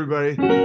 Everybody.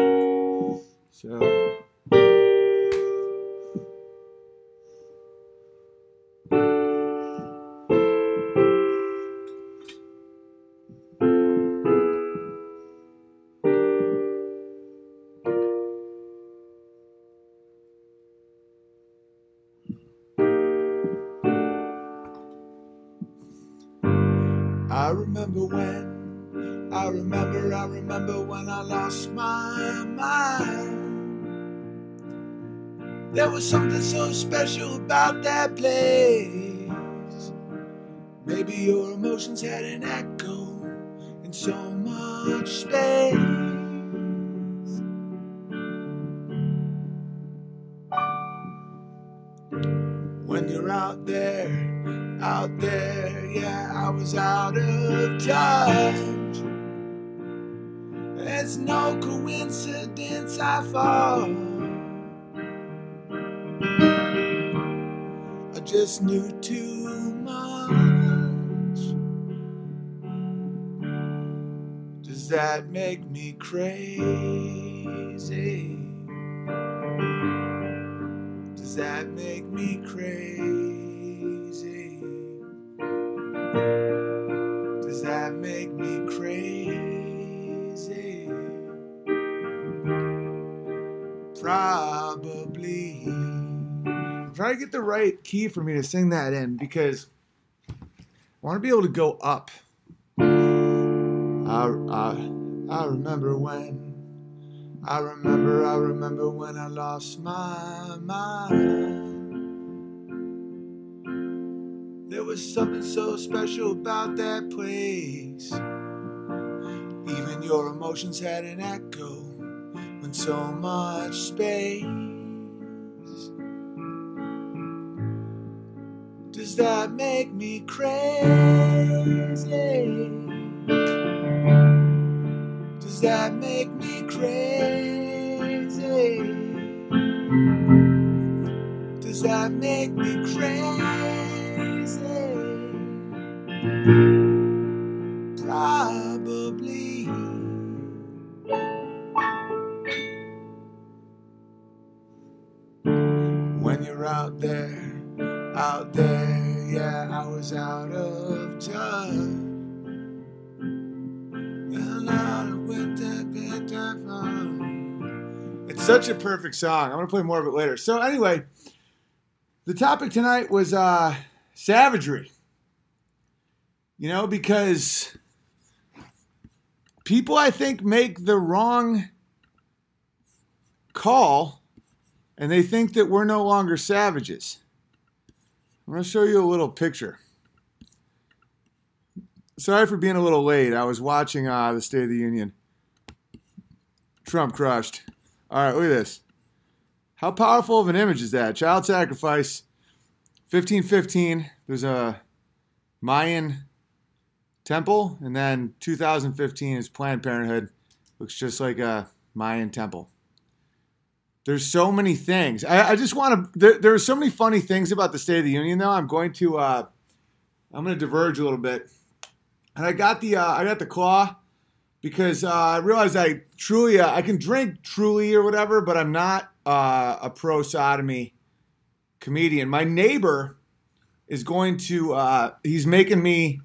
Place. Maybe your emotions had an echo in so much space. When you're out there, out there, yeah, I was out of touch. It's no coincidence I fall. Just knew too much. Does that make me crazy? Does that make me crazy? Does that make me crazy? Probably. Try to get the right key for me to sing that in because I want to be able to go up. I, I, I remember when. I remember, I remember when I lost my mind. There was something so special about that place. Even your emotions had an echo in so much space. That make me crazy? Does that make me crazy? Does that make me crazy? Probably. When you're out there, out there, out of touch. It's such a perfect song. I'm gonna play more of it later. So anyway, the topic tonight was uh, savagery. You know, because people I think make the wrong call, and they think that we're no longer savages. I'm gonna show you a little picture. Sorry for being a little late. I was watching uh, the State of the Union. Trump crushed. All right, look at this. How powerful of an image is that? Child sacrifice. 1515. There's a Mayan temple, and then 2015 is Planned Parenthood. Looks just like a Mayan temple. There's so many things. I, I just want to. There, there are so many funny things about the State of the Union, though. I'm going to. Uh, I'm going to diverge a little bit and I got the uh, I got the claw because uh, I realized I truly uh, I can drink truly or whatever, but I'm not uh, a pro sodomy comedian. My neighbor is going to uh, he's making me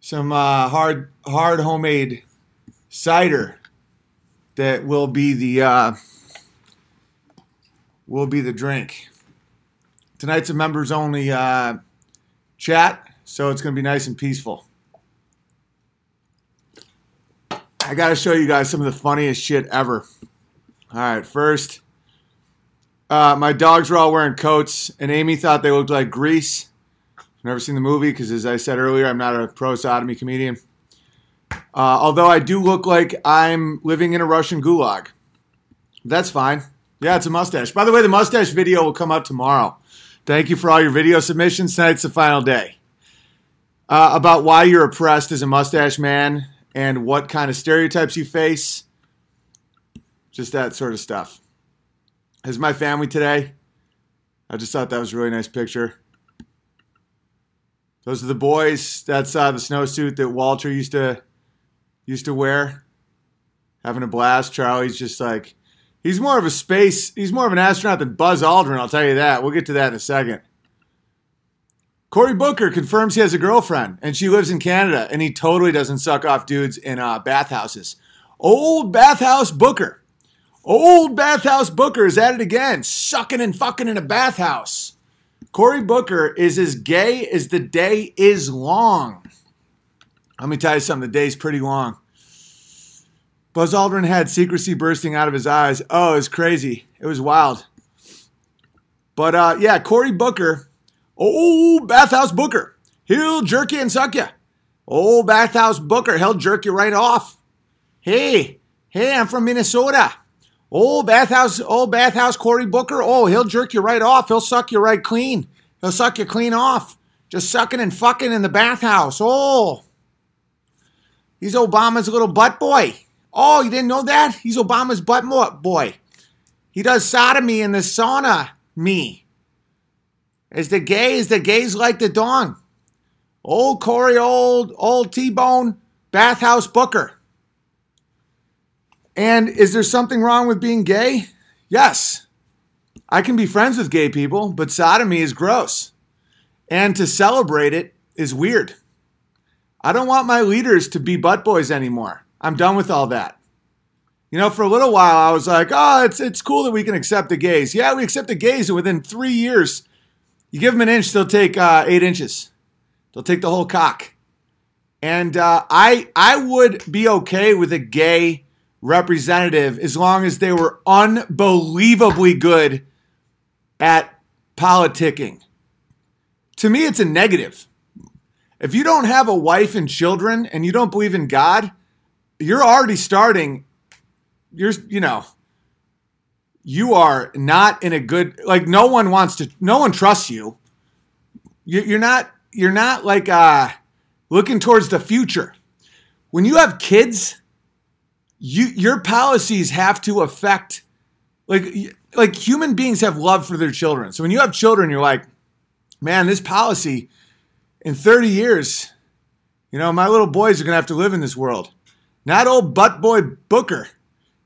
some uh, hard hard homemade cider that will be the will be the drink. Tonight's a members only chat, so it's going to be nice and peaceful. I got to show you guys some of the funniest shit ever. All right, first, uh, my dogs were all wearing coats, and Amy thought they looked like Grease. Never seen the movie because, as I said earlier, I'm not a pro sodomy comedian. Uh, although I do look like I'm living in a Russian gulag. That's fine. Yeah, it's a mustache. By the way, the mustache video will come out tomorrow. Thank you for all your video submissions. Tonight's the final day. Uh, about why you're oppressed as a mustache man and what kind of stereotypes you face. Just that sort of stuff. Is my family today. I just thought that was a really nice picture. Those are the boys. That's uh, the snowsuit that Walter used to used to wear. Having a blast. Charlie's just like he's more of a space. He's more of an astronaut than Buzz Aldrin. I'll tell you that. We'll get to that in a second. Cory Booker confirms he has a girlfriend and she lives in Canada and he totally doesn't suck off dudes in uh, bathhouses. Old bathhouse Booker. Old bathhouse Booker is at it again, sucking and fucking in a bathhouse. Cory Booker is as gay as the day is long. Let me tell you something, the day's pretty long. Buzz Aldrin had secrecy bursting out of his eyes. Oh, it was crazy. It was wild. But uh, yeah, Cory Booker Oh, Bathhouse Booker, he'll jerk you and suck you. Oh, Bathhouse Booker, he'll jerk you right off. Hey, hey, I'm from Minnesota. Oh, Bathhouse, oh, Bathhouse Cory Booker, oh, he'll jerk you right off. He'll suck you right clean. He'll suck you clean off. Just sucking and fucking in the bathhouse. Oh, he's Obama's little butt boy. Oh, you didn't know that? He's Obama's butt boy. He does sodomy in the sauna. Me. Is the gay, is the gays like the dawn. Old Cory, old, old T-Bone, bathhouse booker. And is there something wrong with being gay? Yes. I can be friends with gay people, but sodomy is gross. And to celebrate it is weird. I don't want my leaders to be butt boys anymore. I'm done with all that. You know, for a little while I was like, oh, it's it's cool that we can accept the gays. Yeah, we accept the gays, and within three years, you give them an inch, they'll take uh, eight inches. They'll take the whole cock. And uh, I I would be okay with a gay representative as long as they were unbelievably good at politicking. To me, it's a negative. If you don't have a wife and children and you don't believe in God, you're already starting. You're you know you are not in a good like no one wants to no one trusts you. You're not you're not like uh looking towards the future. When you have kids you your policies have to affect like like human beings have love for their children. So when you have children you're like man this policy in 30 years you know my little boys are going to have to live in this world. Not old butt boy booker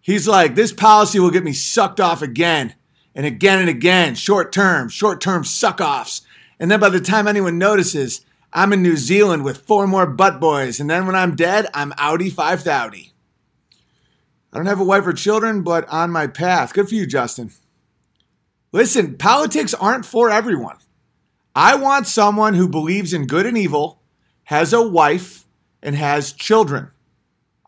He's like, this policy will get me sucked off again and again and again, short term, short term suck offs. And then by the time anyone notices, I'm in New Zealand with four more butt boys. And then when I'm dead, I'm Audi 5000. I don't have a wife or children, but on my path. Good for you, Justin. Listen, politics aren't for everyone. I want someone who believes in good and evil, has a wife, and has children.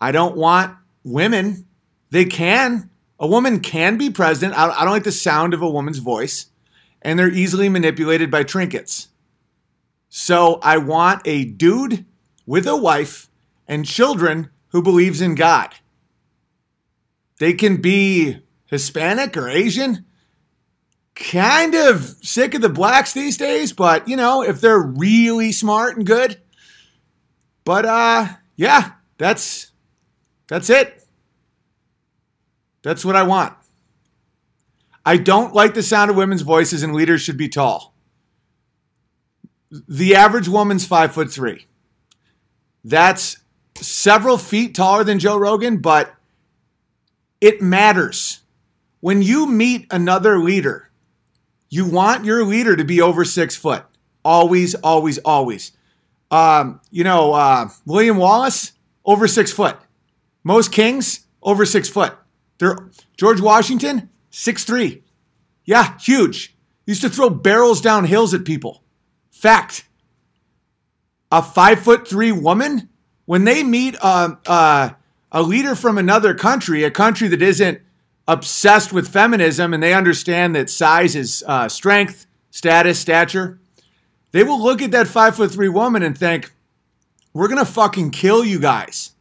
I don't want women they can. A woman can be president. I, I don't like the sound of a woman's voice, and they're easily manipulated by trinkets. So I want a dude with a wife and children who believes in God. They can be Hispanic or Asian. Kind of sick of the blacks these days, but you know, if they're really smart and good. But uh yeah, that's that's it. That's what I want. I don't like the sound of women's voices, and leaders should be tall. The average woman's five foot three. That's several feet taller than Joe Rogan, but it matters. When you meet another leader, you want your leader to be over six foot. Always, always, always. Um, you know, uh, William Wallace, over six foot. Most kings, over six foot. They're, George Washington, six three, Yeah, huge. Used to throw barrels down hills at people. Fact. A five foot three woman, when they meet a, a, a leader from another country, a country that isn't obsessed with feminism and they understand that size is uh, strength, status, stature, they will look at that five foot three woman and think, we're going to fucking kill you guys.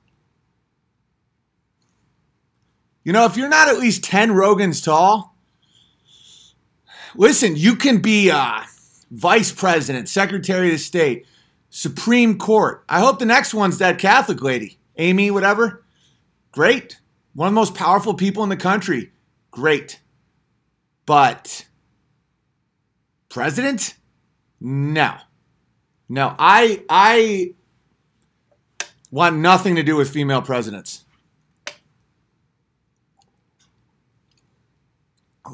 You know, if you're not at least 10 Rogans tall, listen, you can be uh, vice president, secretary of state, Supreme Court. I hope the next one's that Catholic lady, Amy, whatever. Great. One of the most powerful people in the country. Great. But president? No. No. I I want nothing to do with female presidents.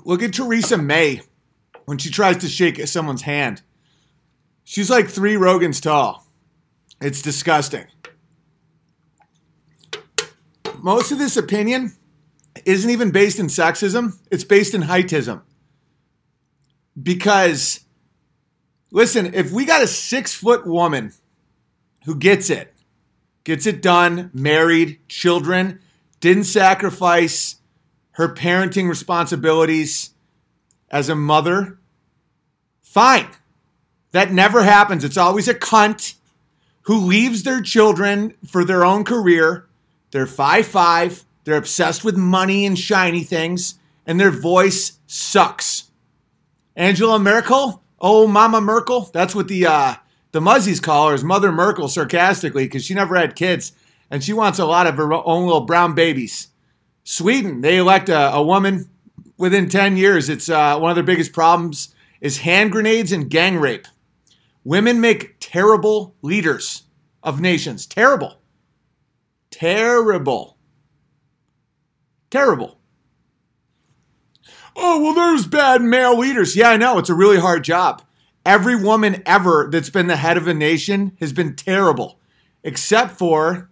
Look at Theresa May when she tries to shake someone's hand. She's like three Rogans tall. It's disgusting. Most of this opinion isn't even based in sexism, it's based in heightism. Because, listen, if we got a six foot woman who gets it, gets it done, married, children, didn't sacrifice her parenting responsibilities as a mother, fine. That never happens. It's always a cunt who leaves their children for their own career. They're five five. They're obsessed with money and shiny things, and their voice sucks. Angela Merkel, oh Mama Merkel, that's what the uh, the Muzzies call her, is Mother Merkel sarcastically because she never had kids and she wants a lot of her own little brown babies. Sweden, they elect a, a woman within 10 years. It's uh, one of their biggest problems is hand grenades and gang rape. Women make terrible leaders of nations. Terrible. Terrible. Terrible. Oh, well, there's bad male leaders. Yeah, I know. It's a really hard job. Every woman ever that's been the head of a nation has been terrible, except for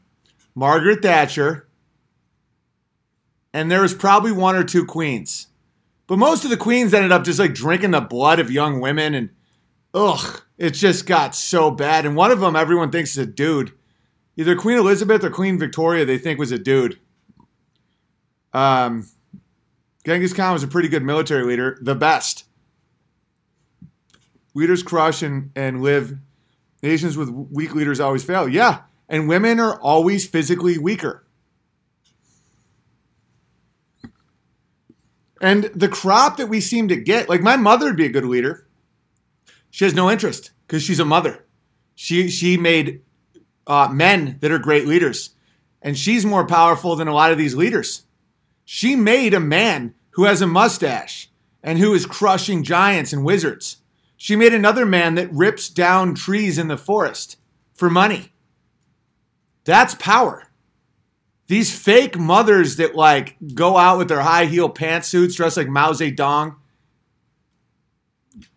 Margaret Thatcher. And there was probably one or two queens. But most of the queens ended up just like drinking the blood of young women and ugh, it just got so bad. And one of them, everyone thinks is a dude. Either Queen Elizabeth or Queen Victoria, they think was a dude. Um, Genghis Khan was a pretty good military leader, the best. Leaders crush and, and live. Nations with weak leaders always fail. Yeah, and women are always physically weaker. And the crop that we seem to get, like my mother would be a good leader. She has no interest because she's a mother. She she made uh, men that are great leaders, and she's more powerful than a lot of these leaders. She made a man who has a mustache and who is crushing giants and wizards. She made another man that rips down trees in the forest for money. That's power. These fake mothers that like go out with their high heel pantsuits dressed like Mao Zedong uh,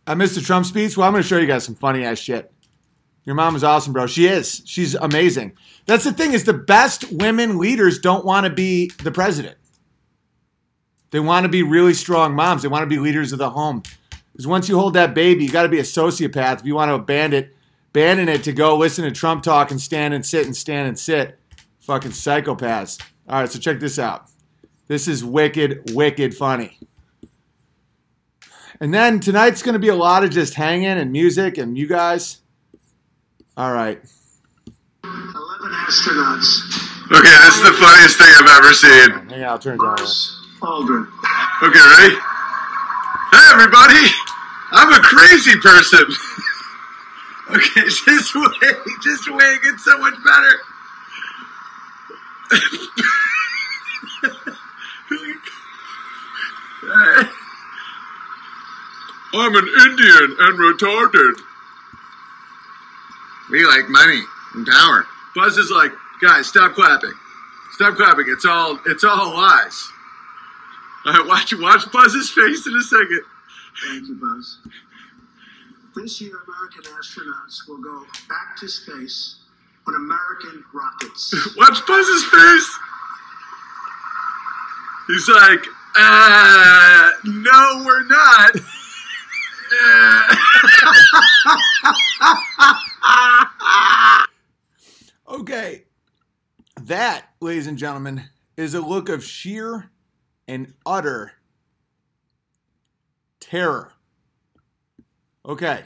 I missed the Trump speech. Well, I'm going to show you guys some funny ass shit. Your mom is awesome, bro. She is. She's amazing. That's the thing is the best women leaders don't want to be the president. They want to be really strong moms. They want to be leaders of the home. Because once you hold that baby, you got to be a sociopath if you want to abandon it, abandon it to go listen to Trump talk and stand and sit and stand and sit. Fucking psychopaths. All right, so check this out. This is wicked, wicked funny. And then tonight's going to be a lot of just hanging and music and you guys. All right. 11 astronauts. Okay, that's the funniest thing I've ever seen. Hang on, I'll turn it down. Mars Aldrin. Okay, ready? Hey, everybody! I'm a crazy person. okay, just wait, just wait, it's so much better. I'm an Indian and retarded. We like money and power. Buzz is like, guys, stop clapping. Stop clapping. It's all it's all lies. All right, watch watch Buzz's face in a second. Thank you, Buzz. This year, American astronauts will go back to space on American rockets. Watch Buzz's face. He's like, uh, no, we're not. Okay. That, ladies and gentlemen, is a look of sheer and utter terror. Okay.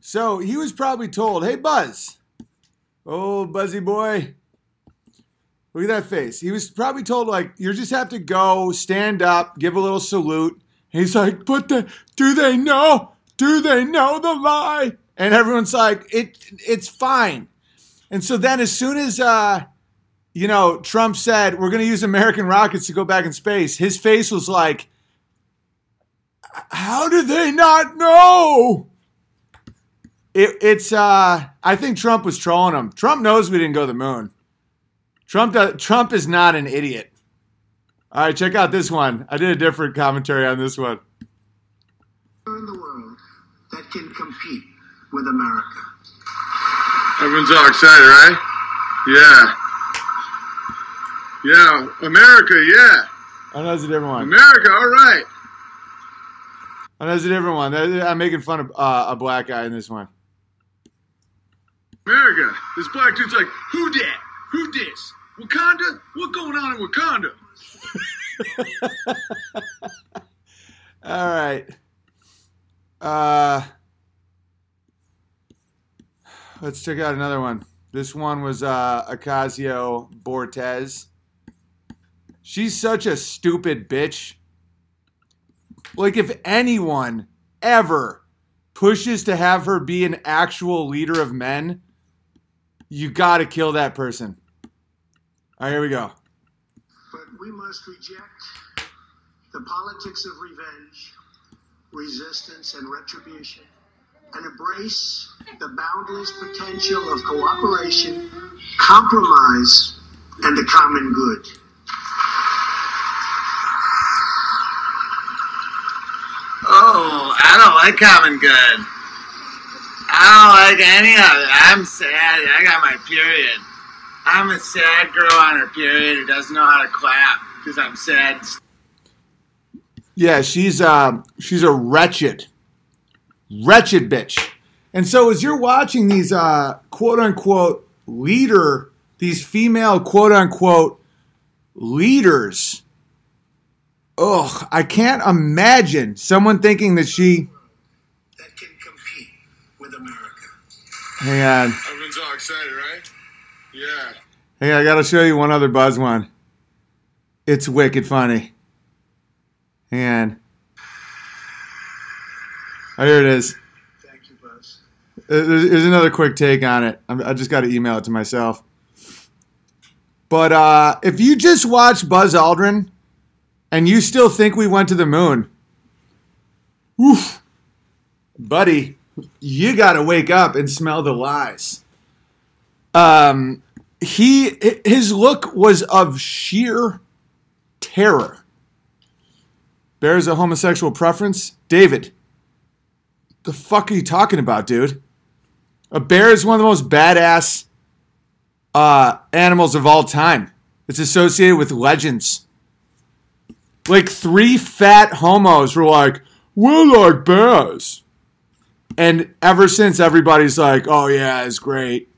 So he was probably told, hey, Buzz. Oh, Buzzy boy. Look at that face. He was probably told, like, you just have to go, stand up, give a little salute. He's like, but the, do they know? Do they know the lie? And everyone's like, it, it's fine. And so then, as soon as uh, you know Trump said we're going to use American rockets to go back in space, his face was like, "How do they not know?" It, it's. Uh, I think Trump was trolling him. Trump knows we didn't go to the moon. Trump. Does, Trump is not an idiot. All right, check out this one. I did a different commentary on this one. in the world that can compete with America. Everyone's all excited, right? Yeah. Yeah, America, yeah. Oh, that's a different one. America, all right. Oh, that's a different one. I'm making fun of uh, a black guy in this one. America. This black dude's like, who dat? Who dis? Wakanda? What going on in Wakanda? All right. Uh, let's check out another one. This one was uh, Ocasio Bortez. She's such a stupid bitch. Like, if anyone ever pushes to have her be an actual leader of men, you gotta kill that person. All right, here we go. But we must reject the politics of revenge, resistance, and retribution, and embrace the boundless potential of cooperation, compromise, and the common good. Oh, I don't like common good. I don't like any of it. I'm sad. I got my period. I'm a sad girl on her period who doesn't know how to clap because I'm sad. Yeah, she's uh, she's a wretched, wretched bitch. And so as you're watching these uh, quote unquote leader, these female quote unquote leaders, ugh, I can't imagine someone thinking that she. That can compete with America. Hang on, Everyone's all excited, right? Yeah. hang on, I gotta show you one other buzz one. It's wicked funny. Hang on. Oh, here it is. Thank you, Buzz. Uh, There's, there's another quick take on it. I'm- I just got to email it to myself. But uh, if you just watch Buzz Aldrin and you still think we went to the moon, oof, buddy, you got to wake up and smell the lies. Um, he his look was of sheer terror. Bears a homosexual preference, David. The fuck are you talking about, dude? A bear is one of the most badass uh, animals of all time. It's associated with legends. Like three fat homos were like, "We like bears," and ever since everybody's like, "Oh yeah, it's great."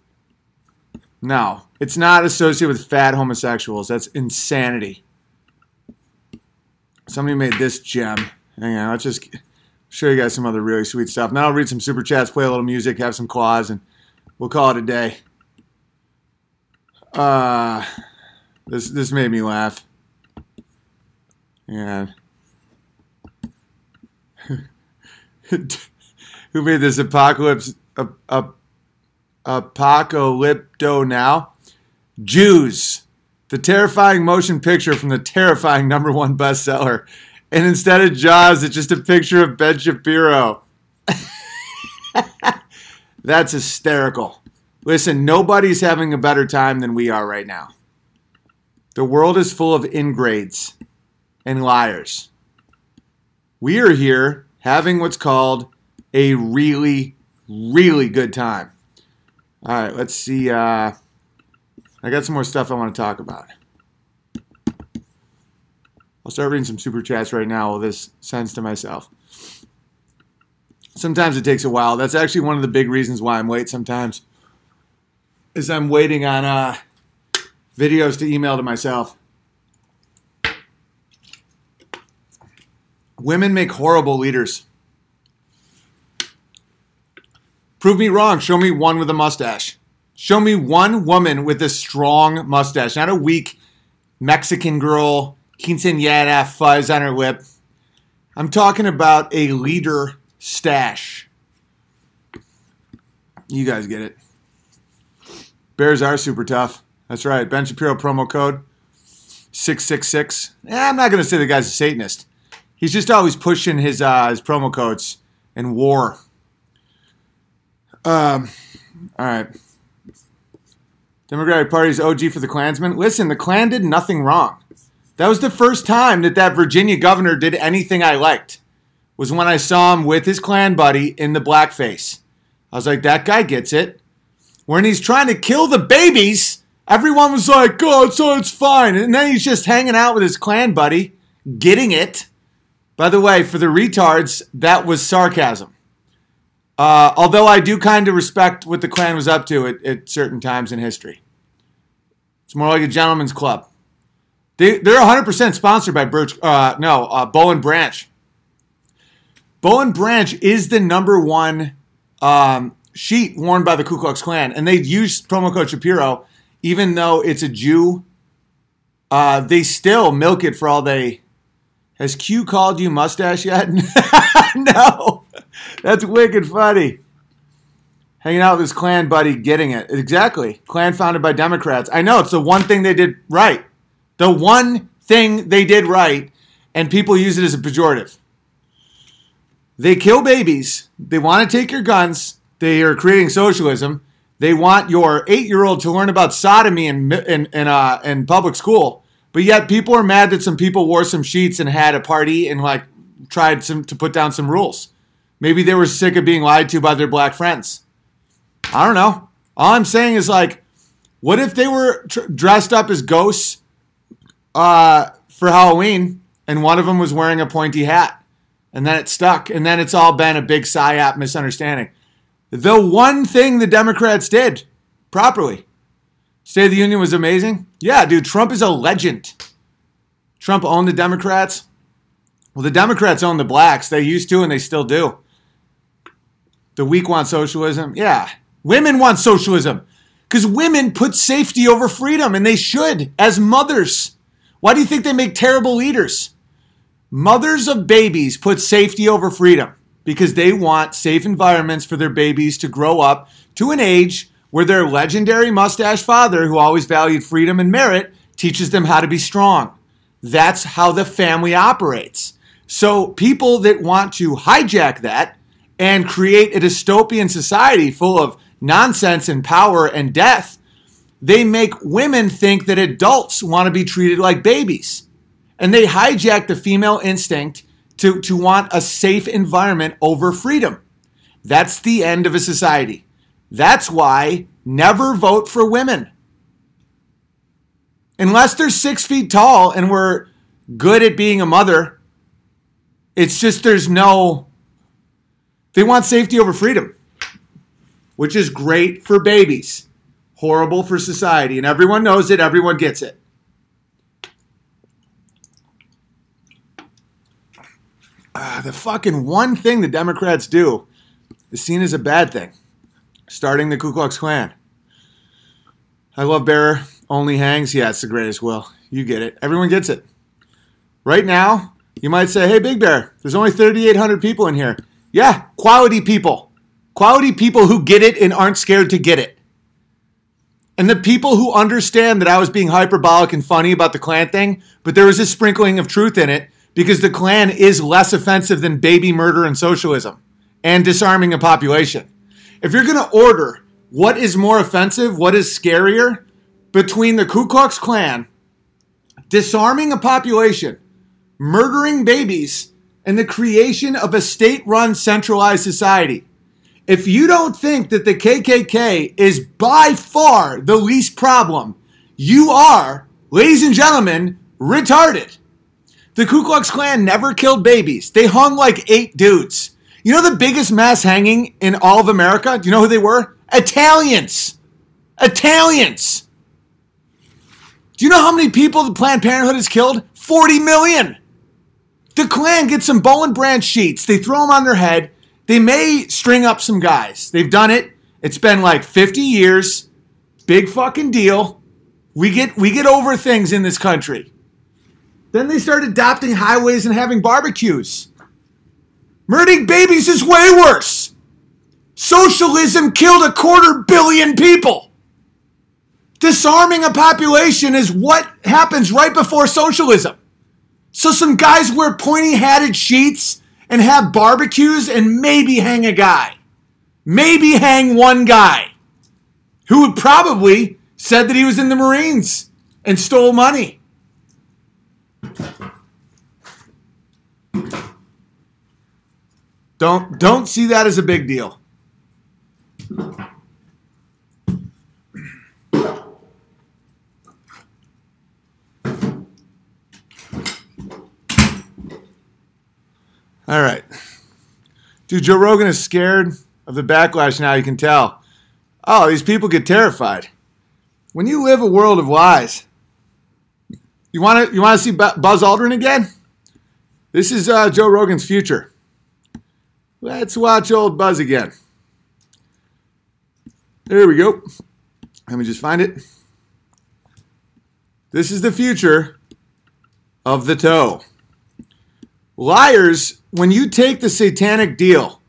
No, it's not associated with fat homosexuals. That's insanity. Somebody made this gem. Hang on, let's just show you guys some other really sweet stuff. Now I'll read some super chats, play a little music, have some claws, and we'll call it a day. Uh, this this made me laugh. Yeah. Who made this apocalypse? A, a, apocalypto now? Jews. The terrifying motion picture from the terrifying number one bestseller. And instead of Jaws, it's just a picture of Ben Shapiro. That's hysterical. Listen, nobody's having a better time than we are right now. The world is full of ingrates and liars. We are here having what's called a really, really good time. All right, let's see. Uh, I got some more stuff I want to talk about. I'll start reading some super chats right now while this sends to myself. Sometimes it takes a while. That's actually one of the big reasons why I'm late sometimes. Is I'm waiting on uh videos to email to myself. Women make horrible leaders. Prove me wrong. Show me one with a mustache. Show me one woman with a strong mustache, not a weak Mexican girl, quinceañera fuzz on her lip. I'm talking about a leader stash. You guys get it. Bears are super tough. That's right. Ben Shapiro promo code 666. Eh, I'm not going to say the guy's a Satanist. He's just always pushing his uh, his promo codes in war. Um, all right. Democratic Party's OG for the Klansmen. Listen, the Klan did nothing wrong. That was the first time that that Virginia governor did anything I liked. Was when I saw him with his Klan buddy in the blackface. I was like, that guy gets it. When he's trying to kill the babies, everyone was like, "Oh, so it's fine," and then he's just hanging out with his Klan buddy, getting it. By the way, for the retards, that was sarcasm. Uh, although I do kind of respect what the Klan was up to at, at certain times in history. It's more like a gentleman's club. They, they're 100% sponsored by Birch, uh, no, uh, Boll & Branch. Boll & Branch is the number one um, sheet worn by the Ku Klux Klan, and they use promo code Shapiro, even though it's a Jew. Uh, they still milk it for all they. Has Q called you mustache yet? no, that's wicked funny. Hanging out with his Klan buddy, getting it exactly. Klan founded by Democrats. I know it's the one thing they did right. The one thing they did right, and people use it as a pejorative. They kill babies. They want to take your guns. They are creating socialism. They want your eight-year-old to learn about sodomy in in in, uh, in public school. But yet, people are mad that some people wore some sheets and had a party and like tried to put down some rules. Maybe they were sick of being lied to by their black friends. I don't know. All I'm saying is like, what if they were tr- dressed up as ghosts uh, for Halloween and one of them was wearing a pointy hat? and then it stuck, and then it's all been a big psyop misunderstanding. The one thing the Democrats did properly, State of the Union was amazing. Yeah, dude, Trump is a legend. Trump owned the Democrats. Well, the Democrats own the blacks. They used to, and they still do. The weak want socialism. Yeah, women want socialism because women put safety over freedom, and they should as mothers. Why do you think they make terrible leaders? Mothers of babies put safety over freedom because they want safe environments for their babies to grow up to an age where their legendary mustache father, who always valued freedom and merit, teaches them how to be strong. That's how the family operates. So, people that want to hijack that and create a dystopian society full of nonsense and power and death, they make women think that adults want to be treated like babies and they hijack the female instinct to, to want a safe environment over freedom. That's the end of a society. That's why never vote for women. Unless they're six feet tall and we're good at being a mother, it's just there's no. They want safety over freedom, which is great for babies, horrible for society. And everyone knows it, everyone gets it. uh, the fucking one thing the Democrats do is seen as a bad thing. Starting the Ku Klux Klan. I love Bearer only hangs. Yeah, it's the greatest. Will you get it? Everyone gets it. Right now, you might say, "Hey, Big Bear, there's only 3,800 people in here." Yeah, quality people, quality people who get it and aren't scared to get it. And the people who understand that I was being hyperbolic and funny about the Klan thing, but there was a sprinkling of truth in it, because the Klan is less offensive than baby murder and socialism and disarming a population. If you're going to order what is more offensive, what is scarier between the Ku Klux Klan disarming a population, murdering babies, and the creation of a state run centralized society. If you don't think that the KKK is by far the least problem, you are, ladies and gentlemen, retarded. The Ku Klux Klan never killed babies. They hung like eight dudes. You know the biggest mass hanging in all of America? Do you know who they were? Italians. Italians. Do you know how many people the Planned Parenthood has killed? 40 million. The Klan gets some Boll & Branch sheets. They throw them on their head. They may string up some guys. They've done it. It's been like 50 years. Big fucking deal. We get we get over things in this country. Then they start adopting highways and having barbecues. Murdering babies is way worse. Socialism killed a quarter billion people. Disarming a population is what happens right before socialism. So some guys wear pointy hatted sheets and have barbecues and maybe hang a guy. Maybe hang one guy who would probably said that he was in the Marines and stole money. Don't don't see that as a big deal. All right. Dude, Joe Rogan is scared of the backlash now, you can tell. Oh, these people get terrified. When you live a world of lies, you want to you want to see Buzz Aldrin again? This is uh, Joe Rogan's future. Let's watch old Buzz again. There we go. Let me just find it. This is the future of the toe. Liars, when you take the satanic deal,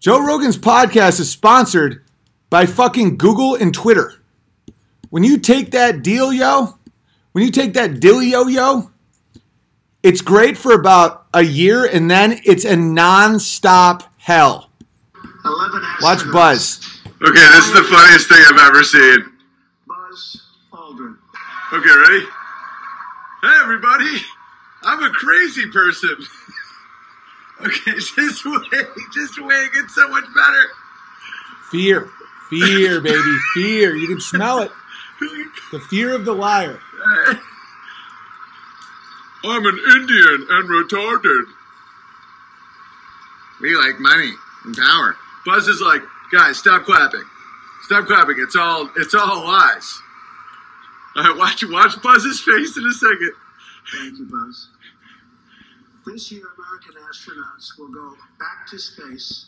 Joe Rogan's podcast is sponsored by fucking Google and Twitter. When you take that deal, yo, when you take that deal, yo, yo, it's great for about a year and then it's a non-stop hell. 11 Watch. Buzz. Okay, this is the funniest thing I've ever seen. Buzz Aldrin. Okay, ready? Hey, everybody. I'm a crazy person. okay, just wait. Just wait. It gets so much better. Fear. Fear, baby. Fear. You can smell it. The fear of the liar. I'm an Indian and retarded. We like money and power. Buzz is like, guys, stop clapping. Stop clapping. It's all it's all lies. All right, watch watch Buzz's face in a second. Thank you, Buzz. This year, American astronauts will go back to space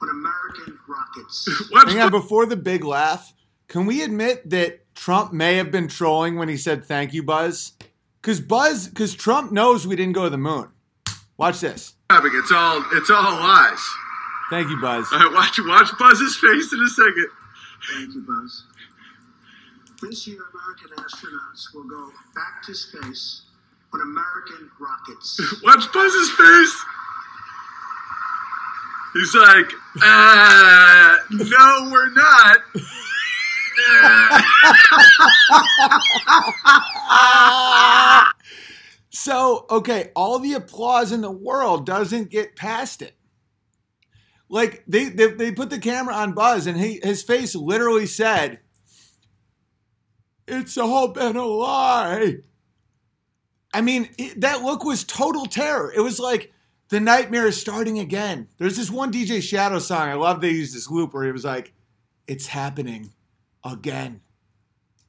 on American rockets. Watch Hang on, before the big laugh, can we admit that Trump may have been trolling when he said thank you, Buzz? Because Buzz, because Trump knows we didn't go to the moon. Watch this. It's all it's all lies. Thank you, Buzz. All right, watch watch Buzz's face in a second. Thank you, Buzz. This year, American astronauts will go back to space on American rockets. Watch Buzz's face. He's like, uh, no, we're not. So, okay, all the applause in the world doesn't get past it. Like they they, they put the camera on Buzz, and he his face literally said, "It's all been a lie." I mean, it, that look was total terror. It was like the nightmare is starting again. There's this one DJ Shadow song I love. They used this loop where he was like, "It's happening again.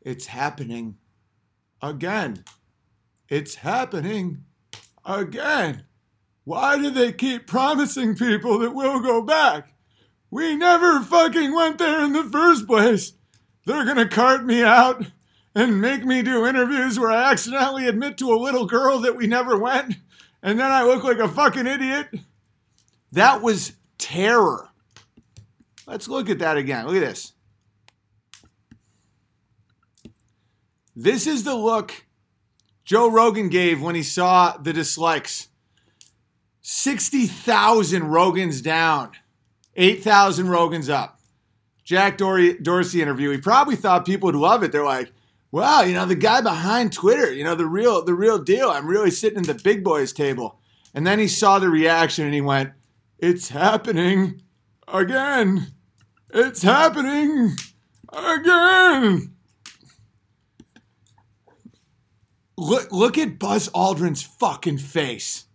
It's happening again." It's happening again. Why do they keep promising people that we'll go back? We never fucking went there in the first place. They're gonna cart me out and make me do interviews where I accidentally admit to a little girl that we never went, and then I look like a fucking idiot. That was terror. Let's look at that again. Look at this. This is the look Joe Rogan gave when he saw the dislikes. 60,000 Rogans down, 8,000 Rogans up. Jack Dory, Dorsey interview. He probably thought people would love it. They're like, wow, you know, the guy behind Twitter, you know, the real, the real deal. I'm really sitting at the big boys table. And then he saw the reaction and he went, it's happening again. It's happening again. Look, look at Buzz Aldrin's fucking face.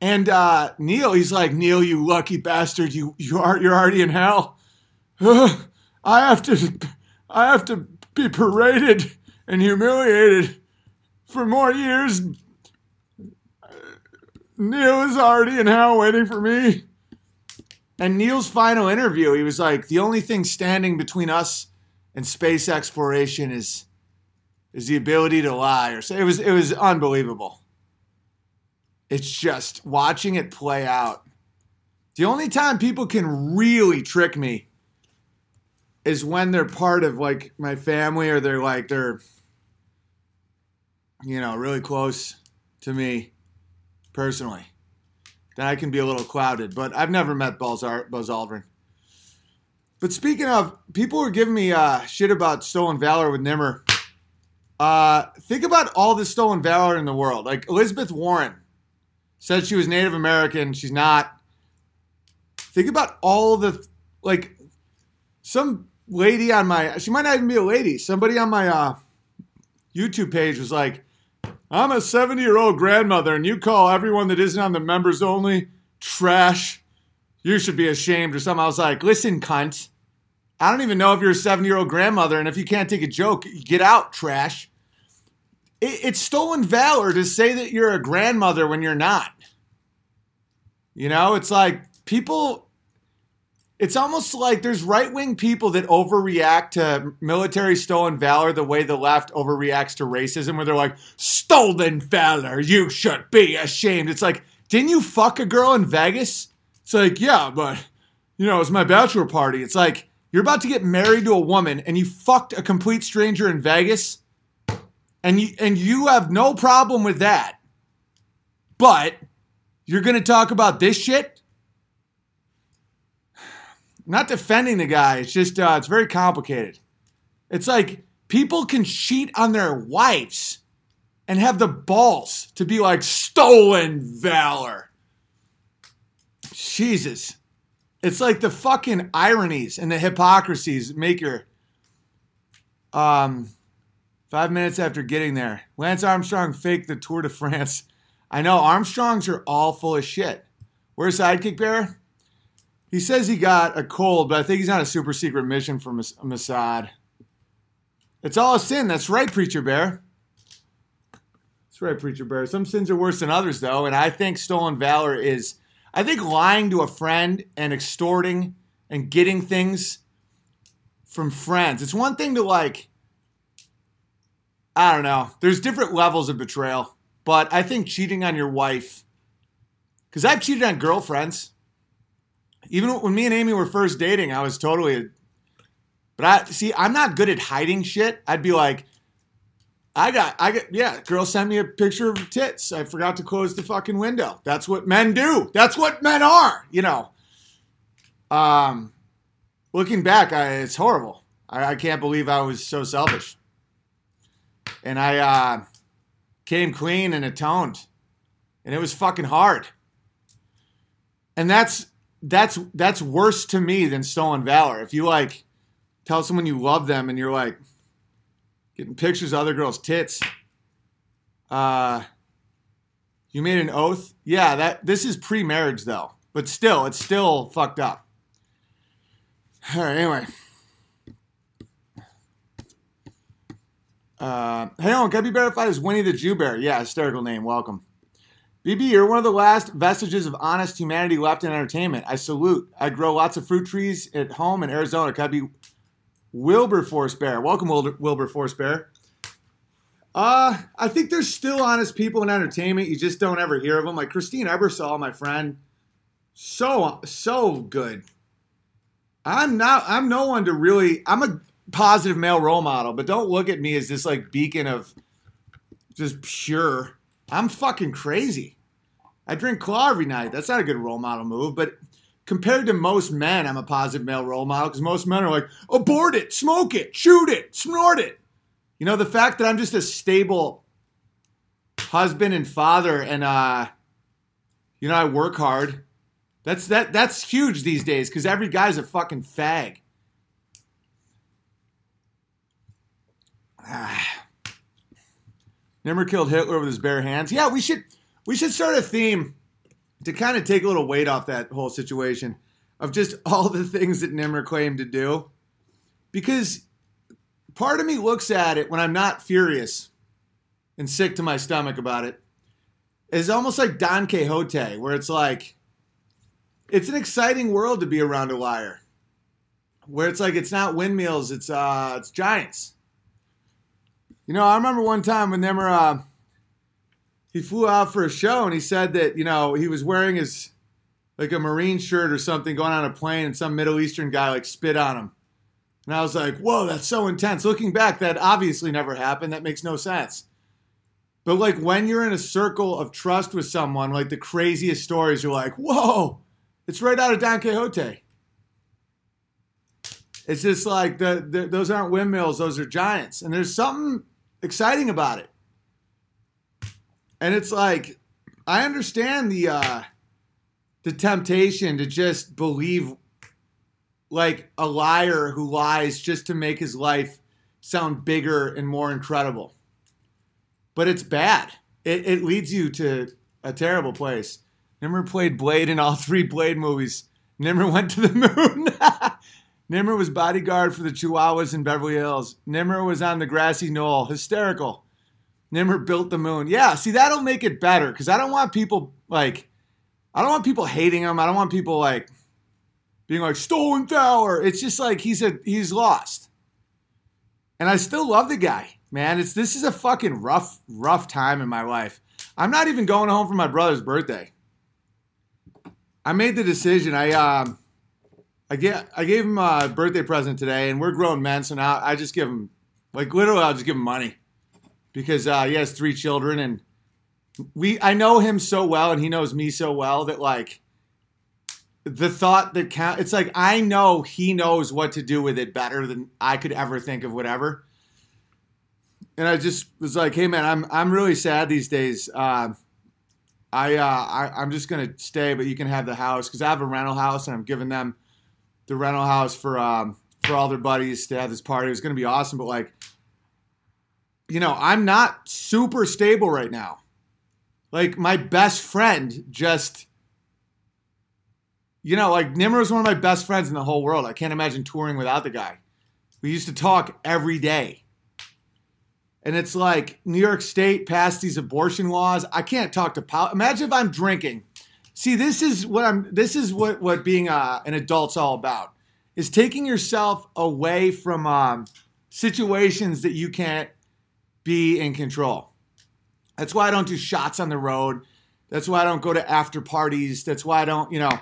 And uh, Neil, he's like, Neil, you lucky bastard, you you are you're already in hell. I have to I have to be paraded and humiliated for more years. Neil is already in hell waiting for me. And Neil's final interview, he was like, the only thing standing between us and space exploration is is the ability to lie. Or so it was it was unbelievable. It's just watching it play out. The only time people can really trick me is when they're part of like my family or they're like they're you know really close to me personally then i can be a little clouded but i've never met buzz, buzz aldrin but speaking of people were giving me uh, shit about stolen valor with nimmer uh, think about all the stolen valor in the world. Like elizabeth warren said she was native american. She's not. Think about all the like some lady on my she might not even be a lady. Somebody on my uh, youtube page was like i'm a 70 year old grandmother and you call everyone that isn't on the members only trash. You should be ashamed or something. I was like listen cunt. I don't even know if you're a 70 year old grandmother and if you can't take a joke get out trash it, it's stolen valor to say that you're a grandmother when you're not you know it's like people it's almost like there's right wing people that overreact to military stolen valor the way the left overreacts to racism, where they're like, stolen valor, you should be ashamed. It's like, didn't you fuck a girl in Vegas? It's like, yeah, but, you know, it's my bachelor party. It's like, you're about to get married to a woman and you fucked a complete stranger in Vegas and you, and you have no problem with that. But you're going to talk about this shit? not defending the guy. It's just uh, it's very complicated. It's like people can cheat on their wives and have the balls to be like stolen valor. Jesus. It's like the fucking ironies and the hypocrisies make your um five minutes after getting there. Lance Armstrong faked the Tour de France. I know Armstrongs are all full of shit. Where's Sidekick Bear? He says he got a cold, but I think he's on a super secret mission for Mossad. It's all a sin. That's right, Preacher Bear. That's right, Preacher Bear. Some sins are worse than others, though, and I think stolen valor is. I think lying to a friend and extorting and getting things from friends. It's one thing to like. I don't know. There's different levels of betrayal, but I think cheating on your wife. Because I've cheated on girlfriends even when me and Amy were first dating, I was totally. But I see, I'm not good at hiding shit. I'd be like, I got, I got, yeah, girl sent me a picture of tits. I forgot to close the fucking window. That's what men do. That's what men are, you know. Um, looking back, I, it's horrible. I, I can't believe I was so selfish. And I uh, came clean and atoned. And it was fucking hard. And that's that's that's worse to me than stolen valor. If you like tell someone you love them and you're like getting pictures of other girls' tits, uh, you made an oath. Yeah, that this is pre-marriage though, but still, it's still fucked up. All right, anyway. Uh, hey, on, can I be verified as Winnie the Jew Bear? Yeah, hysterical name. Welcome. BB, you're one of the last vestiges of honest humanity left in entertainment. I salute. I grow lots of fruit trees at home in Arizona. Could I be Wilberforce Bear? Welcome, Wilberforce Bear. Uh, I think there's still honest people in entertainment. You just don't ever hear of them. Like Christine Ebersole, my friend. So, so good. I'm not, I'm no one to really, I'm a positive male role model, but don't look at me as this like beacon of just pure I'm fucking crazy. I drink claw every night. That's not a good role model move, but compared to most men, I'm a positive male role model because most men are like, abort it, smoke it, shoot it, snort it. You know, the fact that I'm just a stable husband and father and uh you know, I work hard. That's that that's huge these days because every guy's a fucking fag. Ah. Nimmer killed Hitler with his bare hands. Yeah, we should we should start a theme to kind of take a little weight off that whole situation of just all the things that Nimmer claimed to do. Because part of me looks at it when I'm not furious and sick to my stomach about it. Is almost like Don Quixote, where it's like, it's an exciting world to be around a liar. Where it's like it's not windmills, it's uh, it's giants. You know, I remember one time when they were, uh, he flew out for a show and he said that you know he was wearing his like a marine shirt or something going on a plane and some middle eastern guy like spit on him. And i was like whoa that's so intense. Looking back that obviously never happened. That makes no sense. But like when you're in a circle of trust with someone like the craziest stories you're like whoa it's right out of don quixote. It's just like the, the those aren't windmills those are giants. And there's something exciting about it and it's like I understand the uh the temptation to just believe like a liar who lies just to make his life sound bigger and more incredible. But it's bad. It, it leads you to a terrible place. Nimmer played Blade in all three Blade movies. Nimmer went to the moon. Nimmer was bodyguard for the Chihuahuas in Beverly Hills. Nimmer was on the grassy knoll. Hysterical. Nimmer built the moon. Yeah, see, that'll make it better because I don't want people like, I don't want people hating him. I don't want people like being like stolen power. It's just like he's a he's lost, and I still love the guy, man. It's this is a fucking rough rough time in my life. I'm not even going home for my brother's birthday. I made the decision. I um, I get I gave him a birthday present today, and we're grown men, so now I just give him like literally I'll just give him money because uh, he has three children and we I know him so well and he knows me so well that like the thought that count it's like I know he knows what to do with it better than I could ever think of whatever. And I just was like, hey man, I'm I'm really sad these days. Uh, I, uh, I I'm just gonna stay, but you can have the house because I have a rental house and I'm giving them the rental house for um, for all their buddies to have this party. It was gonna be awesome, but like you know, I'm not super stable right now. Like my best friend just you know, like Nimmer is one of my best friends in the whole world. I can't imagine touring without the guy. We used to talk every day. And it's like New York State passed these abortion laws. I can't talk to pol- imagine if I'm drinking. See, this is what I'm this is what what being uh, an adult's all about. Is taking yourself away from um, situations that you can't be in control. That's why I don't do shots on the road. That's why I don't go to after parties. That's why I don't, you know.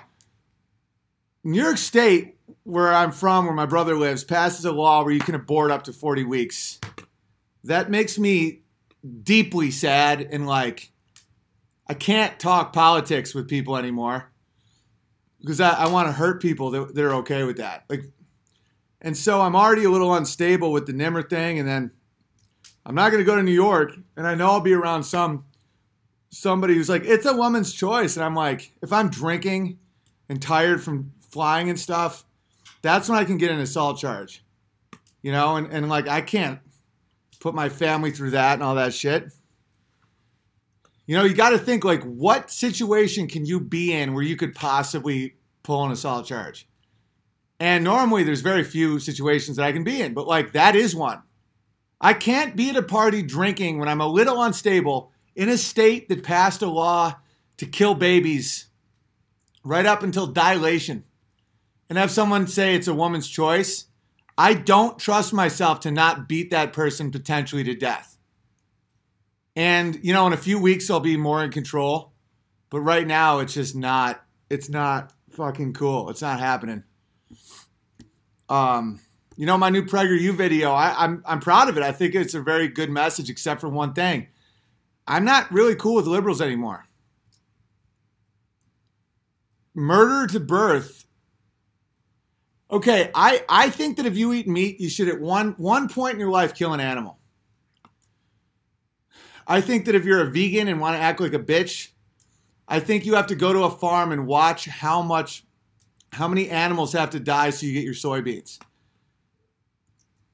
New York State, where I'm from, where my brother lives, passes a law where you can abort up to 40 weeks. That makes me deeply sad and like, I can't talk politics with people anymore because I, I want to hurt people that, that are okay with that. Like, and so I'm already a little unstable with the Nimmer thing, and then I'm not going to go to New York, and I know I'll be around some somebody who's like, it's a woman's choice, and I'm like, if I'm drinking and tired from flying and stuff, that's when I can get an assault charge, you know, and and like I can't put my family through that and all that shit. You know, you got to think like, what situation can you be in where you could possibly pull an assault charge? And normally, there's very few situations that I can be in, but like that is one. I can't be at a party drinking when I'm a little unstable in a state that passed a law to kill babies right up until dilation and have someone say it's a woman's choice. I don't trust myself to not beat that person potentially to death. And, you know, in a few weeks, I'll be more in control. But right now, it's just not, it's not fucking cool. It's not happening. Um, you know, my new PragerU video, I, I'm, I'm proud of it. I think it's a very good message, except for one thing. I'm not really cool with liberals anymore. Murder to birth. Okay, I, I think that if you eat meat, you should at one one point in your life kill an animal. I think that if you're a vegan and want to act like a bitch, I think you have to go to a farm and watch how much how many animals have to die so you get your soybeans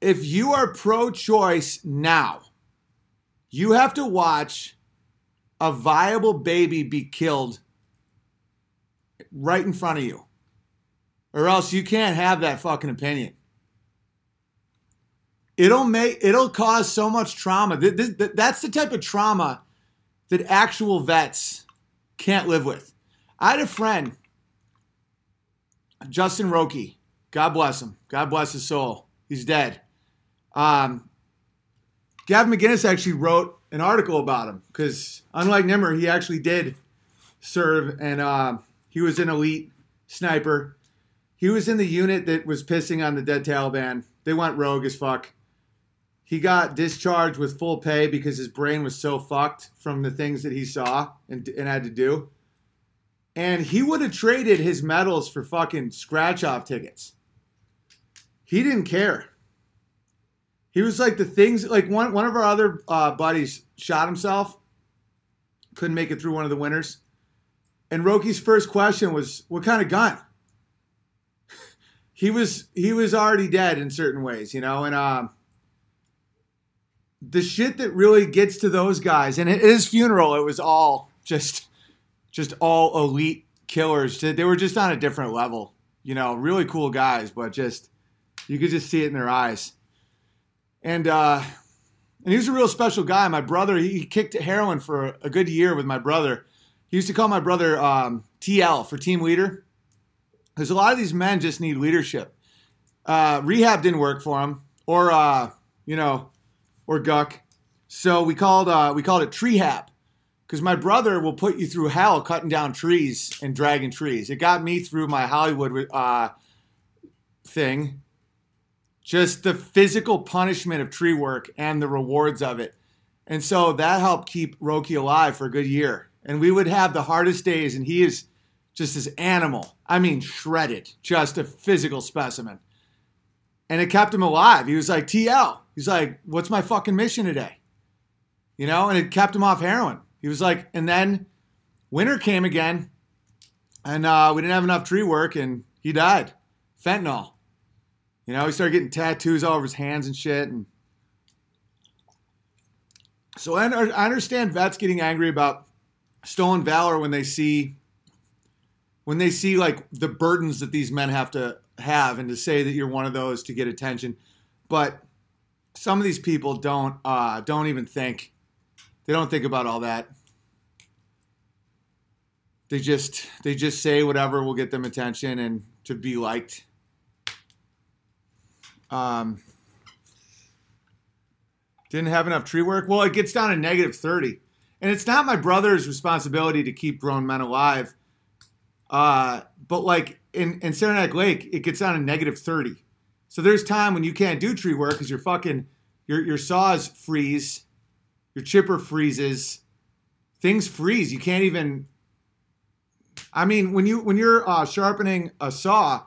if you are pro choice now, you have to watch a viable baby be killed right in front of you. Or else you can't have that fucking opinion. It'll make it'll cause so much trauma. Th- this- that's the type of trauma that actual vets can't live with. I had a friend, Justin Roki. God bless him. God bless his soul. He's dead. Um, Gavin McInnes actually wrote an article about him because, unlike Nimmer, he actually did serve and uh, he was an elite sniper. He was in the unit that was pissing on the dead Taliban. They went rogue as fuck. He got discharged with full pay because his brain was so fucked from the things that he saw and, and had to do. And he would have traded his medals for fucking scratch off tickets. He didn't care. He was like the things like one one of our other uh, buddies shot himself, couldn't make it through one of the winners, and Roki's first question was, "What kind of gun?" he was he was already dead in certain ways, you know, and um, the shit that really gets to those guys, and at his funeral, it was all just just all elite killers. They were just on a different level, you know, really cool guys, but just you could just see it in their eyes and uh, and he was a real special guy. My brother, he, he kicked heroin for a good year with my brother. He used to call my brother um, TL for team leader, because a lot of these men just need leadership. Uh, rehab didn't work for him, or uh, you know, or guck. So we called uh, we called it treehab, because my brother will put you through hell cutting down trees and dragging trees. It got me through my Hollywood uh, thing just the physical punishment of tree work and the rewards of it. And so that helped keep Roki alive for a good year. And we would have the hardest days, and he is just this animal. I mean, shredded, just a physical specimen. And it kept him alive. He was like, TL. He's like, what's my fucking mission today? You know, and it kept him off heroin. He was like, and then winter came again, and uh, we didn't have enough tree work, and he died. Fentanyl. You know, he started getting tattoos all over his hands and shit. And so I, I understand vets getting angry about stolen valor when they see when they see like the burdens that these men have to have and to say that you're one of those to get attention. But some of these people don't uh, don't even think they don't think about all that. They just they just say whatever will get them attention and to be liked. Um, didn't have enough tree work. Well, it gets down to negative 30. And it's not my brother's responsibility to keep grown men alive. Uh, but like in, in Saranac Lake, it gets down to negative 30. So there's time when you can't do tree work because your fucking your your saws freeze, your chipper freezes, things freeze. You can't even. I mean, when you when you're uh, sharpening a saw,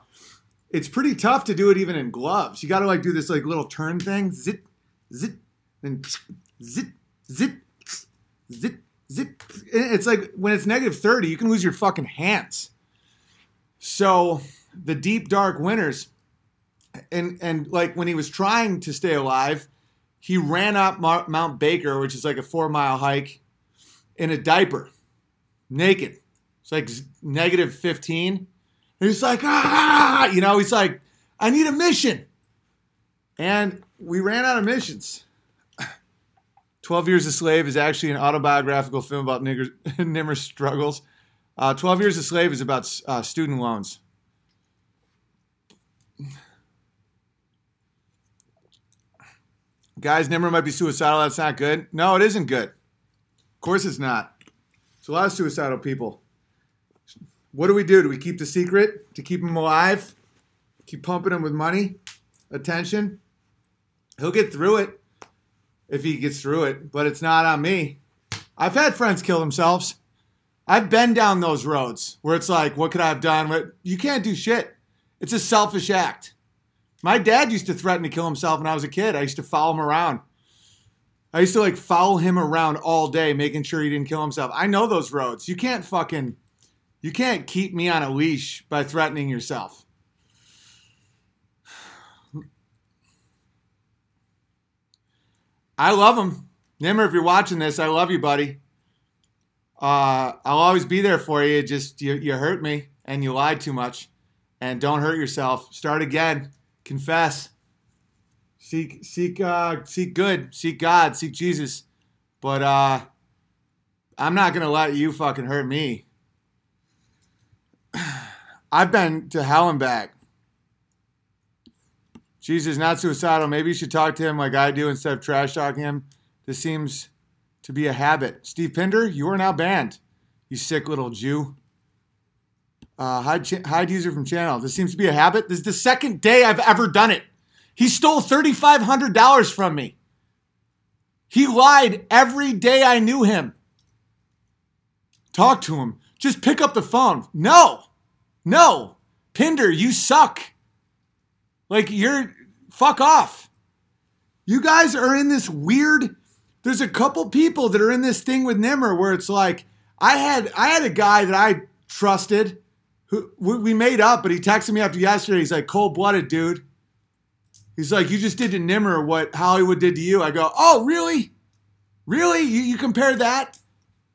it's pretty tough to do it even in gloves. You got to like do this like little turn thing, zit, zit, and zit, zit, zit, zit. It's like when it's negative 30, you can lose your fucking hands. So the deep dark winters, and and like when he was trying to stay alive, he ran up Mount Baker, which is like a four mile hike, in a diaper, naked. It's like negative 15. And he's like, ah, you know, he's like, I need a mission. And we ran out of missions. 12 Years a Slave is actually an autobiographical film about Nimmer's struggles. Uh, 12 Years a Slave is about uh, student loans. Guys, Nimmer might be suicidal. That's not good. No, it isn't good. Of course it's not. It's a lot of suicidal people. What do we do? Do we keep the secret to keep him alive? Keep pumping him with money, attention? He'll get through it if he gets through it, but it's not on me. I've had friends kill themselves. I've been down those roads where it's like, what could I have done? You can't do shit. It's a selfish act. My dad used to threaten to kill himself when I was a kid. I used to follow him around. I used to like follow him around all day, making sure he didn't kill himself. I know those roads. You can't fucking, you can't keep me on a leash by threatening yourself. I love him. Nimmer, if you're watching this, I love you, buddy. Uh, I'll always be there for you. Just you, you hurt me and you lied too much. And don't hurt yourself. Start again. Confess. seek seek uh seek good, seek God, seek Jesus. But uh I'm not gonna let you fucking hurt me. I've been to hell and back. Jesus, not suicidal. Maybe you should talk to him like I do instead of trash talking him. This seems to be a habit. Steve Pinder, you are now banned. You sick little Jew. Uh, hide, hide user from channel. This seems to be a habit. This is the second day I've ever done it. He stole $3,500 from me. He lied every day I knew him. Talk to him. Just pick up the phone. No, no. Pinder, you suck. Like, you're, fuck off. You guys are in this weird, there's a couple people that are in this thing with Nimmer where it's like, I had, I had a guy that I trusted who we made up, but he texted me after yesterday. He's like, cold blooded, dude. He's like, you just did to Nimmer what Hollywood did to you. I go, oh, really? Really? You, you compare that?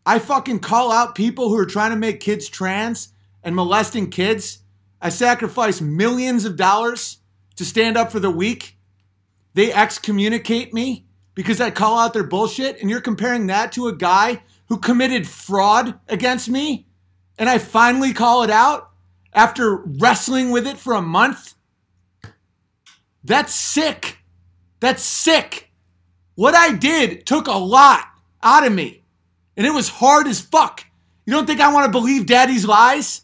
I fucking call out people who are trying to make kids trans and molesting kids. I sacrifice millions of dollars to stand up for the weak. They excommunicate me because I call out their bullshit. And you're comparing that to a guy who committed fraud against me? And I finally call it out after wrestling with it for a month? That's sick. That's sick. What I did took a lot out of me. And it was hard as fuck. You don't think I want to believe daddy's lies?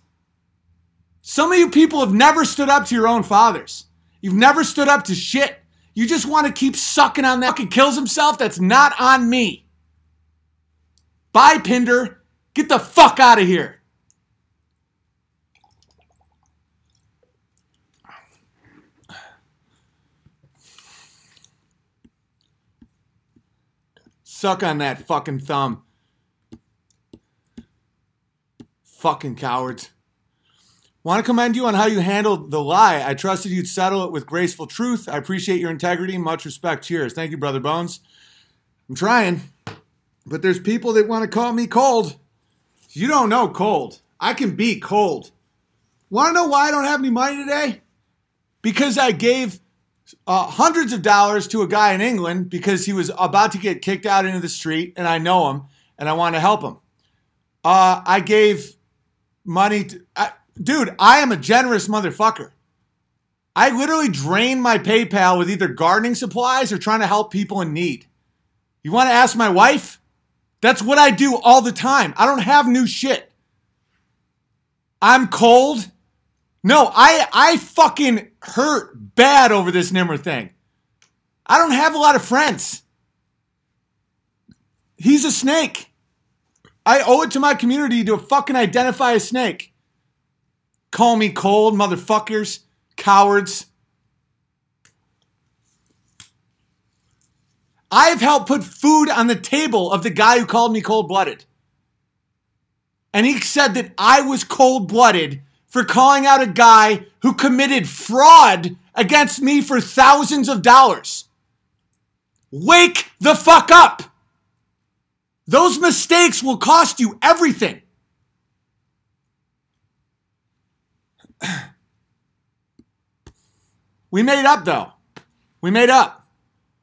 Some of you people have never stood up to your own fathers. You've never stood up to shit. You just want to keep sucking on that. Fucking kills himself. That's not on me. Bye, Pinder. Get the fuck out of here. Suck on that fucking thumb. Fucking cowards. Want to commend you on how you handled the lie. I trusted you'd settle it with graceful truth. I appreciate your integrity. Much respect. Cheers. Thank you, Brother Bones. I'm trying, but there's people that want to call me cold. You don't know cold. I can be cold. Want to know why I don't have any money today? Because I gave uh, hundreds of dollars to a guy in England because he was about to get kicked out into the street, and I know him, and I want to help him. Uh, I gave money to, I, dude. I am a generous motherfucker. I literally drain my PayPal with either gardening supplies or trying to help people in need. You want to ask my wife? That's what I do all the time. I don't have new shit. I'm cold. No, I I fucking hurt bad over this Nimmer thing. I don't have a lot of friends. He's a snake. I owe it to my community to fucking identify a snake. Call me cold, motherfuckers, cowards. I've helped put food on the table of the guy who called me cold blooded. And he said that I was cold blooded for calling out a guy who committed fraud against me for thousands of dollars. Wake the fuck up. Those mistakes will cost you everything. We made up though. We made up.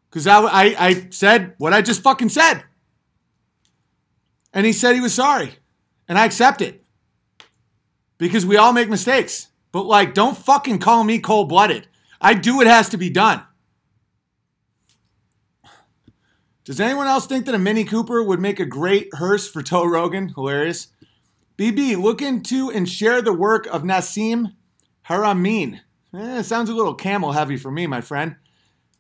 Because I, I, I said what I just fucking said. And he said he was sorry. And I accept it because we all make mistakes. But like, don't fucking call me cold blooded. I do what has to be done. Does anyone else think that a Mini Cooper would make a great hearse for Toe Rogan? Hilarious. BB, look into and share the work of Nassim Haramein. Eh, sounds a little camel heavy for me, my friend.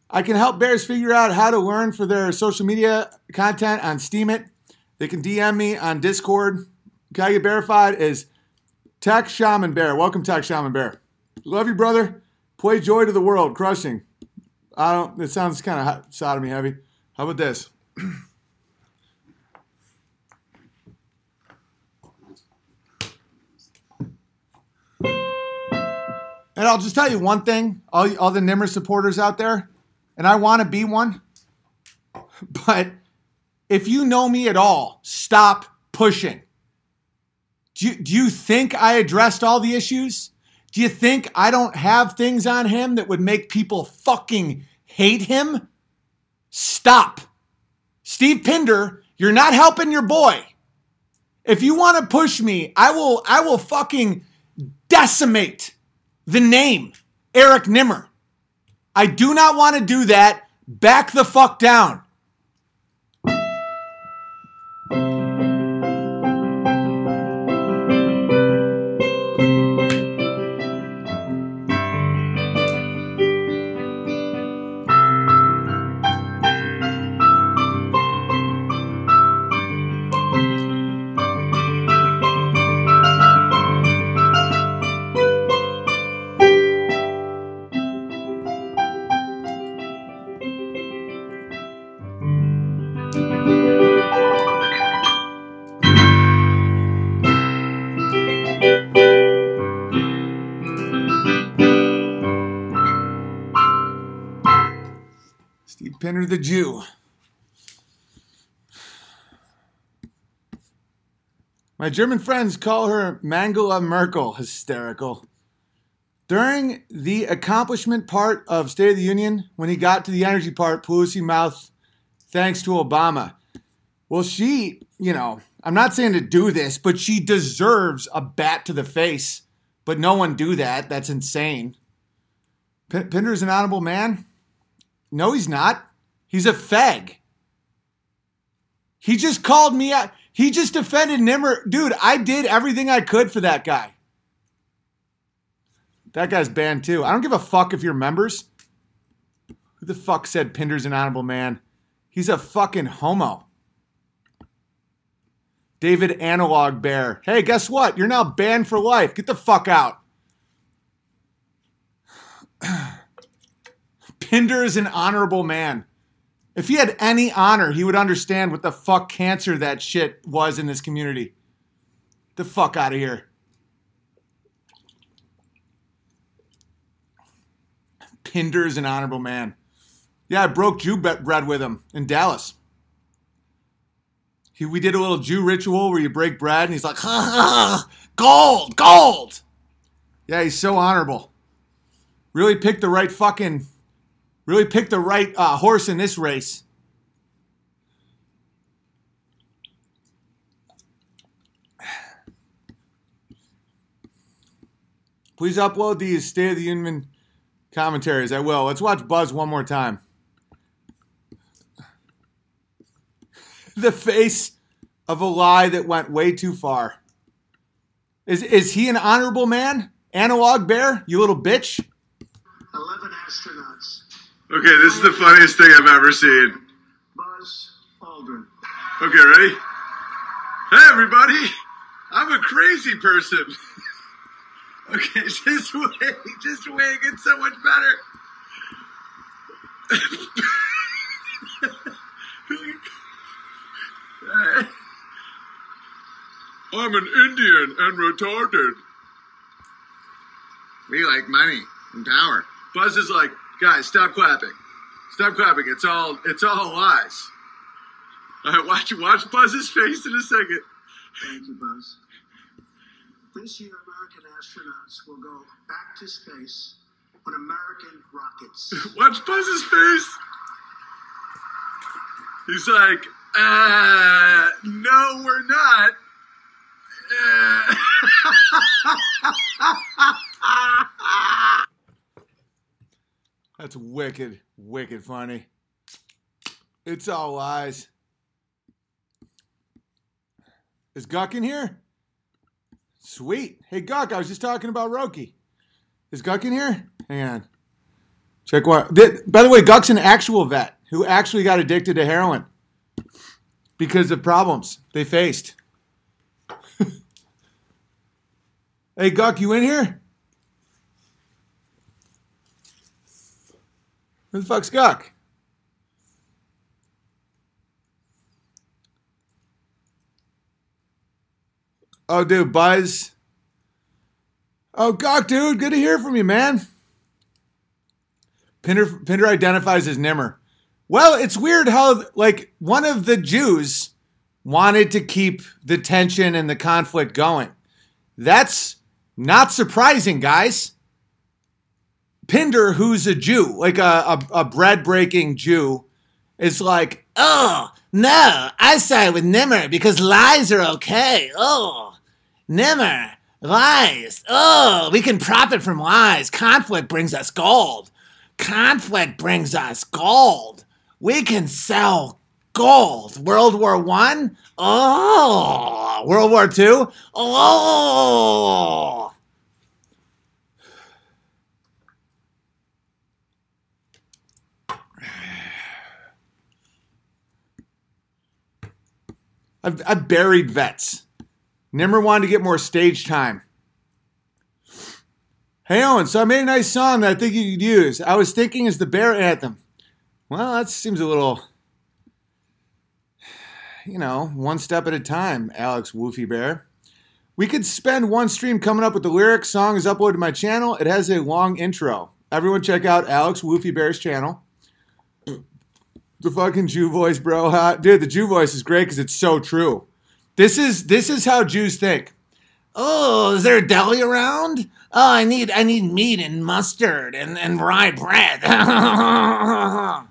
I can help bears figure out how to learn for their social media content on Steemit. They can DM me on Discord. Can I get verified? Is Tech Shaman Bear. Welcome, Tech Shaman Bear. Love you, brother. Play joy to the world. Crushing. I don't. It sounds kind of sodomy heavy. How about this? And I'll just tell you one thing, all, all the Nimmer supporters out there, and I want to be one, but if you know me at all, stop pushing. Do you, do you think I addressed all the issues? Do you think I don't have things on him that would make people fucking hate him, stop. Steve Pinder, you're not helping your boy. If you want to push me, I will I will fucking decimate the name Eric Nimmer. I do not want to do that. Back the fuck down. The Jew. My German friends call her Mangala Merkel hysterical. During the accomplishment part of State of the Union, when he got to the energy part, Pelosi mouth, thanks to Obama. Well, she, you know, I'm not saying to do this, but she deserves a bat to the face. But no one do that. That's insane. P- Pinder's an honorable man. No, he's not. He's a fag. He just called me out. He just defended Nimmer. Dude, I did everything I could for that guy. That guy's banned too. I don't give a fuck if you're members. Who the fuck said Pinder's an honorable man? He's a fucking homo. David Analog Bear. Hey, guess what? You're now banned for life. Get the fuck out. Pinder is an honorable man. If he had any honor, he would understand what the fuck cancer that shit was in this community. The fuck out of here. Pinder is an honorable man. Yeah, I broke Jew bread with him in Dallas. He, we did a little Jew ritual where you break bread, and he's like, gold, gold. Yeah, he's so honorable. Really picked the right fucking Really picked the right uh, horse in this race. Please upload these State of the Union commentaries. I will. Let's watch Buzz one more time. the face of a lie that went way too far. Is, is he an honorable man? Analog bear? You little bitch? 11 astronauts. Okay, this is the funniest thing I've ever seen. Buzz Aldrin. Okay, ready? Hey, everybody! I'm a crazy person. okay, just wait, just wait, it gets so much better. I'm an Indian and retarded. We like money and power. Buzz is like, guys, stop clapping. Stop clapping. It's all it's all lies. All right, watch watch Buzz's face in a second. Thank you, Buzz. This year, American astronauts will go back to space on American rockets. Watch Buzz's face. He's like, uh, no, we're not. Uh, That's wicked, wicked funny. It's all lies. Is Guck in here? Sweet. Hey, Guck, I was just talking about Roki. Is Guck in here? Hang on. Check what. By the way, Guck's an actual vet who actually got addicted to heroin because of problems they faced. hey, Guck, you in here? Who the fuck's Guck? Oh, dude, Buzz. Oh, Gawk, dude, good to hear from you, man. Pinder, Pinder identifies as Nimmer. Well, it's weird how, like, one of the Jews wanted to keep the tension and the conflict going. That's not surprising, guys. Pinder, who's a Jew, like a, a, a bread breaking Jew, is like, Oh, no, I side with Nimmer because lies are okay. Oh, Nimmer, lies. Oh, we can profit from lies. Conflict brings us gold. Conflict brings us gold. We can sell gold. World War One? Oh, World War Two? Oh. I've, I've buried vets. Nimmer wanted to get more stage time. Hey Owen, so I made a nice song that I think you could use. I was thinking as the bear anthem. Well, that seems a little, you know, one step at a time, Alex Woofy Bear. We could spend one stream coming up with the lyrics. Song is uploaded to my channel. It has a long intro. Everyone check out Alex Woofy Bear's channel. The fucking Jew voice, bro. Huh? Dude, the Jew voice is great because it's so true. This is this is how Jews think. Oh, is there a deli around? Oh, I need I need meat and mustard and, and rye bread.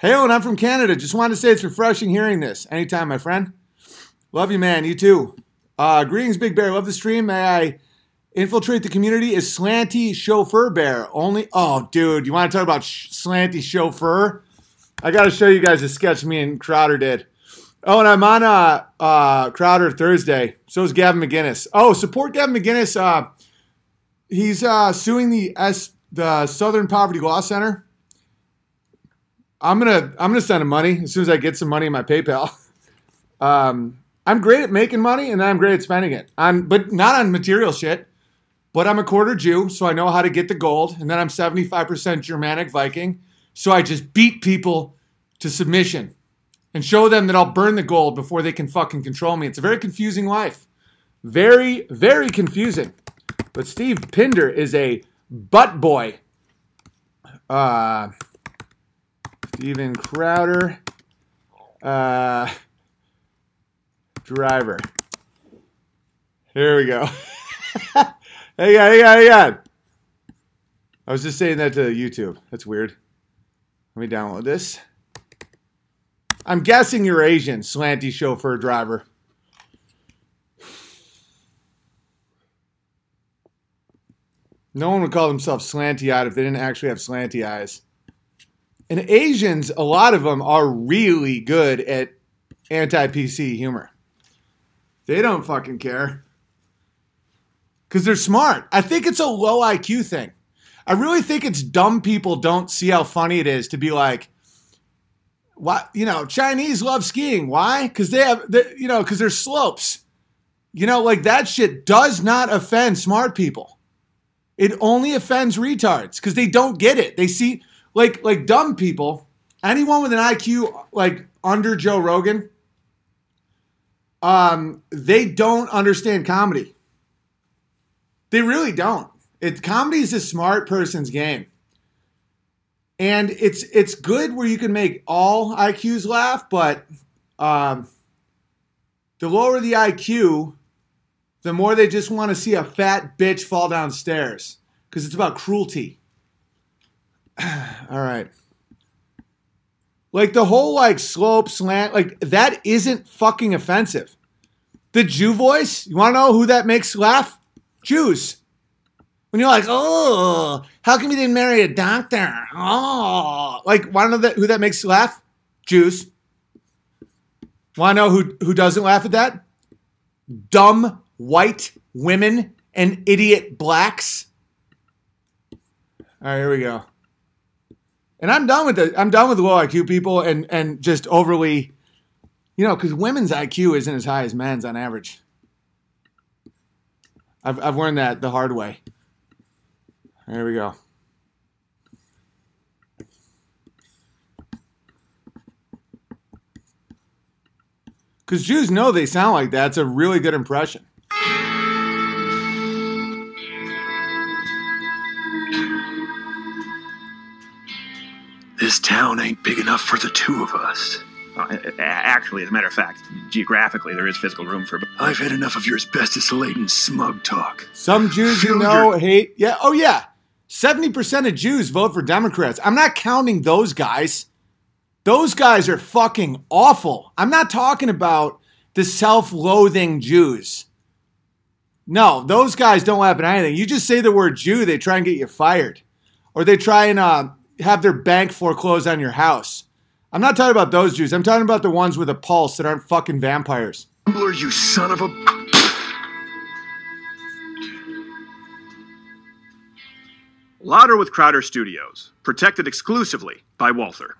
Hey, Owen, I'm from Canada. Just wanted to say it's refreshing hearing this. Anytime, my friend. Love you, man. You too. Uh, greetings, Big Bear. Love the stream. May I infiltrate the community? Is Slanty Chauffeur Bear only? Oh, dude, you want to talk about sh- Slanty Chauffeur? I got to show you guys a sketch me and Crowder did. Oh, and I'm on uh, uh, Crowder Thursday. So is Gavin McInnes. Oh, support Gavin McInnes. Uh, he's uh, suing the S the Southern Poverty Law Center. I'm gonna I'm gonna send him money as soon as I get some money in my PayPal. Um, I'm great at making money and I'm great at spending it. I'm but not on material shit. But I'm a quarter Jew, so I know how to get the gold, and then I'm 75% Germanic Viking, so I just beat people to submission and show them that I'll burn the gold before they can fucking control me. It's a very confusing life. Very, very confusing. But Steve Pinder is a butt boy. Uh, Steven Crowder, uh, driver. Here we go. hey, God, hey, God. I was just saying that to YouTube. That's weird. Let me download this. I'm guessing you're Asian, slanty chauffeur driver. No one would call themselves slanty eyed if they didn't actually have slanty eyes. And Asians, a lot of them are really good at anti PC humor. They don't fucking care. Because they're smart. I think it's a low IQ thing. I really think it's dumb people don't see how funny it is to be like, why, you know, Chinese love skiing. Why? Because they have, you know, because there's slopes. You know, like that shit does not offend smart people. It only offends retards because they don't get it. They see, like, like dumb people, anyone with an IQ like under Joe Rogan, um, they don't understand comedy. They really don't. It comedy is a smart person's game. And it's it's good where you can make all IQs laugh, but um, the lower the IQ, the more they just want to see a fat bitch fall downstairs because it's about cruelty. all right. Like the whole like slope slant, like that isn't fucking offensive. The Jew voice, you want to know who that makes laugh? Jews. When you're like, oh, how come you didn't marry a doctor? Oh, like, want to know that, who that makes you laugh? Jews. Want to know who, who doesn't laugh at that? Dumb white women and idiot blacks. All right, here we go. And I'm done with the I'm done with low IQ people and and just overly, you know, because women's IQ isn't as high as men's on average. I've I've learned that the hard way. There we go. Because Jews know they sound like that. It's a really good impression. This town ain't big enough for the two of us. Uh, a- actually, as a matter of fact, geographically, there is physical room for. I've had enough of your asbestos-laden smug talk. Some Jews you know your- hate. Yeah. Oh, yeah. 70% of Jews vote for Democrats. I'm not counting those guys. Those guys are fucking awful. I'm not talking about the self loathing Jews. No, those guys don't happen anything. You just say the word Jew, they try and get you fired. Or they try and uh, have their bank foreclose on your house. I'm not talking about those Jews. I'm talking about the ones with a pulse that aren't fucking vampires. Gambler, you son of a... Louder with Crowder Studios, protected exclusively by Walther.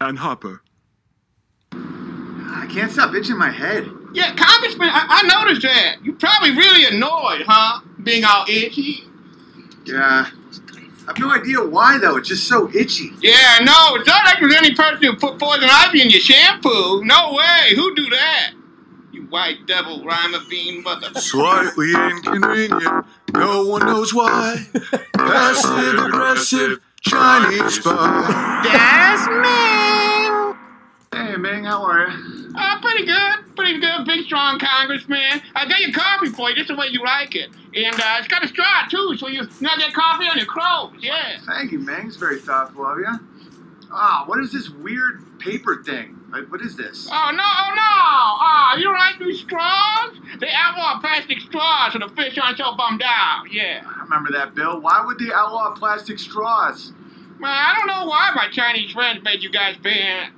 And Hopper. I can't stop itching my head. Yeah, Congressman, I, I noticed that. You're probably really annoyed, huh? Being all itchy. Yeah. I have no idea why, though. It's just so itchy. Yeah, no, it's not like there's any person who put poison ivy in your shampoo. No way. Who do that? You white devil rhymer bean mother. Slightly inconvenient. No one knows why. Passive aggressive Chinese spy. That's me. Hey, Ming, how are you? Uh, pretty good, pretty good, big strong congressman. I got your coffee for you, just the way you like it, and uh, it's got a straw too, so you not get coffee on your clothes. Yeah. Thank you, Ming. It's very thoughtful of you. Ah, what is this weird paper thing? Like, what is this? Oh no, oh no! Oh, you don't like these straws? They outlaw plastic straws, so the fish aren't so bummed out. Yeah. I remember that, Bill. Why would they outlaw plastic straws? Well, I don't know why my Chinese friends made you guys ban.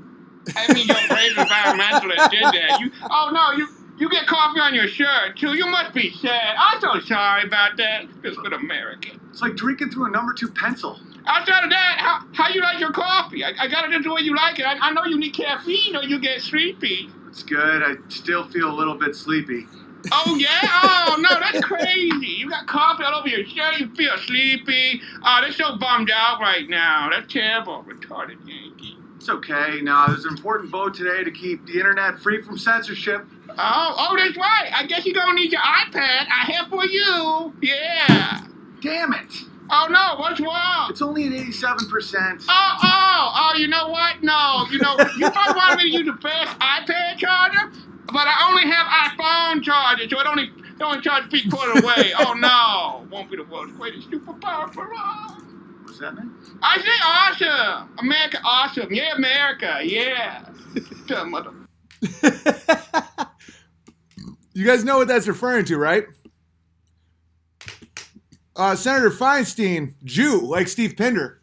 I mean, your brave environmentalist did that. You, oh no, you you get coffee on your shirt too. You must be sad. I'm so sorry about that. It's good American. It's like drinking through a number two pencil. Outside of that, how, how you like your coffee? I, I got it just the way you like it. I, I know you need caffeine or you get sleepy. It's good. I still feel a little bit sleepy. Oh yeah? Oh no, that's crazy. You got coffee all over your shirt. You feel sleepy. Oh, they're so bummed out right now. That's terrible. Retarded Yankee. It's okay. Now, there's an important vote today to keep the internet free from censorship. Oh, oh, that's right. I guess you're gonna need your iPad. I have for you. Yeah. Damn it! Oh no, what's wrong? It's only at 87%. Oh, oh, oh, you know what? No, you know, you probably wanted me to use the best iPad charger, but I only have iPhone charger, so it only, it only charge three quarter away. Oh no, won't be the world's greatest superpower for all. That mean? I say awesome. America awesome. Yeah, America. Yeah. You guys know what that's referring to, right? Uh, Senator Feinstein, Jew, like Steve Pinder,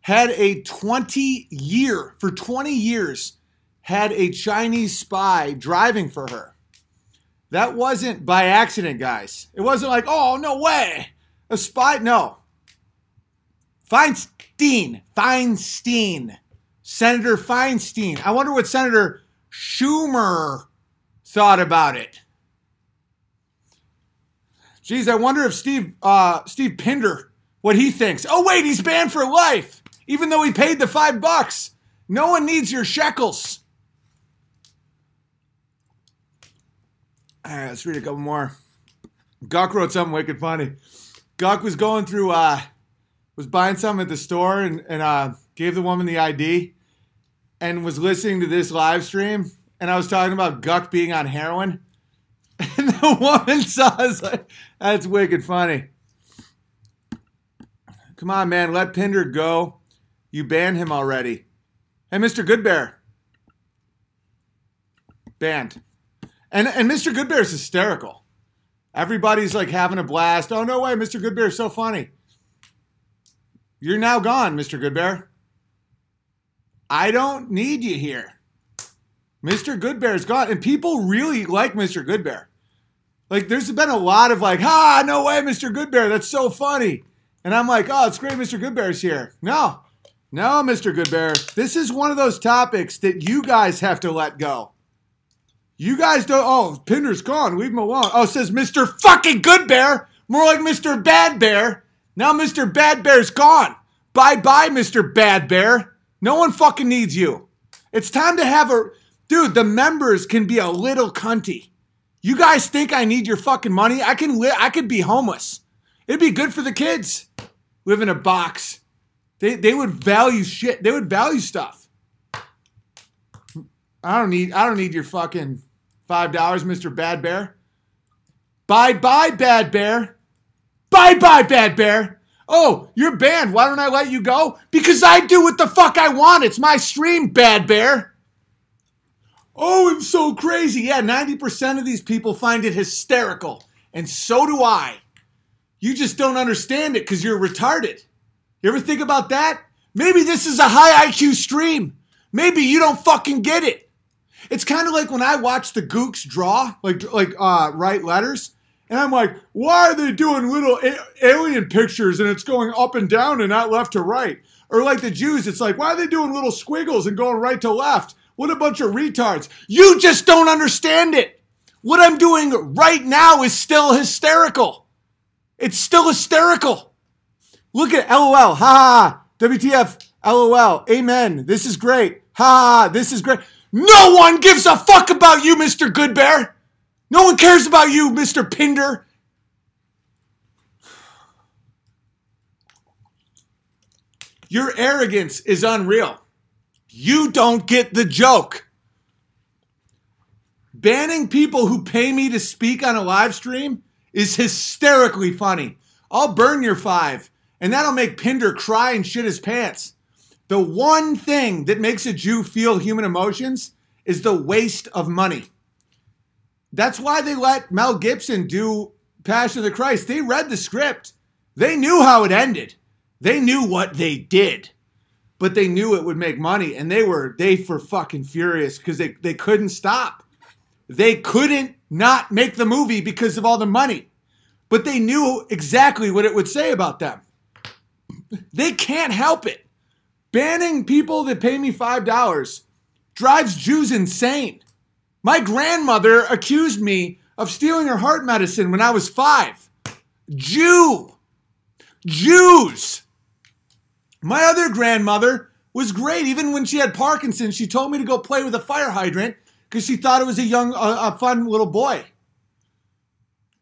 had a 20 year, for 20 years, had a Chinese spy driving for her. That wasn't by accident, guys. It wasn't like, oh, no way. A spy. No. Feinstein. Feinstein. Senator Feinstein. I wonder what Senator Schumer thought about it. Geez, I wonder if Steve uh, Steve Pinder what he thinks. Oh wait, he's banned for life, even though he paid the five bucks. No one needs your shekels. All right, let's read a couple more. Gawk wrote something wicked funny. Gawk was going through, uh, was buying something at the store and, and uh, gave the woman the ID and was listening to this live stream. And I was talking about Guck being on heroin. And the woman saw us like, that's wicked funny. Come on, man, let Pinder go. You banned him already. Hey, Mr. Goodbear. Banned. And and Mr. Goodbear is hysterical. Everybody's like having a blast. Oh no way, Mr. Goodbear is so funny. You're now gone, Mr. Goodbear. I don't need you here. Mr. Goodbear's gone. And people really like Mr. Goodbear. Like, there's been a lot of like, ah, no way, Mr. Goodbear. That's so funny. And I'm like, oh, it's great Mr. Goodbear's here. No, no, Mr. Goodbear. This is one of those topics that you guys have to let go. You guys don't, oh, Pinder's gone. Leave him alone. Oh, says Mr. fucking Goodbear. More like Mr. Bad Bear. Now Mr. Bad Bear's gone. Bye bye, Mr. Bad Bear. No one fucking needs you. It's time to have a, dude, the members can be a little cunty. You guys think I need your fucking money? I can li- I could be homeless. It'd be good for the kids. Live in a box. They they would value shit. They would value stuff. I don't need I don't need your fucking five dollars, Mr. Bad Bear. Bye bye, Bad Bear. Bye bye, Bad Bear. Oh, you're banned. Why don't I let you go? Because I do what the fuck I want. It's my stream, Bad Bear. Oh, I'm so crazy. Yeah, 90% of these people find it hysterical. And so do I. You just don't understand it because you're retarded. You ever think about that? Maybe this is a high IQ stream. Maybe you don't fucking get it. It's kind of like when I watch the Gooks draw, like like uh, write letters, and I'm like, why are they doing little a- alien pictures and it's going up and down and not left to right? Or like the Jews, it's like, why are they doing little squiggles and going right to left? What a bunch of retards. You just don't understand it. What I'm doing right now is still hysterical. It's still hysterical. Look at LOL. Ha ha. WTF. LOL. Amen. This is great. Ha. This is great. No one gives a fuck about you, Mr. Good Bear. No one cares about you, Mr. Pinder. Your arrogance is unreal. You don't get the joke. Banning people who pay me to speak on a live stream is hysterically funny. I'll burn your five, and that'll make Pinder cry and shit his pants. The one thing that makes a Jew feel human emotions is the waste of money. That's why they let Mel Gibson do Passion of the Christ. They read the script, they knew how it ended, they knew what they did, but they knew it would make money, and they were they were fucking furious because they, they couldn't stop. They couldn't not make the movie because of all the money, but they knew exactly what it would say about them. They can't help it. Banning people that pay me $5 drives Jews insane. My grandmother accused me of stealing her heart medicine when I was five. Jew. Jews. My other grandmother was great. Even when she had Parkinson's, she told me to go play with a fire hydrant because she thought it was a young, a fun little boy.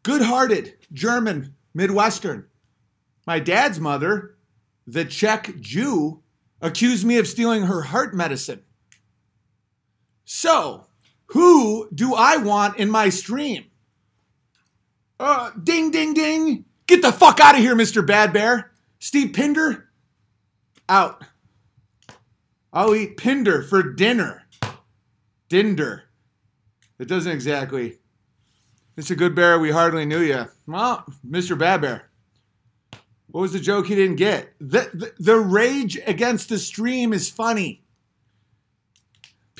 Good hearted, German, Midwestern. My dad's mother, the Czech Jew, accused me of stealing her heart medicine. So, who do I want in my stream? Uh, ding, ding, ding. Get the fuck out of here, Mr. Bad Bear. Steve Pinder, out. I'll eat Pinder for dinner. Dinder. It doesn't exactly. Mr. Good Bear, we hardly knew you. Well, Mr. Bad Bear. What was the joke he didn't get? The, the, the rage against the stream is funny.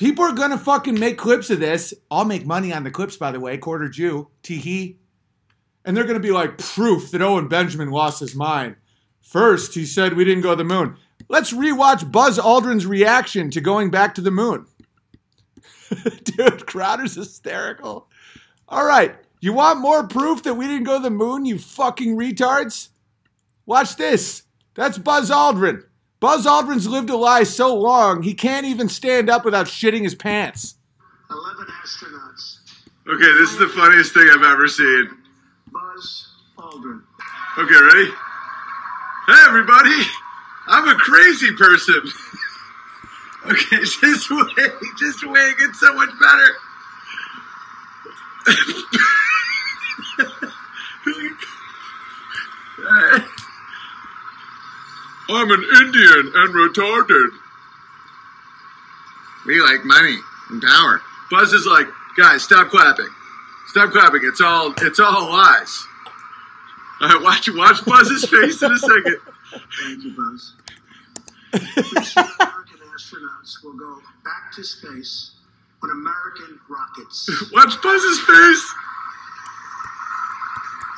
People are gonna fucking make clips of this. I'll make money on the clips, by the way. Quarter Jew, teehee. And they're gonna be like proof that Owen Benjamin lost his mind. First, he said we didn't go to the moon. Let's rewatch Buzz Aldrin's reaction to going back to the moon. Dude, Crowder's hysterical. All right, you want more proof that we didn't go to the moon, you fucking retards? Watch this. That's Buzz Aldrin. Buzz Aldrin's lived a lie so long, he can't even stand up without shitting his pants. 11 astronauts. Okay, this is the funniest thing I've ever seen. Buzz Aldrin. Okay, ready? Hey, everybody! I'm a crazy person. okay, just wait, just wait, it gets so much better. I'm an Indian and retarded. We like money and power. Buzz is like, guys, stop clapping. Stop clapping. It's all it's all lies. All right, watch watch Buzz's face in a second. Thank you, Buzz. American astronauts will go back to space on American rockets. Watch Buzz's face.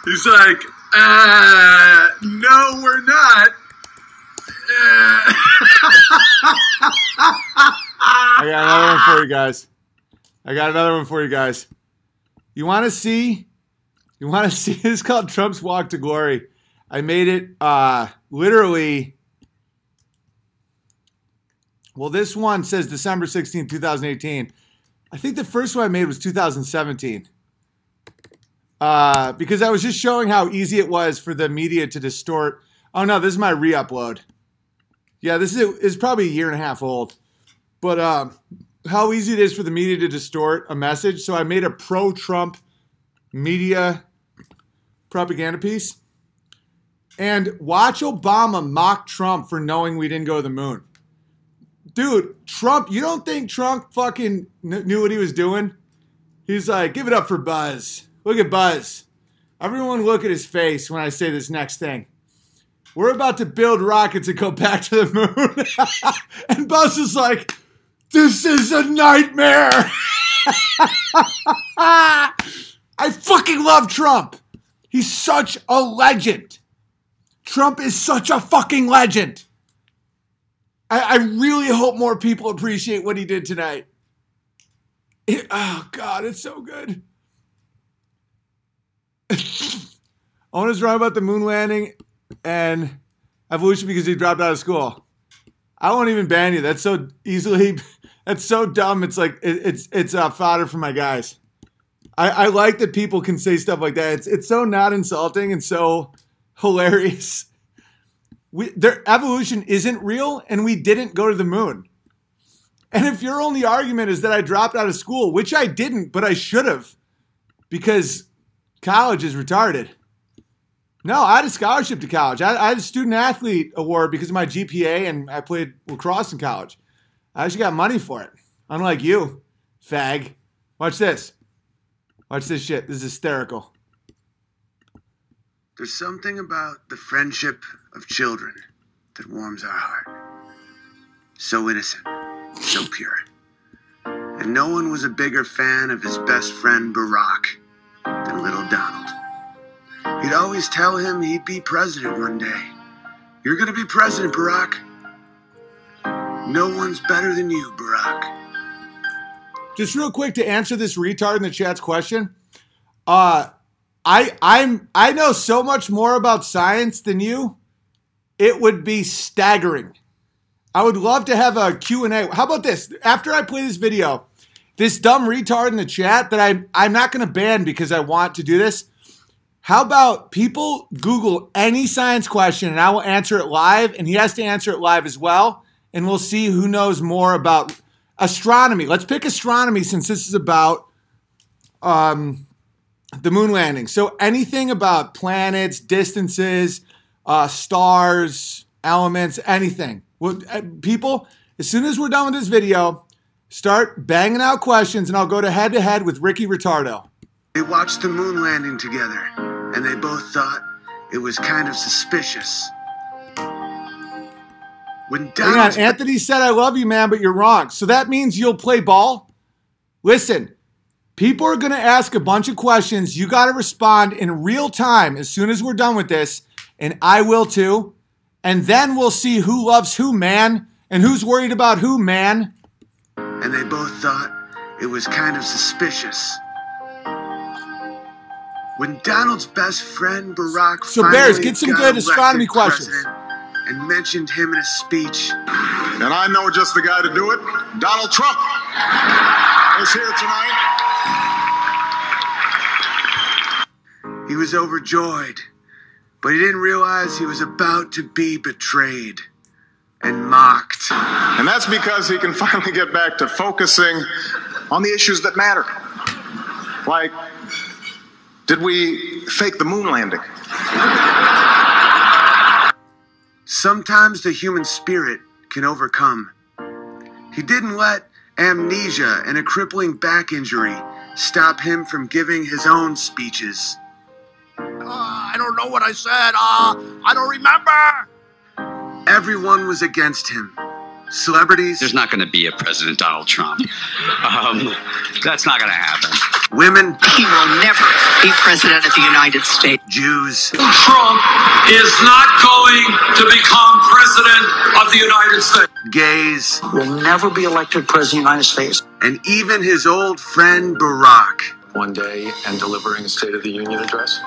He's like, uh, no, we're not. I got another one for you guys. I got another one for you guys. You want to see? You want to see? This is called Trump's Walk to Glory. I made it uh, literally. Well, this one says December 16, 2018. I think the first one I made was 2017. Uh, because I was just showing how easy it was for the media to distort. Oh no, this is my re-upload. Yeah, this is, is probably a year and a half old. But um, how easy it is for the media to distort a message. So I made a pro-Trump media propaganda piece. And watch Obama mock Trump for knowing we didn't go to the moon. Dude, Trump, you don't think Trump fucking kn- knew what he was doing? He's like, give it up for Buzz. Look at Buzz. Everyone look at his face when I say this next thing. We're about to build rockets and go back to the moon. and Buzz is like, this is a nightmare. I fucking love Trump. He's such a legend. Trump is such a fucking legend. I, I really hope more people appreciate what he did tonight. It- oh, God, it's so good. Owen is wrong about the moon landing and evolution because he dropped out of school. I won't even ban you. That's so easily. That's so dumb. It's like it, it's it's uh, fodder for my guys. I, I like that people can say stuff like that. It's it's so not insulting and so hilarious. We their evolution isn't real, and we didn't go to the moon. And if your only argument is that I dropped out of school, which I didn't, but I should have, because college is retarded. No, I had a scholarship to college. I, I had a student athlete award because of my GPA, and I played lacrosse in college. I actually got money for it. Unlike you, fag. Watch this. Watch this shit. This is hysterical. There's something about the friendship of children that warms our heart. So innocent, so pure. And no one was a bigger fan of his best friend Barack than little Donald. He'd always tell him he'd be president one day. You're gonna be president, Barack. No one's better than you, Barack. Just real quick to answer this retard in the chat's question. Uh I I'm I know so much more about science than you. It would be staggering. I would love to have a Q&A. How about this? After I play this video, this dumb retard in the chat that I I'm not going to ban because I want to do this. How about people Google any science question and I will answer it live and he has to answer it live as well and we'll see who knows more about astronomy. Let's pick astronomy since this is about um, the moon landing. So anything about planets, distances, uh, stars, elements, anything. Well, uh, people, as soon as we're done with this video, start banging out questions and I'll go to head to head with Ricky Ritardo. They watched the moon landing together, and they both thought it was kind of suspicious. When Hang on, Anthony said, I love you, man, but you're wrong. So that means you'll play ball? Listen, people are going to ask a bunch of questions. You got to respond in real time as soon as we're done with this, and I will too. And then we'll see who loves who, man, and who's worried about who, man. and they both thought it was kind of suspicious. When Donald's best friend Barack So, Bears, get some good astronomy questions. and mentioned him in a speech, And I know just the guy to do it. Donald Trump is here tonight. he was overjoyed, but he didn't realize he was about to be betrayed and mocked. And that's because he can finally get back to focusing on the issues that matter. Like, did we fake the moon landing? Sometimes the human spirit can overcome. He didn't let amnesia and a crippling back injury stop him from giving his own speeches. I don't know what I said. Uh, I don't remember. Everyone was against him. Celebrities, There's not going to be a President Donald Trump. Um, that's not going to happen. Women, He will never be president of the United States. Jews, Trump is not going to become president of the United States. gays, Will never be elected president of the United States. and even his old friend Barack. one day and delivering a State of the Union address?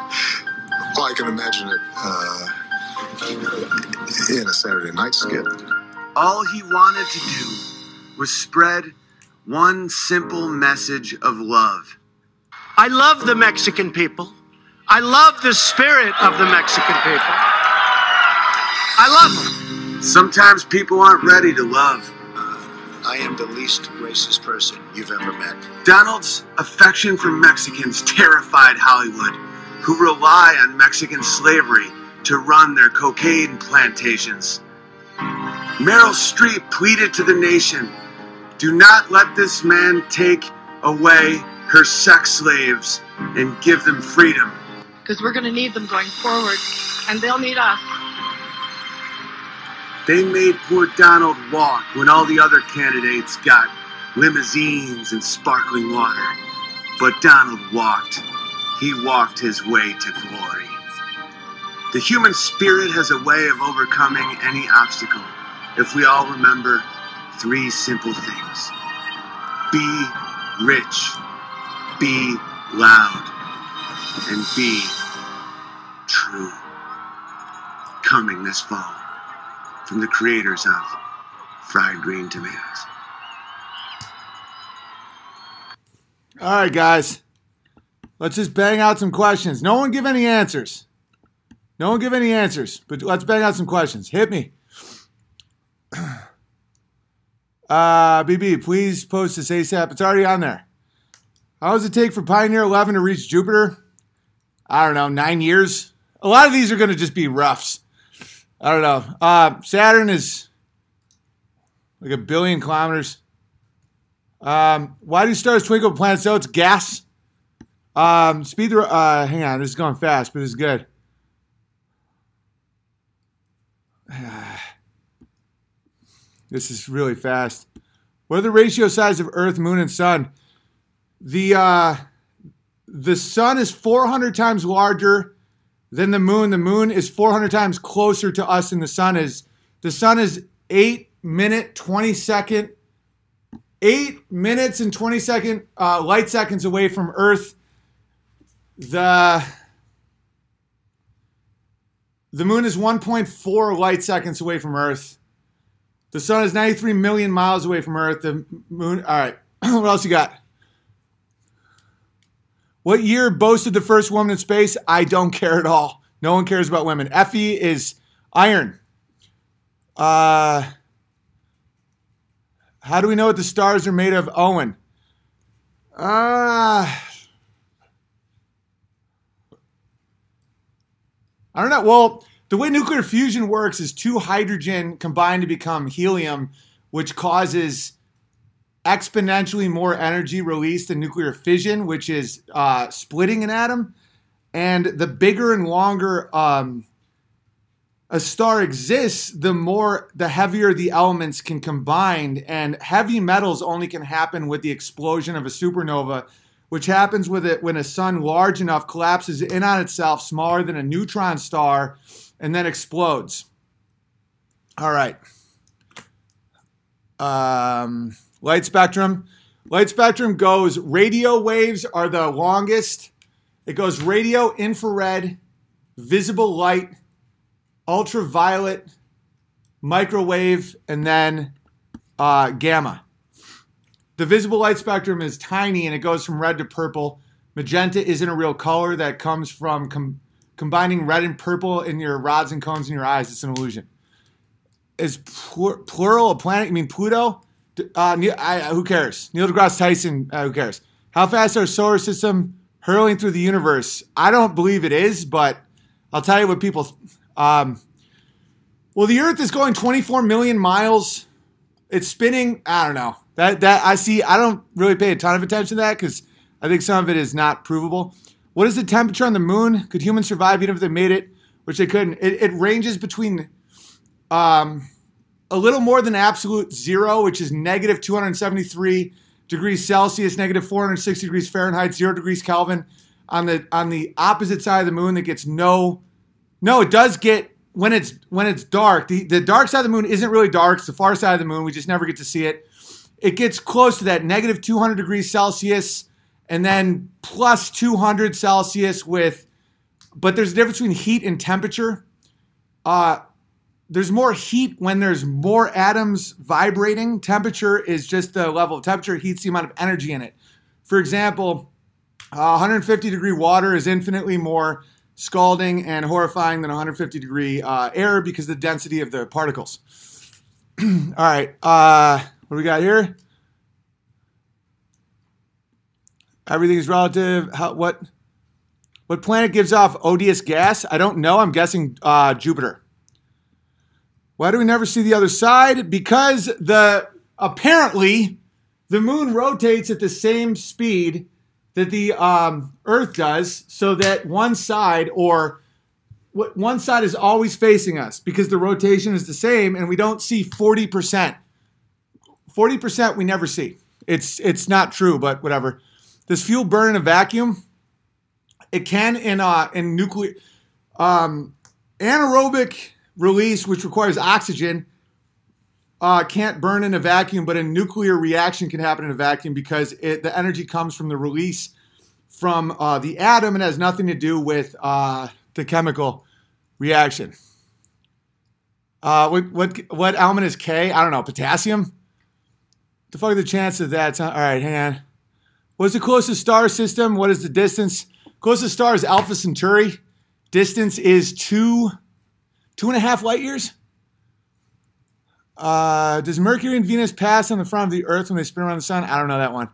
Well, I can imagine it uh, in a Saturday night skit. All he wanted to do was spread one simple message of love. I love the Mexican people. I love the spirit of the Mexican people. I love them. Sometimes people aren't ready to love. I I am the least racist person you've ever met. Donald's affection for Mexicans terrified Hollywood, who rely on Mexican slavery to run their cocaine plantations. Meryl Streep pleaded to the nation do not let this man take away her sex slaves and give them freedom. because we're going to need them going forward, and they'll need us. They made poor Donald walk when all the other candidates got limousines and sparkling water. But Donald walked. He walked his way to glory. The human spirit has a way of overcoming any obstacle if we all remember three simple things be rich, be loud, and be true. Coming this fall from the creators of Fried Green Tomatoes. All right, guys. Let's just bang out some questions. No one give any answers. No one give any answers, but let's bang out some questions. Hit me. Uh, BB, please post this ASAP. It's already on there. How does it take for Pioneer 11 to reach Jupiter? I don't know, nine years? A lot of these are going to just be roughs. I don't know. Uh, Saturn is like a billion kilometers. Um, why do stars twinkle planets? So it's gas. Um, speed the. Uh, hang on, this is going fast, but it's good. this is really fast. What are the ratio size of Earth, Moon, and Sun? The uh, the Sun is 400 times larger than the Moon. The Moon is 400 times closer to us than the Sun is. The Sun is eight minute 20 second, eight minutes and 20 second uh, light seconds away from Earth. The the Moon is 1.4 light seconds away from Earth. The sun is 93 million miles away from Earth. The moon. All right. what else you got? What year boasted the first woman in space? I don't care at all. No one cares about women. Effie is iron. Uh, how do we know what the stars are made of? Owen. Uh, I don't know. Well, the way nuclear fusion works is two hydrogen combine to become helium, which causes exponentially more energy released than nuclear fission, which is uh, splitting an atom. And the bigger and longer um, a star exists, the more, the heavier the elements can combine. And heavy metals only can happen with the explosion of a supernova, which happens with it when a sun large enough collapses in on itself, smaller than a neutron star, and then explodes. All right. Um, light spectrum. Light spectrum goes radio waves are the longest. It goes radio, infrared, visible light, ultraviolet, microwave, and then uh, gamma. The visible light spectrum is tiny and it goes from red to purple. Magenta isn't a real color that comes from com- combining red and purple in your rods and cones in your eyes. It's an illusion. Is plur- plural a planet? You mean Pluto? Uh, I, who cares? Neil deGrasse Tyson. Uh, who cares? How fast our solar system hurling through the universe? I don't believe it is, but I'll tell you what people. Um, well, the Earth is going 24 million miles. It's spinning. I don't know. That that I see. I don't really pay a ton of attention to that because I think some of it is not provable. What is the temperature on the moon? Could humans survive even if they made it? Which they couldn't. It, it ranges between um, a little more than absolute zero, which is negative 273 degrees Celsius, negative 460 degrees Fahrenheit, zero degrees Kelvin. On the on the opposite side of the moon, that gets no. No, it does get when it's when it's dark. The the dark side of the moon isn't really dark. It's the far side of the moon. We just never get to see it. It gets close to that negative 200 degrees Celsius and then plus 200 Celsius with, but there's a difference between heat and temperature. Uh, there's more heat when there's more atoms vibrating. Temperature is just the level of temperature. Heat's the amount of energy in it. For example, uh, 150 degree water is infinitely more scalding and horrifying than 150 degree uh, air because of the density of the particles. All right, uh, What do we got here? Everything is relative. How, what what planet gives off odious gas? I don't know. I'm guessing uh, Jupiter. Why do we never see the other side? Because the apparently the moon rotates at the same speed that the um, Earth does, so that one side or what one side is always facing us because the rotation is the same, and we don't see forty percent. Forty percent we never see. It's it's not true, but whatever. Does fuel burn in a vacuum? It can in uh in nuclear um, anaerobic release, which requires oxygen, uh, can't burn in a vacuum, but a nuclear reaction can happen in a vacuum because it, the energy comes from the release from uh, the atom and has nothing to do with uh, the chemical reaction. Uh, what what what element is K? I don't know. Potassium. The fuck are the chances of that? All right, hang on. What's the closest star system? What is the distance? Closest star is Alpha Centauri. Distance is two, two and a half light years. Uh, does Mercury and Venus pass on the front of the Earth when they spin around the sun? I don't know that one.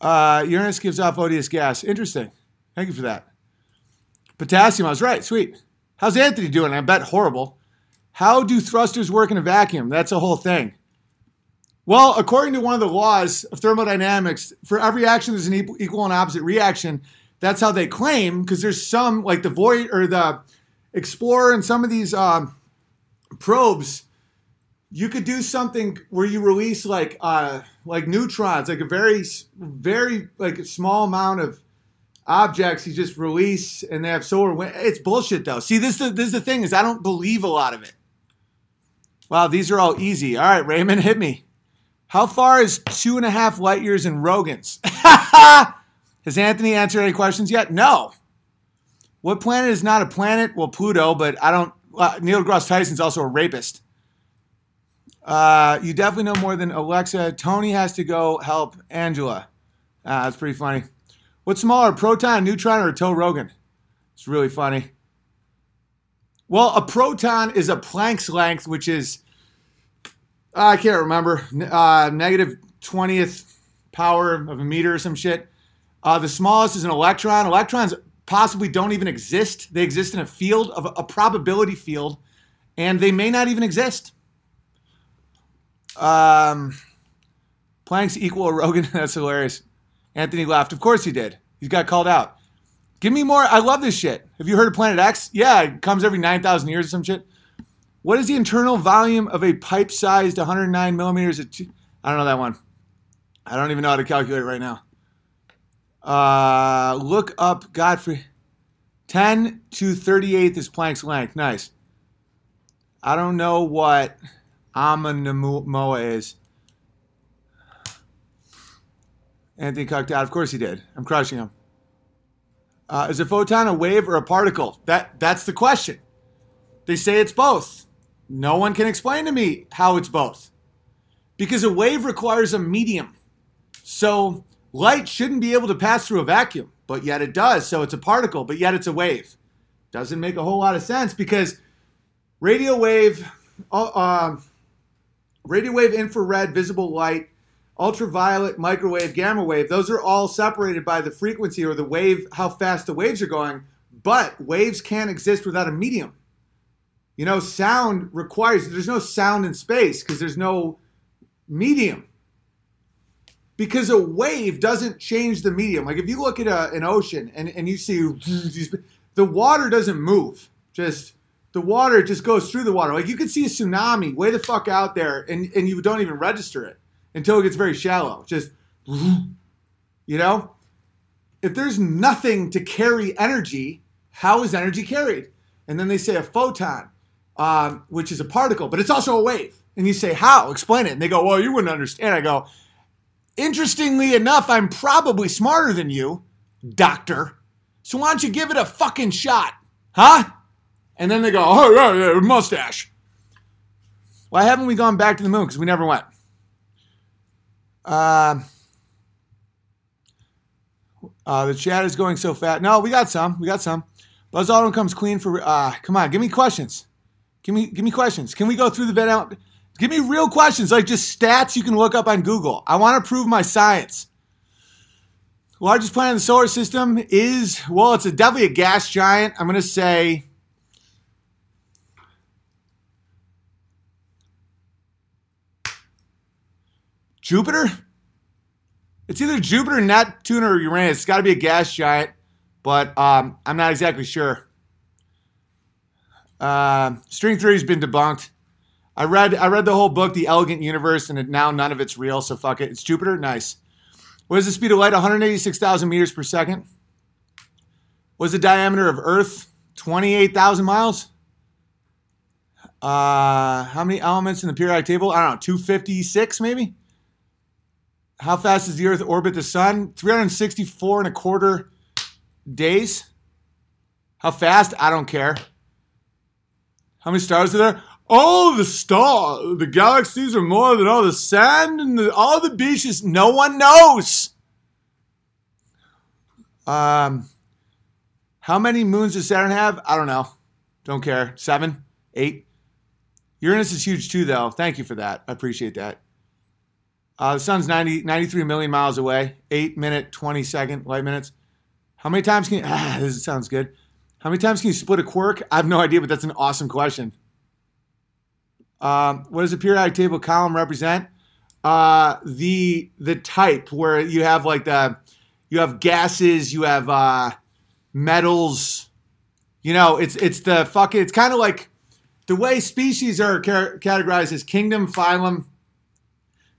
Uh, Uranus gives off odious gas. Interesting. Thank you for that. Potassium, I was right. Sweet. How's Anthony doing? I bet horrible. How do thrusters work in a vacuum? That's a whole thing. Well, according to one of the laws of thermodynamics, for every action, there's an equal and opposite reaction. That's how they claim, because there's some, like the Void or the Explorer and some of these um, probes, you could do something where you release like uh, like neutrons, like a very, very like small amount of objects you just release and they have solar wind. It's bullshit though. See, this is, this is the thing is I don't believe a lot of it. Wow, these are all easy. All right, Raymond, hit me. How far is two and a half light years in Rogan's? Has Anthony answered any questions yet? No. What planet is not a planet? Well, Pluto, but I don't. Uh, Neil deGrasse Tyson's also a rapist. Uh, you definitely know more than Alexa. Tony has to go help Angela. Ah, that's pretty funny. What's smaller, proton, neutron, or a Joe Rogan? It's really funny. Well, a proton is a Planck's length, which is I can't remember uh, negative twentieth power of a meter or some shit. Uh, the smallest is an electron. Electrons possibly don't even exist. They exist in a field of a probability field, and they may not even exist. Um, Planck's equal a Rogan. That's hilarious. Anthony laughed. Of course he did. He got called out. Give me more. I love this shit. Have you heard of Planet X? Yeah, it comes every 9,000 years or some shit. What is the internal volume of a pipe sized 109 millimeters? Two? I don't know that one. I don't even know how to calculate right now. Uh, look up Godfrey. 10 to 38 is Planck's length. Nice. I don't know what Amanamua is. Anthony cucked out. Of course he did. I'm crushing him. Uh, is a photon a wave or a particle? That that's the question. They say it's both. No one can explain to me how it's both. Because a wave requires a medium. So light shouldn't be able to pass through a vacuum, but yet it does. So it's a particle, but yet it's a wave. Doesn't make a whole lot of sense because radio wave, uh, uh radio wave, infrared, visible light, ultraviolet, microwave, gamma wave, those are all separated by the frequency or the wave, how fast the waves are going. But waves can't exist without a medium. You know, sound requires, there's no sound in space because there's no medium. Because a wave doesn't change the medium. Like if you look at a, an ocean and, and you see the water doesn't move, just the water just goes through the water. Like you can see a tsunami way the fuck out there and, and you don't even register it until it gets very shallow. Just, you know? If there's nothing to carry energy, how is energy carried? And then they say a photon, um, which is a particle, but it's also a wave. And you say, how? Explain it. And they go, well, you wouldn't understand. I go, interestingly enough, I'm probably smarter than you, doctor. So why don't you give it a fucking shot? Huh? And then they go, oh, yeah, yeah, mustache. Why haven't we gone back to the moon? Because we never went. Uh, uh, the chat is going so fast. No, we got some. We got some. Buzz Aldrin comes clean for. Uh, come on, give me questions. Give me, give me questions. Can we go through the vet out? Give me real questions, like just stats you can look up on Google. I want to prove my science. Largest planet in the solar system is, well, it's a, definitely a gas giant. I'm going to say. Jupiter? It's either Jupiter, Neptune, or Uranus. It's got to be a gas giant, but um, I'm not exactly sure. Uh, string theory's been debunked. I read I read the whole book, The Elegant Universe, and it, now none of it's real. So fuck it. It's Jupiter. Nice. What is the speed of light? 186,000 meters per second. What's the diameter of Earth? 28,000 miles. Uh, how many elements in the periodic table? I don't know, 256 maybe. How fast does the Earth orbit the Sun? 364 and a quarter days. How fast? I don't care. How many stars are there? All the stars, the galaxies are more than all the sand and the, all the beaches. No one knows. Um, how many moons does Saturn have? I don't know. Don't care. Seven, eight. Uranus is huge too, though. Thank you for that. I appreciate that. Uh, the sun's 90, 93 million miles away. Eight minute, 20 second light minutes. How many times can you, ah, this sounds good. How many times can you split a quark? I have no idea, but that's an awesome question. Um, what does the periodic table column represent? Uh, the the type where you have like the you have gases, you have uh, metals. You know, it's it's the fucking. It's kind of like the way species are ca- categorized as kingdom, phylum,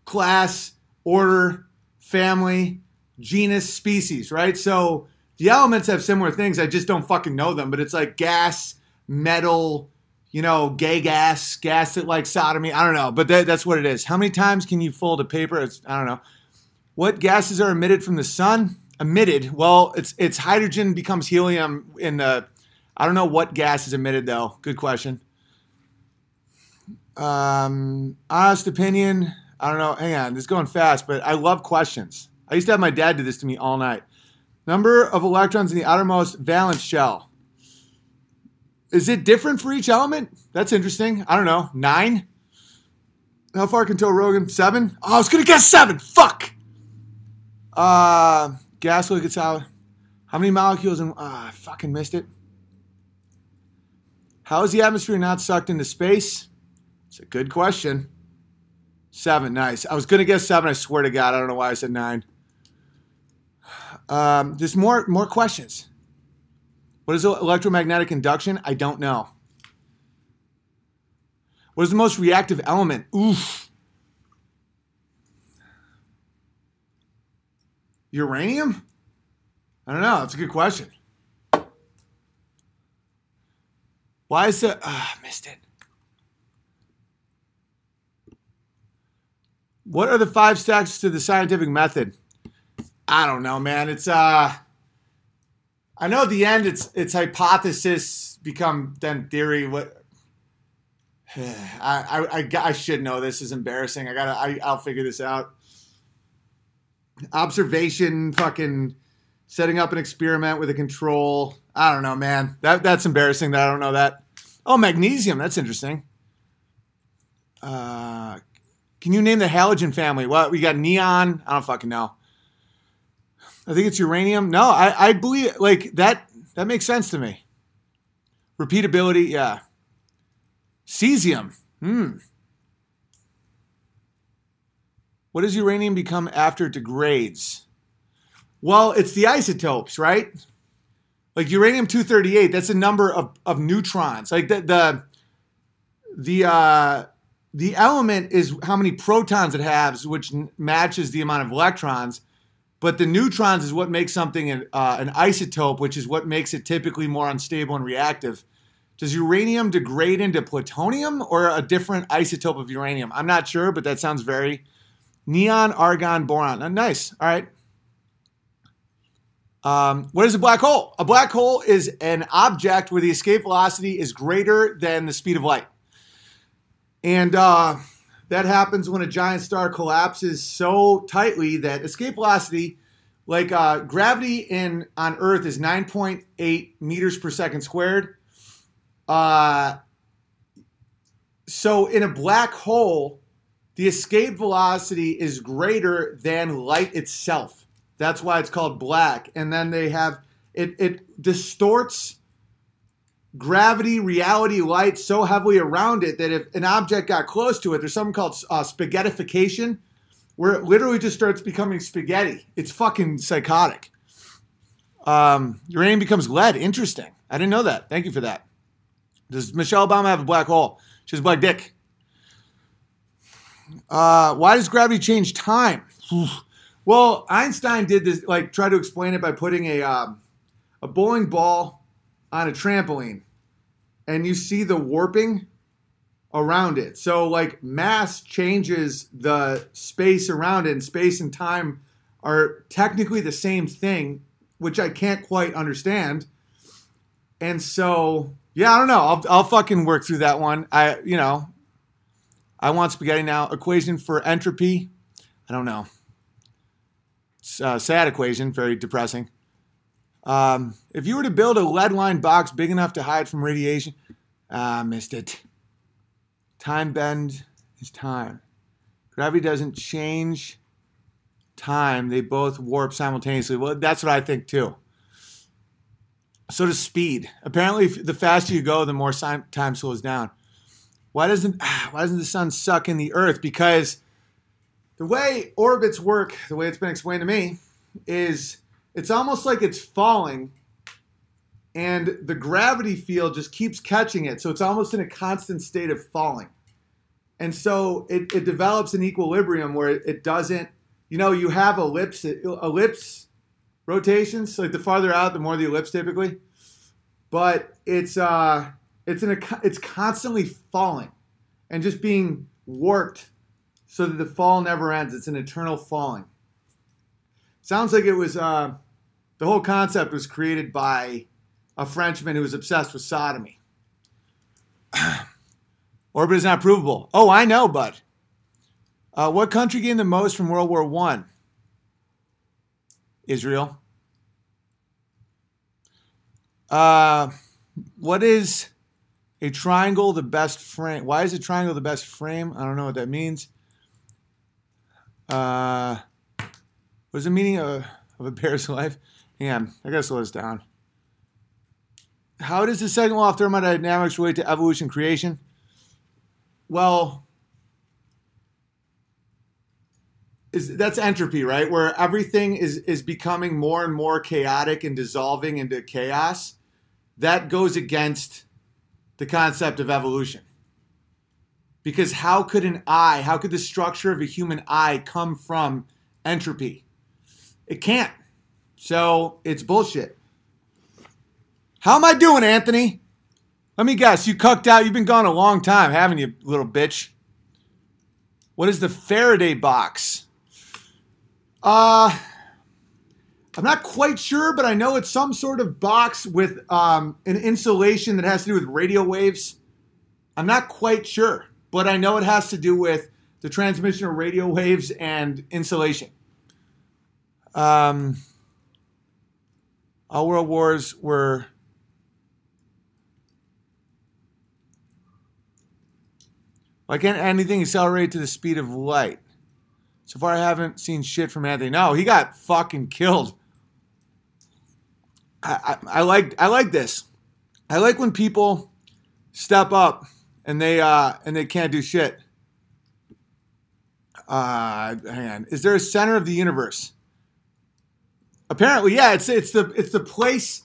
class, order, family, genus, species. Right. So the elements have similar things. I just don't fucking know them. But it's like gas, metal you know, gay gas, gas that like sodomy. I don't know, but that, that's what it is. How many times can you fold a paper? It's, I don't know. What gases are emitted from the sun? Emitted. Well, it's it's hydrogen becomes helium in the. I don't know what gas is emitted though. Good question. Um, honest opinion. I don't know. Hang on, this is going fast, but I love questions. I used to have my dad do this to me all night. Number of electrons in the outermost valence shell. Is it different for each element? That's interesting. I don't know. Nine? How far can Joe Rogan? Seven? Oh, I was going to guess seven. Fuck. Uh, gas, liquid, solid. How many molecules in. Ah, I fucking missed it. How is the atmosphere not sucked into space? It's a good question. Seven, nice. I was to guess seven. I swear to God. I don't know why I said nine. Um, there's more more questions. What is electromagnetic induction? I don't know. What is the most reactive element? Oof. Uranium? I don't know. That's a good question. Why is it? Ah, missed it. What are the five steps to the scientific method? I don't know, man. It's uh I know at the end it's it's hypothesis become then theory. What I, I, I, should know this is embarrassing. I gotta I, I'll figure this out. Observation, fucking setting up an experiment with a control. I don't know, man. That that's embarrassing that I don't know that. Oh, magnesium. That's interesting. Uh, can you name the halogen family? What we got? Neon. I don't fucking know. I think it's uranium. No, I, I believe like that. That makes sense to me. Repeatability, yeah. Cesium. Hmm. What does uranium become after it degrades? Well, it's the isotopes, right? Like uranium 238, that's a number of, of neutrons. Like the the the uh the element is how many protons it has, which matches the amount of electrons. But the neutrons is what makes something an, uh, an isotope, which is what makes it typically more unstable and reactive. Does uranium degrade into plutonium or a different isotope of uranium? I'm not sure, but that sounds very neon, argon, boron. Uh, nice. All right. Um, what is a black hole? A black hole is an object where the escape velocity is greater than the speed of light. And uh, that happens when a giant star collapses so tightly that escape velocity, like uh, gravity in on Earth, is 9.8 meters per second squared. Uh, so in a black hole, the escape velocity is greater than light itself. That's why it's called black. And then they have it it distorts gravity, reality, light so heavily around it that if an object got close to it, there's something called uh, spaghettification, where it literally just starts becoming spaghetti. It's fucking psychotic. Um, uranium becomes lead. Interesting. I didn't know that. Thank you for that. Does Michelle Obama have a black hole? She has black dick. Uh, why does gravity change time? well, Einstein did this, like, try to explain it by putting a um, a bowling ball on a trampoline, and you see the warping around it. So, like, mass changes the space around it, and space and time are technically the same thing, which I can't quite understand. And so, yeah, I don't know. I'll, I'll fucking work through that one. I, you know, I want spaghetti now. Equation for entropy. I don't know. A sad equation, very depressing. Um, if you were to build a lead line box big enough to hide from radiation, ah, missed it. Time bend is time. Gravity doesn't change time, they both warp simultaneously. Well, that's what I think too. So does speed. Apparently, the faster you go, the more time slows down. Why doesn't why doesn't the sun suck in the earth? Because the way orbits work, the way it's been explained to me, is it's almost like it's falling and the gravity field just keeps catching it. So it's almost in a constant state of falling. And so it, it develops an equilibrium where it, it doesn't, you know, you have ellipse, ellipse rotations. Like the farther out, the more the ellipse typically. But it's, uh, it's, in a, it's constantly falling and just being warped so that the fall never ends. It's an eternal falling. Sounds like it was uh, the whole concept was created by a Frenchman who was obsessed with sodomy. Orbit is not provable. Oh, I know, bud. Uh, what country gained the most from World War One? Israel. Uh, what is a triangle the best frame? Why is a triangle the best frame? I don't know what that means. Uh, what is the meaning of, of a bear's life? Hang on, I gotta slow this down. How does the second law of thermodynamics relate to evolution creation? Well, is that's entropy, right? Where everything is is becoming more and more chaotic and dissolving into chaos. That goes against the concept of evolution. Because how could an eye, how could the structure of a human eye come from entropy? It can't. So it's bullshit. How am I doing, Anthony? Let me guess. You cucked out. You've been gone a long time, haven't you, little bitch? What is the Faraday box? Uh, I'm not quite sure, but I know it's some sort of box with um, an insulation that has to do with radio waves. I'm not quite sure, but I know it has to do with the transmission of radio waves and insulation. Um, all world wars were Why can't anything accelerate to the speed of light? So far, I haven't seen shit from Anthony. No, he got fucking killed. I, I, I like I like this. I like when people step up and they uh, and they can't do shit. Uh, hang on. Is there a center of the universe? Apparently, yeah. It's it's the it's the place.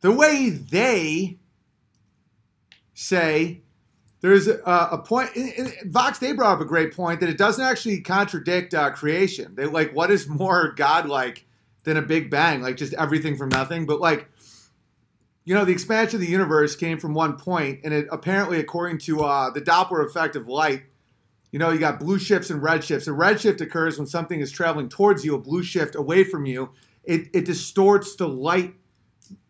The way they say there's a, a point. In, in, Vox they brought up a great point that it doesn't actually contradict uh, creation. They like what is more godlike than a big bang, like just everything from nothing. But like, you know, the expansion of the universe came from one point, and it apparently, according to uh, the Doppler effect of light, you know, you got blue shifts and red shifts. A red shift occurs when something is traveling towards you. A blue shift away from you. It it distorts the light.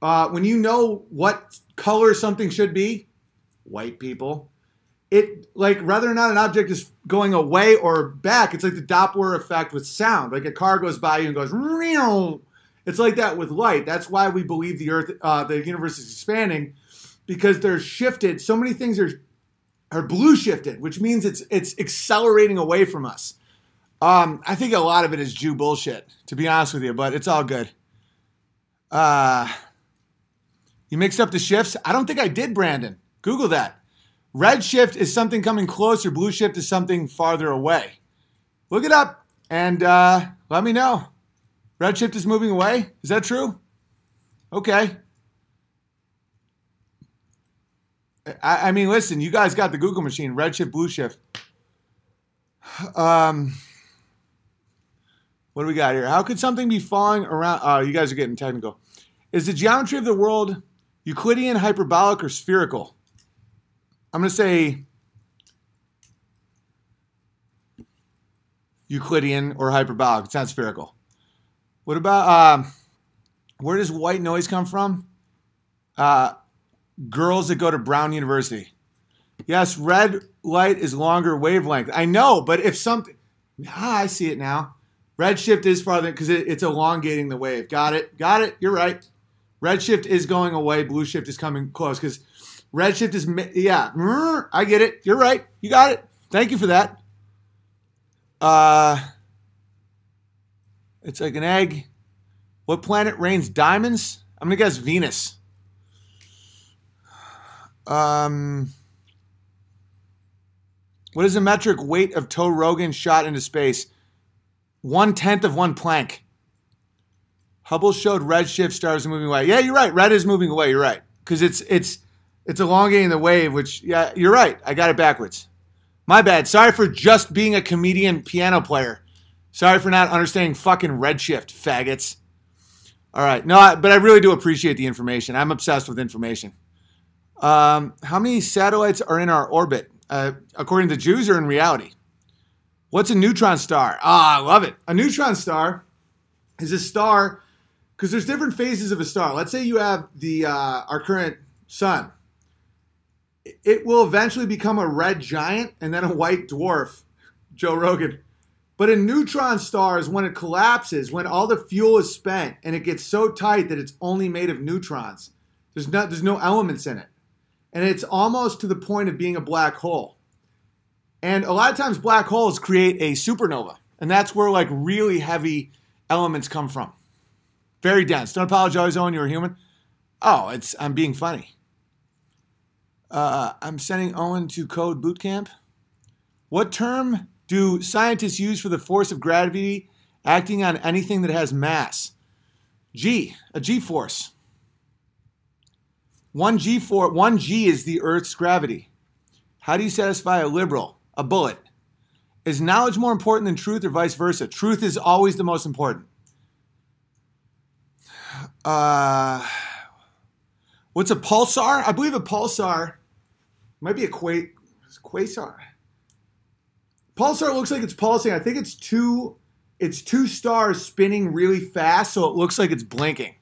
Uh, when you know what color something should be, white people it like whether or not an object is going away or back, it's like the Doppler effect with sound. Like a car goes by you and goes, Real. it's like that with light. That's why we believe the Earth, uh, the universe is expanding, because they're shifted. So many things are or blue shifted, which means it's it's accelerating away from us. Um, I think a lot of it is Jew bullshit, to be honest with you, but it's all good. Uh, you mixed up the shifts. I don't think I did, Brandon. Google that. Red shift is something coming closer. Blue shift is something farther away. Look it up and uh, let me know. Red shift is moving away. Is that true? Okay. I, I mean, listen, you guys got the Google machine. Red shift, blue shift. Um, what do we got here? How could something be falling around? Oh, you guys are getting technical. Is the geometry of the world Euclidean, hyperbolic, or spherical? I'm going to say Euclidean or hyperbolic. It's not spherical. What about um, where does white noise come from? Uh, girls that go to Brown University. Yes, red light is longer wavelength. I know, but if something, ah, I see it now. Redshift is farther because it, it's elongating the wave. Got it. Got it. You're right. Redshift is going away. Blue shift is coming close because redshift is yeah. I get it. You're right. You got it. Thank you for that. Uh, it's like an egg. What planet rains diamonds? I'm gonna guess Venus. Um, what is the metric weight of Toe Rogan shot into space? One tenth of one plank. Hubble showed redshift stars moving away. Yeah, you're right. Red is moving away. You're right because it's it's it's elongating the wave. Which yeah, you're right. I got it backwards. My bad. Sorry for just being a comedian piano player. Sorry for not understanding fucking redshift, faggots. All right, no, but I really do appreciate the information. I'm obsessed with information. Um, how many satellites are in our orbit? Uh, according to Jews or in reality? What's a neutron star? Ah, I love it. A neutron star is a star because there's different phases of a star. Let's say you have the uh, our current sun. It will eventually become a red giant and then a white dwarf. Joe Rogan. But a neutron star is when it collapses, when all the fuel is spent and it gets so tight that it's only made of neutrons. There's no, there's no elements in it. And it's almost to the point of being a black hole. And a lot of times black holes create a supernova. And that's where like really heavy elements come from. Very dense. Don't apologize, Owen, you're a human. Oh, it's I'm being funny. Uh, I'm sending Owen to code boot camp. What term do scientists use for the force of gravity acting on anything that has mass? G, a G force. One G for one G is the Earth's gravity. How do you satisfy a liberal? A bullet. Is knowledge more important than truth or vice versa? Truth is always the most important. Uh, what's a pulsar? I believe a pulsar might be a qua- quasar. Pulsar looks like it's pulsing. I think it's two it's two stars spinning really fast, so it looks like it's blinking.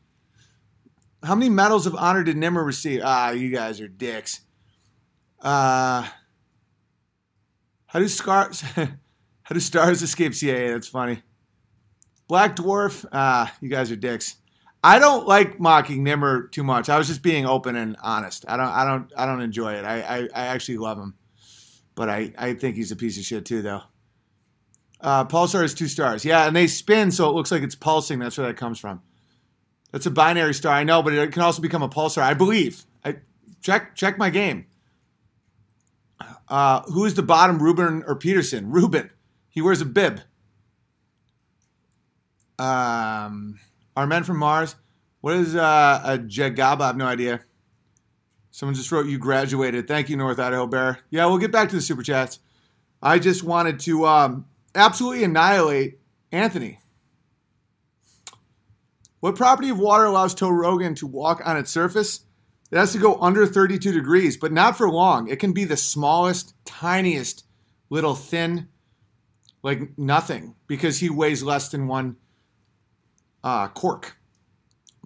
How many medals of honor did Nimmer receive? Ah, you guys are dicks. Uh how do stars how do stars escape CIA? That's funny. Black Dwarf, ah, you guys are dicks. I don't like mocking Nimmer too much. I was just being open and honest. I don't I don't I don't enjoy it. I I, I actually love him but I, I think he's a piece of shit too, though. Uh, Pulsar is two stars. Yeah, and they spin so it looks like it's pulsing. That's where that comes from. That's a binary star, I know, but it can also become a pulsar. I believe. I check check my game. Uh, who is the bottom, Rubin or Peterson? Rubin. He wears a bib. Um, are men from Mars? What is uh, a Jagaba? I have no idea. Someone just wrote, You graduated. Thank you, North Idaho Bear. Yeah, we'll get back to the super chats. I just wanted to um, absolutely annihilate Anthony. What property of water allows Toe Rogan to walk on its surface? It has to go under 32 degrees, but not for long. It can be the smallest, tiniest, little thin, like nothing, because he weighs less than one uh, cork.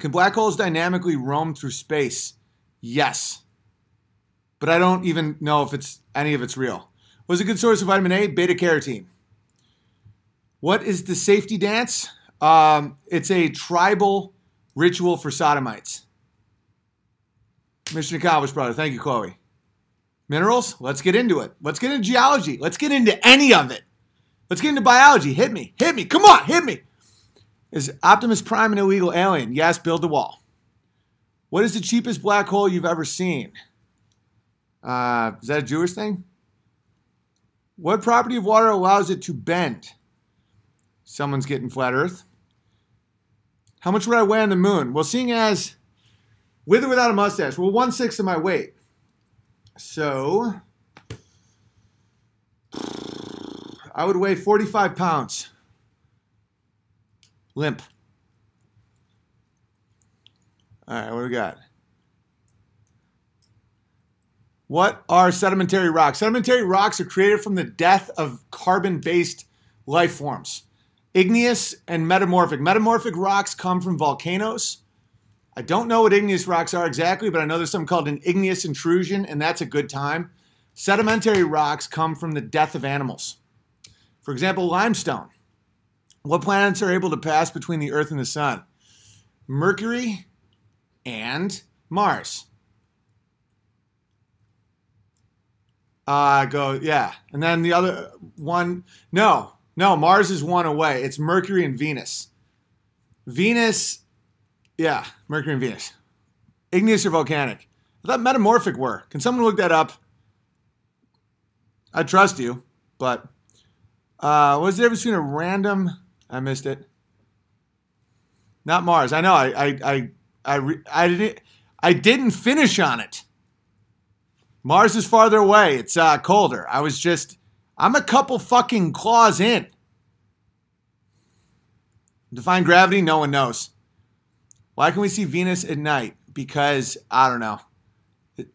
Can black holes dynamically roam through space? Yes but I don't even know if it's any of it's real. Was a good source of vitamin A? Beta carotene. What is the safety dance? Um, it's a tribal ritual for sodomites. Mission accomplished, brother. Thank you, Chloe. Minerals? Let's get into it. Let's get into geology. Let's get into any of it. Let's get into biology. Hit me. Hit me. Come on, hit me. Is Optimus Prime an illegal alien? Yes, build the wall. What is the cheapest black hole you've ever seen? Uh, is that a Jewish thing? What property of water allows it to bend? Someone's getting flat Earth. How much would I weigh on the moon? Well, seeing as with or without a mustache, well, one sixth of my weight. So I would weigh 45 pounds. Limp. All right, what do we got? What are sedimentary rocks? Sedimentary rocks are created from the death of carbon based life forms. Igneous and metamorphic. Metamorphic rocks come from volcanoes. I don't know what igneous rocks are exactly, but I know there's something called an igneous intrusion, and that's a good time. Sedimentary rocks come from the death of animals. For example, limestone. What planets are able to pass between the Earth and the Sun? Mercury and Mars. Uh, go, yeah. And then the other one, no, no, Mars is one away. It's Mercury and Venus. Venus, yeah, Mercury and Venus. Igneous or volcanic? I thought metamorphic were. Can someone look that up? I trust you, but uh, what's the difference between a random? I missed it. Not Mars. I know. I I I I, re, I didn't I didn't finish on it. Mars is farther away. It's uh, colder. I was just I'm a couple fucking claws in. Define gravity, no one knows. Why can we see Venus at night? Because I don't know.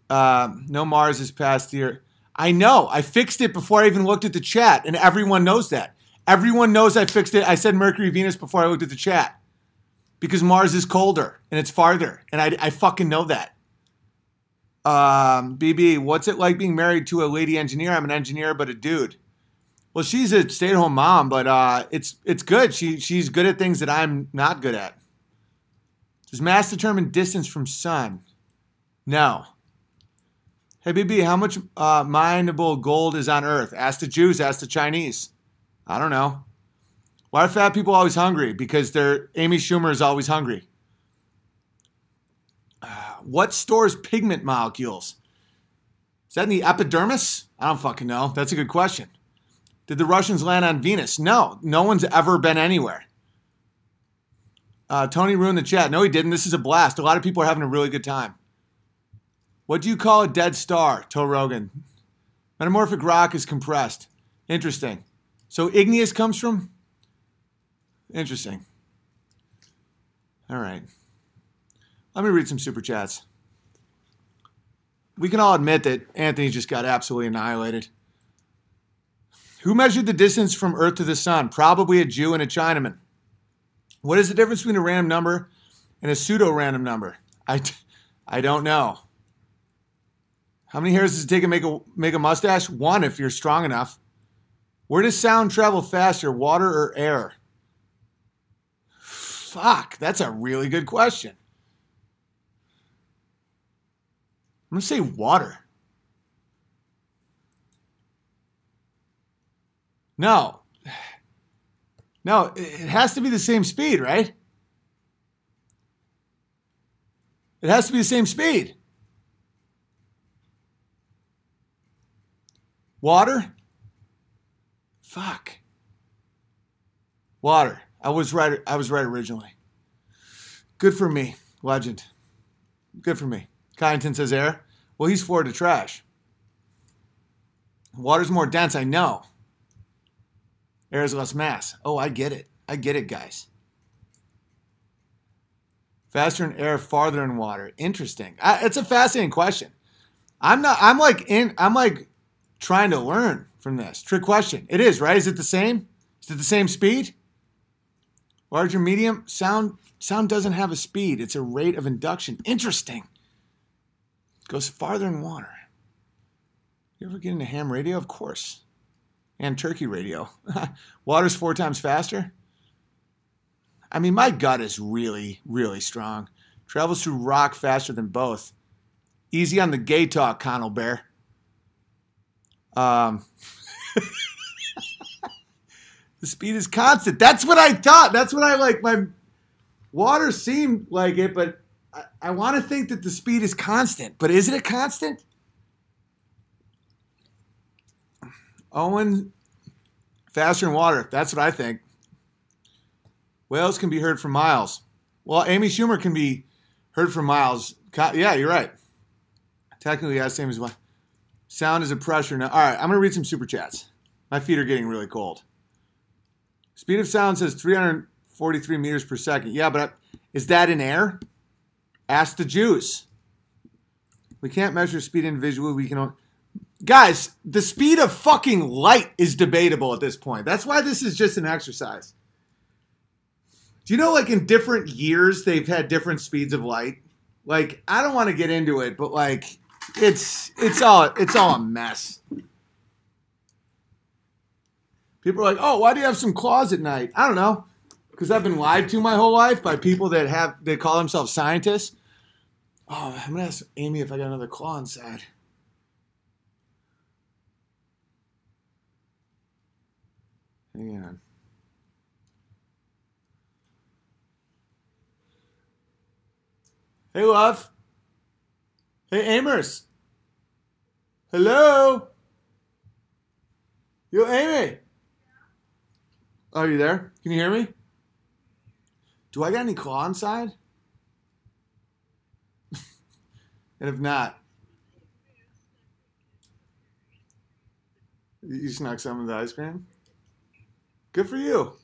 Uh, no Mars is past Earth. I know. I fixed it before I even looked at the chat, and everyone knows that. Everyone knows I fixed it. I said Mercury, Venus before I looked at the chat because Mars is colder and it's farther, and I, I fucking know that. Um, BB, what's it like being married to a lady engineer? I'm an engineer, but a dude. Well, she's a stay-at-home mom, but uh, it's it's good. She she's good at things that I'm not good at. Does mass determine distance from sun? No. Hey, BB, how much uh, mineable gold is on Earth? Ask the Jews, ask the Chinese. I don't know. Why are fat people always hungry? Because they're Amy Schumer is always hungry. Uh, what stores pigment molecules? Is that in the epidermis? I don't fucking know. That's a good question. Did the Russians land on Venus? No, no one's ever been anywhere. Uh, Tony ruined the chat. No, he didn't. This is a blast. A lot of people are having a really good time. What do you call a dead star? Toe Rogan. Metamorphic rock is compressed. Interesting. So igneous comes from? Interesting. All right. Let me read some super chats. We can all admit that Anthony just got absolutely annihilated. Who measured the distance from Earth to the Sun? Probably a Jew and a Chinaman. What is the difference between a random number and a pseudo random number? I, I don't know. How many hairs does it take to make a, make a mustache? One if you're strong enough. Where does sound travel faster, water or air? Fuck, that's a really good question. I'm going to say water. No. No, it has to be the same speed, right? It has to be the same speed. Water? Fuck. Water. I was right. I was right originally. Good for me, legend. Good for me. Kyneton says air. Well, he's for the trash. Water's more dense, I know. Air is less mass. Oh, I get it. I get it, guys. Faster in air, farther in water. Interesting. I, it's a fascinating question. I'm not. I'm like in. I'm like trying to learn from this. Trick question. It is right. Is it the same? Is it the same speed? Large or medium sound. Sound doesn't have a speed. It's a rate of induction. Interesting. Goes farther in water. You ever get into ham radio? Of course. And turkey radio. Water's four times faster. I mean, my gut is really, really strong. Travels through rock faster than both. Easy on the gay talk, Connell Bear. Um, the speed is constant. That's what I thought. That's what I like. My water seemed like it, but I, I want to think that the speed is constant. But is it a constant? Owen, faster in water. That's what I think. Whales can be heard for miles. Well, Amy Schumer can be heard for miles. Yeah, you're right. Technically, yeah, same as well. Sound is a pressure now. All right, I'm going to read some super chats. My feet are getting really cold. Speed of sound says 343 meters per second. Yeah, but is that in air? Ask the Jews. We can't measure speed individually. We can. Only... Guys, the speed of fucking light is debatable at this point. That's why this is just an exercise. Do you know, like in different years, they've had different speeds of light? Like, I don't want to get into it, but like, it's it's all it's all a mess. People are like, "Oh, why do you have some claws at night?" I don't know, because I've been lied to my whole life by people that have they call themselves scientists. Oh, I'm gonna ask Amy if I got another claw inside. Hang on. Hey, love. Hey, Amers. Hello. Yo, Amy. Are you there? Can you hear me? Do I got any claw inside? and if not, you snuck some of the ice cream? Good for you.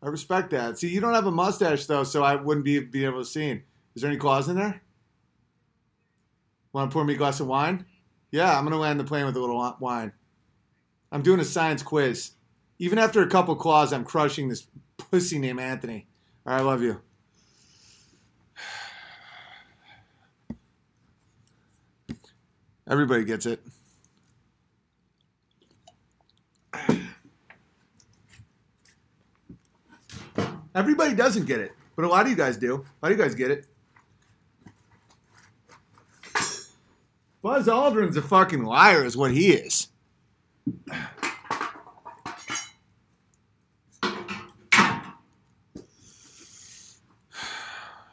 I respect that. See, you don't have a mustache though, so I wouldn't be be able to see. Is there any claws in there? Want to pour me a glass of wine? Yeah, I'm gonna land the plane with a little wine. I'm doing a science quiz. Even after a couple claws, I'm crushing this pussy named Anthony. All right, I love you. Everybody gets it. Everybody doesn't get it, but a lot of you guys do. A lot of you guys get it. Buzz Aldrin's a fucking liar, is what he is.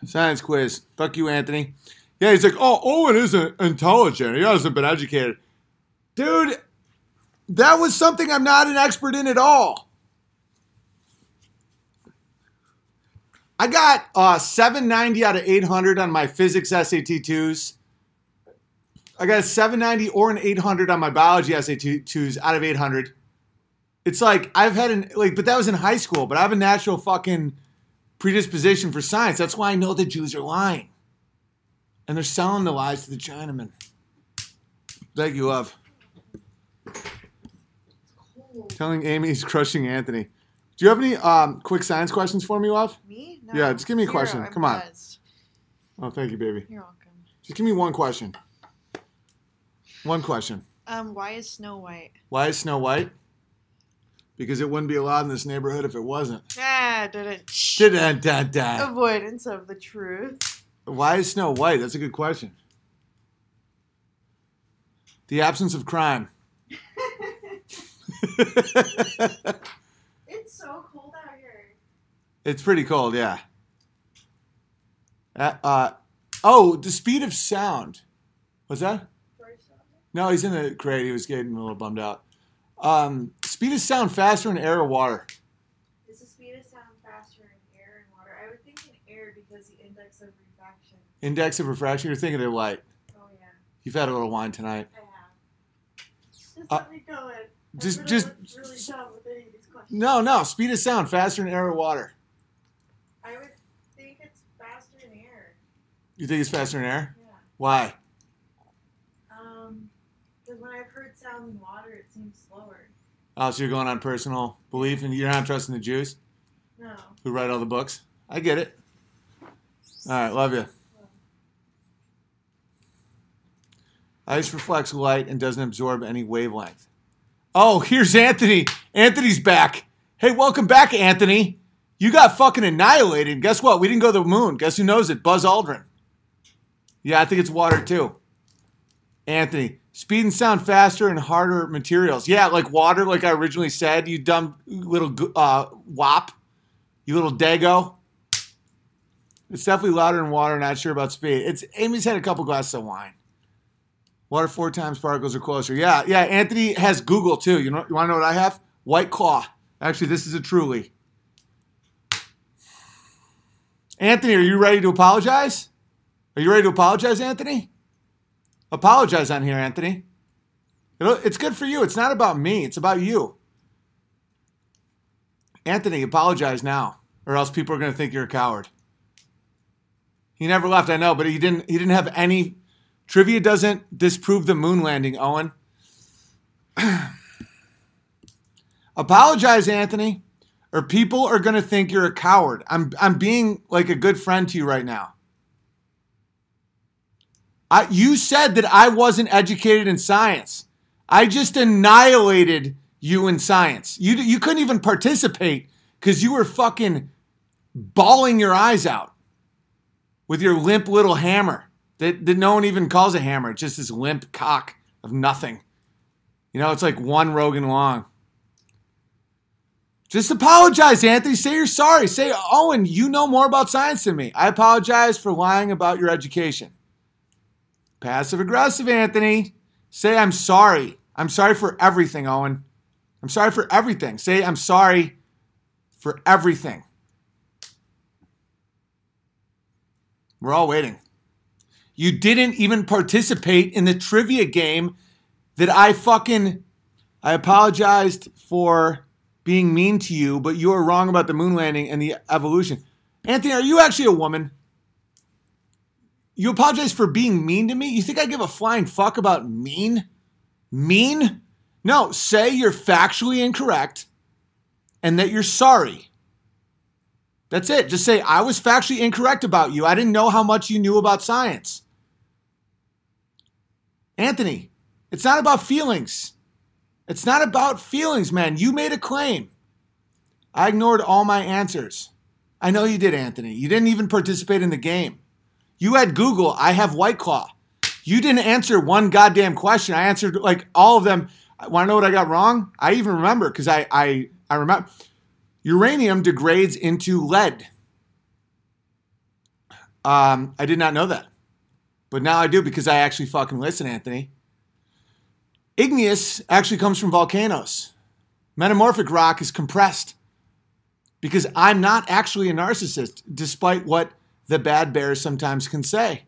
Science quiz. Fuck you, Anthony. Yeah, he's like, oh, Owen isn't intelligent. He hasn't been educated. Dude, that was something I'm not an expert in at all. I got uh, 790 out of 800 on my physics SAT 2s. I got a 790 or an 800 on my biology SAT 2s out of 800. It's like I've had an like, but that was in high school. But I have a natural fucking predisposition for science. That's why I know the Jews are lying, and they're selling the lies to the Chinamen. Thank you, love. Telling Amy he's crushing Anthony. Do you have any um, quick science questions for me, love? Me? No. yeah, just give me a question. Come on. buzzed. Oh, thank you, baby. You're welcome. Just give me one question. One question. Um, why is Snow White? Why is Snow White? Because it wouldn't be allowed in this neighborhood if it wasn't. Ah, did it? Da-da-da-da. Avoidance of the truth. Why is Snow White? That's a good question. The absence of crime. It's so cold out here. It's pretty cold, yeah. Uh, uh, oh, the speed of sound. What's that? No, he's in the crate. He was getting a little bummed out. Um, speed of sound faster in air or water? Is the speed of sound faster in air and water? I would think in air because the index of refraction. Index of refraction. You're thinking they're light. Oh yeah, You've had a little wine tonight. I have. Just Uh, let me go in. I'm just- gonna just- really dumb with any of these questions. No, no. Speed of sound faster in air or water? I would think it's faster in air. You think it's faster in air? Yeah. Why? Um, because when I've heard sound in water, it seems slower. Oh, so you're going on personal belief and you're not trusting the Jews No. who write all the books? I get it. All right, love you. Ice reflects light and doesn't absorb any wavelength. Oh, here's Anthony. Anthony's back. Hey, welcome back, Anthony. You got fucking annihilated. Guess what? We didn't go to the moon. Guess who knows it? Buzz Aldrin. Yeah, I think it's water too. Anthony, Speed and sound faster and harder materials. Yeah, like water, like I originally said. You dumb little uh, wop. You little dago. It's definitely louder than water. Not sure about speed. It's Amy's had a couple glasses of wine. Water four times particles are closer. Yeah, yeah. Anthony has Google too. You know, you want to know what I have? White Claw. Actually, this is a Truly. Anthony, are you ready to apologize? Are you ready to apologize, Anthony? Apologize on here, Anthony. It'll, it's good for you. It's not about me. It's about you. Anthony, apologize now, or else people are going to think you're a coward. He never left, I know, but he didn't. He didn't have any. Trivia doesn't disprove the moon landing, Owen. apologize, Anthony, or people are going to think you're a coward. I'm. I'm being like a good friend to you right now. I, you said that I wasn't educated in science. I just annihilated you in science. You you couldn't even participate because you were fucking bawling your eyes out with your limp little hammer that, that no one even calls a hammer. It's just this limp cock of nothing. You know, it's like one Rogan long. Just apologize, Anthony. Say you're sorry. Say, Owen, you know more about science than me. I apologize for lying about your education. Passive aggressive, Anthony. Say, I'm sorry. I'm sorry for everything, Owen. I'm sorry for everything. Say, I'm sorry for everything. We're all waiting. You didn't even participate in the trivia game that I fucking. I apologized for being mean to you, but you were wrong about the moon landing and the evolution. Anthony, are you actually a woman? You apologize for being mean to me? You think I give a flying fuck about mean? Mean? No, say you're factually incorrect and that you're sorry. That's it. Just say, I was factually incorrect about you. I didn't know how much you knew about science. Anthony, it's not about feelings. It's not about feelings, man. You made a claim. I ignored all my answers. I know you did, Anthony. You didn't even participate in the game. You had Google. I have White Claw. You didn't answer one goddamn question. I answered like all of them. Want to know what I got wrong? I even remember because I, I I remember uranium degrades into lead. Um, I did not know that, but now I do because I actually fucking listen, Anthony. Igneous actually comes from volcanoes. Metamorphic rock is compressed because I'm not actually a narcissist, despite what the bad bears sometimes can say.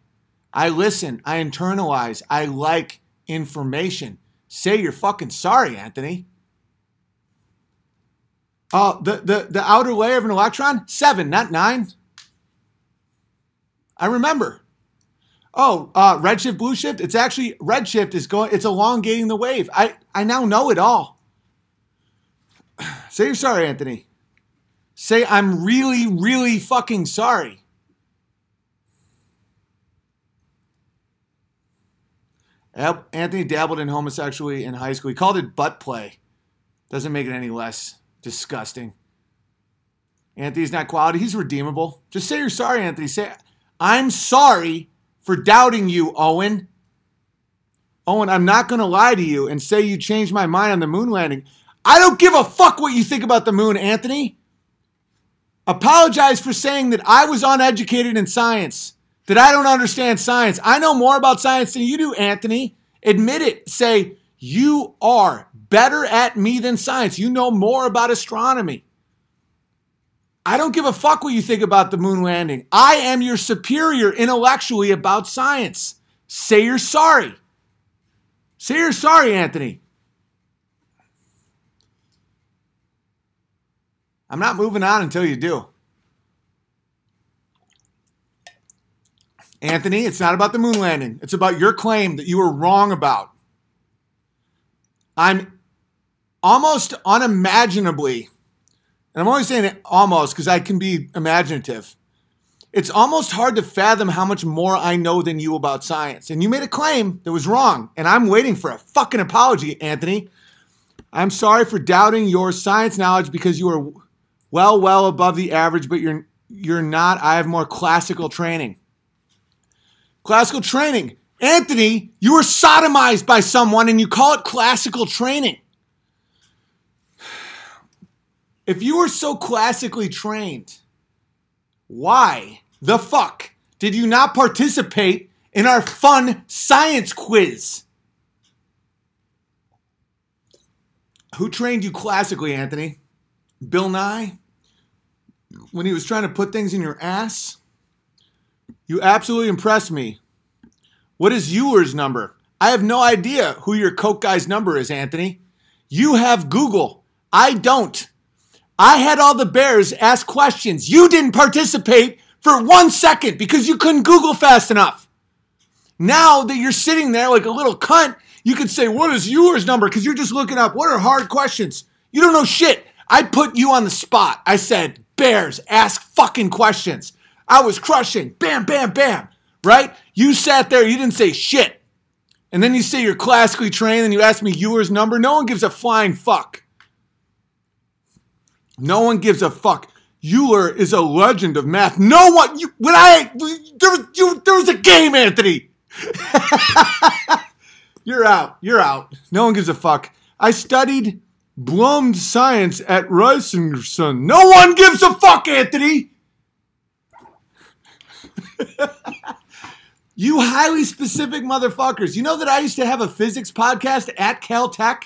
I listen, I internalize, I like information. Say you're fucking sorry, Anthony. Uh, the, the, the outer layer of an electron? Seven, not nine. I remember. Oh, uh, redshift, blue shift. It's actually redshift is going. It's elongating the wave. I I now know it all. Say you're sorry, Anthony. Say I'm really, really fucking sorry. Anthony dabbled in homosexuality in high school. He called it butt play. Doesn't make it any less disgusting. Anthony's not quality. He's redeemable. Just say you're sorry, Anthony. Say, I'm sorry for doubting you, Owen. Owen, I'm not going to lie to you and say you changed my mind on the moon landing. I don't give a fuck what you think about the moon, Anthony. Apologize for saying that I was uneducated in science that I don't understand science. I know more about science than you do, Anthony. Admit it. Say, you are better at me than science. You know more about astronomy. I don't give a fuck what you think about the moon landing. I am your superior intellectually about science. Say you're sorry. Say you're sorry, Anthony. I'm not moving on until you do. Anthony, it's not about the moon landing. It's about your claim that you were wrong about. I'm almost unimaginably, and I'm only saying it almost because I can be imaginative. It's almost hard to fathom how much more I know than you about science. And you made a claim that was wrong, and I'm waiting for a fucking apology, Anthony. I'm sorry for doubting your science knowledge because you are well, well above the average, but you're you're not. I have more classical training. Classical training. Anthony, you were sodomized by someone and you call it classical training. If you were so classically trained, why the fuck did you not participate in our fun science quiz? Who trained you classically, Anthony? Bill Nye? When he was trying to put things in your ass? You absolutely impressed me. What is Euler's number? I have no idea who your Coke guy's number is, Anthony. You have Google. I don't. I had all the bears ask questions. You didn't participate for one second because you couldn't Google fast enough. Now that you're sitting there like a little cunt, you could say, What is yours number? Because you're just looking up what are hard questions. You don't know shit. I put you on the spot. I said, Bears, ask fucking questions. I was crushing. Bam, bam, bam. Right? You sat there, you didn't say shit. And then you say you're classically trained and you ask me Ewer's number. No one gives a flying fuck. No one gives a fuck. Euler is a legend of math. No one. You, when I there was you, there was a game, Anthony. You're out. You're out. No one gives a fuck. I studied Blummed science at Ryerson. No one gives a fuck, Anthony. you highly specific motherfuckers. You know that I used to have a physics podcast at Caltech?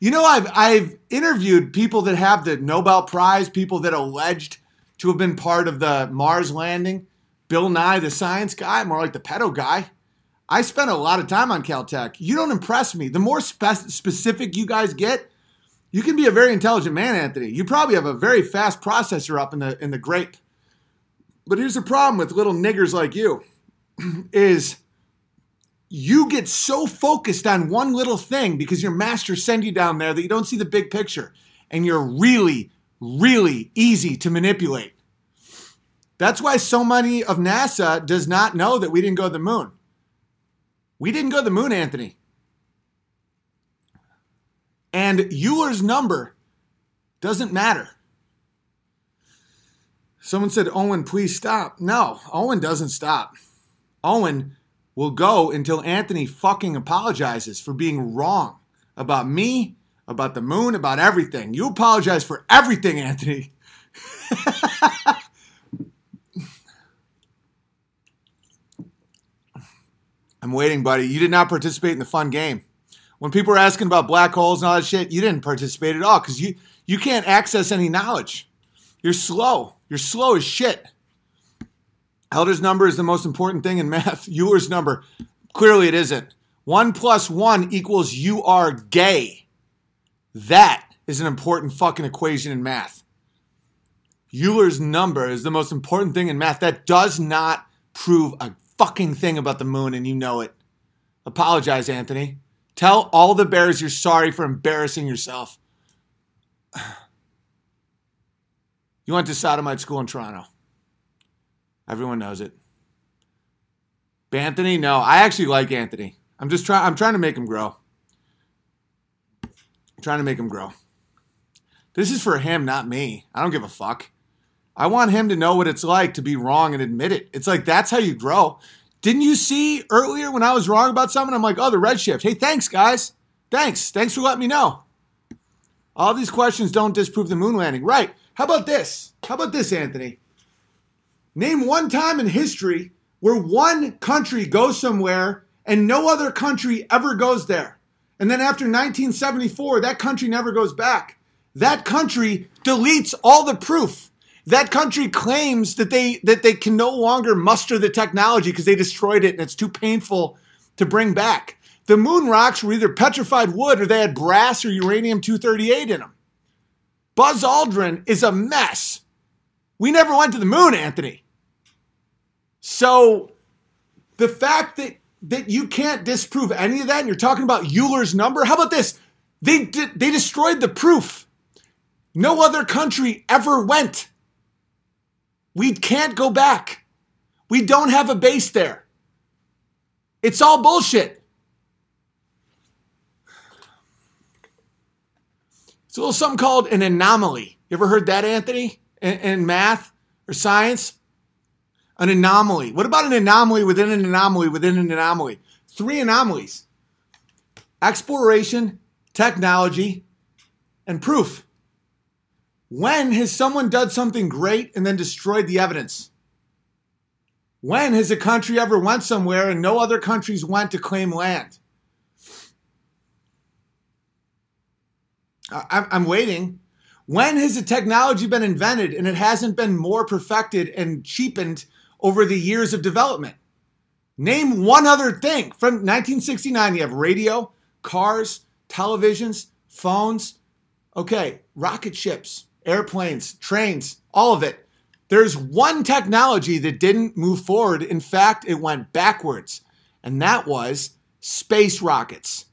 You know, I've I've interviewed people that have the Nobel Prize, people that alleged to have been part of the Mars landing. Bill Nye, the science guy, more like the pedo guy. I spent a lot of time on Caltech. You don't impress me. The more spe- specific you guys get, you can be a very intelligent man, Anthony. You probably have a very fast processor up in the in the grape. But here's the problem with little niggers like you is you get so focused on one little thing because your masters send you down there that you don't see the big picture and you're really really easy to manipulate. That's why so many of NASA does not know that we didn't go to the moon. We didn't go to the moon, Anthony. And Euler's number doesn't matter. Someone said, Owen, please stop. No, Owen doesn't stop. Owen will go until Anthony fucking apologizes for being wrong about me, about the moon, about everything. You apologize for everything, Anthony. I'm waiting, buddy. You did not participate in the fun game. When people were asking about black holes and all that shit, you didn't participate at all because you, you can't access any knowledge. You're slow. You're slow as shit. Elder's number is the most important thing in math. Euler's number, clearly it isn't. One plus one equals you are gay. That is an important fucking equation in math. Euler's number is the most important thing in math. That does not prove a fucking thing about the moon, and you know it. Apologize, Anthony. Tell all the bears you're sorry for embarrassing yourself. You went to sodomite school in Toronto. Everyone knows it. Anthony, no, I actually like Anthony. I'm just trying. I'm trying to make him grow. I'm trying to make him grow. This is for him, not me. I don't give a fuck. I want him to know what it's like to be wrong and admit it. It's like that's how you grow. Didn't you see earlier when I was wrong about something? I'm like, oh, the redshift. Hey, thanks, guys. Thanks. Thanks for letting me know. All these questions don't disprove the moon landing. Right. How about this? How about this, Anthony? Name one time in history where one country goes somewhere and no other country ever goes there. And then after 1974, that country never goes back. That country deletes all the proof. That country claims that they that they can no longer muster the technology because they destroyed it and it's too painful to bring back. The moon rocks were either petrified wood or they had brass or uranium 238 in them. Buzz Aldrin is a mess. We never went to the moon, Anthony. So the fact that that you can't disprove any of that and you're talking about Euler's number, how about this? They they destroyed the proof. No other country ever went. We can't go back. We don't have a base there. It's all bullshit. It's a little something called an anomaly. You ever heard that, Anthony? In, in math or science? An anomaly. What about an anomaly within an anomaly within an anomaly? Three anomalies exploration, technology, and proof. When has someone done something great and then destroyed the evidence? When has a country ever went somewhere and no other countries went to claim land? I- I'm- I'm waiting. When has a technology been invented and it hasn't been more perfected and cheapened over the years of development? Name one other thing. From 1969, you have radio, cars, televisions, phones, okay, rocket ships, airplanes, trains, all of it. There's one technology that didn't move forward. In fact, it went backwards, and that was space rockets.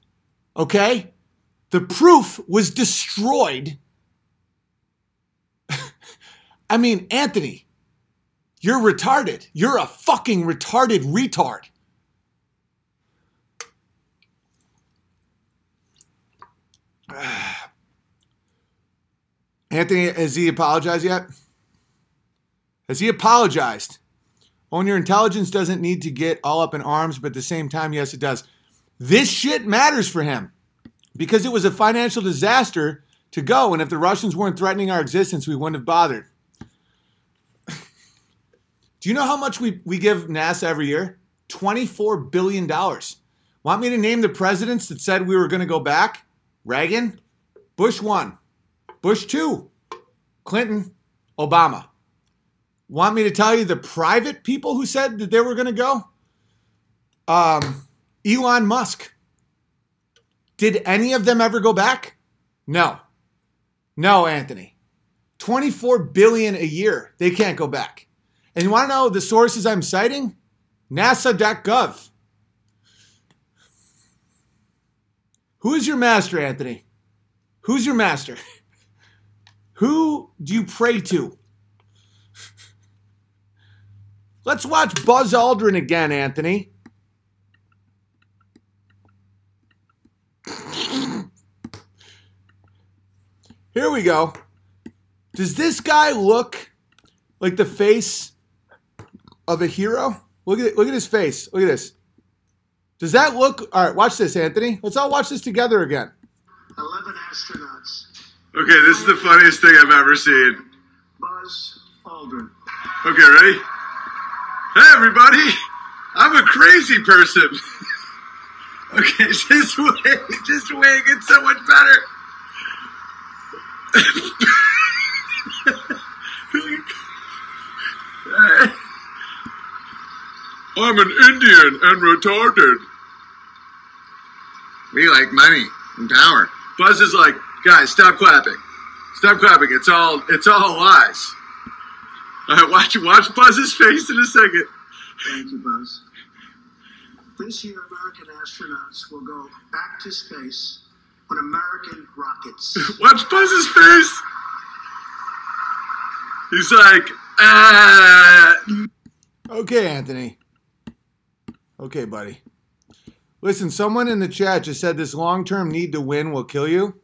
Okay? The proof was destroyed. I mean, Anthony, you're retarded. You're a fucking retarded retard. Anthony, has he apologized yet? Has he apologized? Own your intelligence doesn't need to get all up in arms, but at the same time, yes, it does. This shit matters for him because it was a financial disaster to go. And if the Russians weren't threatening our existence, we wouldn't have bothered. Do you know how much we, we give NASA every year? $24 billion. Want me to name the presidents that said we were going to go back? Reagan, Bush 1, Bush 2, Clinton, Obama. Want me to tell you the private people who said that they were going to go? Um, Elon Musk. Did any of them ever go back? No. No, Anthony. 24 billion a year. They can't go back. And you want to know the sources I'm citing? NASA.gov. Who is your master, Anthony? Who's your master? Who do you pray to? Let's watch Buzz Aldrin again, Anthony. Here we go. Does this guy look like the face of a hero? Look at look at his face. Look at this. Does that look all right? Watch this, Anthony. Let's all watch this together again. 11 astronauts. Okay, this is the funniest thing I've ever seen. Buzz Aldrin. Okay, ready? Hey, everybody! I'm a crazy person. okay, just wait, just wait, it gets so much better. I'm an Indian and retarded. We like money and power. Buzz is like, guys, stop clapping. Stop clapping. It's all it's all lies. All right, watch watch Buzz's face in a second. Thank you, Buzz. This year, American astronauts will go back to space on American rockets. Watch Buzz's face. He's like, uh Okay, Anthony. Okay, buddy. Listen, someone in the chat just said this long term need to win will kill you.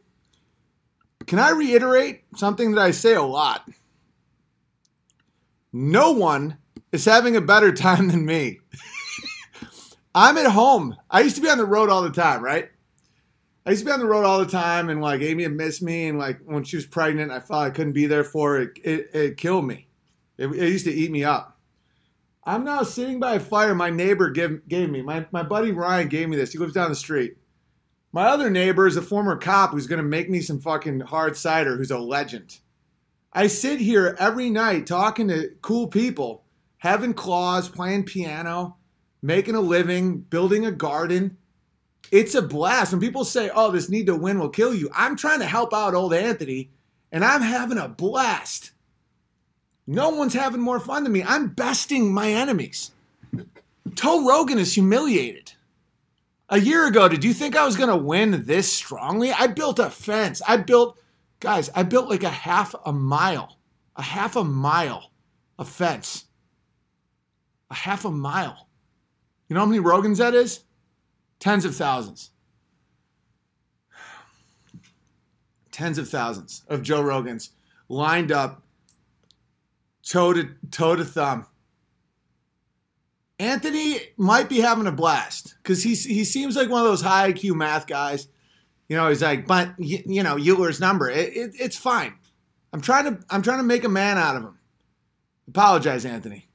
Can I reiterate something that I say a lot? No one is having a better time than me. I'm at home. I used to be on the road all the time, right? I used to be on the road all the time, and like Amy had missed me, and like when she was pregnant, I felt I couldn't be there for her. It. It, it killed me. It, it used to eat me up. I'm now sitting by a fire my neighbor gave, gave me. My, my buddy Ryan gave me this. He lives down the street. My other neighbor is a former cop who's to make me some fucking hard cider, who's a legend. I sit here every night talking to cool people, having claws, playing piano, making a living, building a garden. It's a blast. When people say, oh, this need to win will kill you, I'm trying to help out old Anthony, and I'm having a blast. No one's having more fun than me. I'm besting my enemies. Toe Rogan is humiliated. A year ago, did you think I was going to win this strongly? I built a fence. I built, guys, I built like a half a mile, a half a mile of fence. A half a mile. You know how many Rogans that is? Tens of thousands. Tens of thousands of Joe Rogans lined up toe to toe to thumb. Anthony might be having a blast because he he seems like one of those high IQ math guys. You know, he's like, but you, you know, Euler's number, it, it, it's fine. I'm trying to I'm trying to make a man out of him. Apologize, Anthony.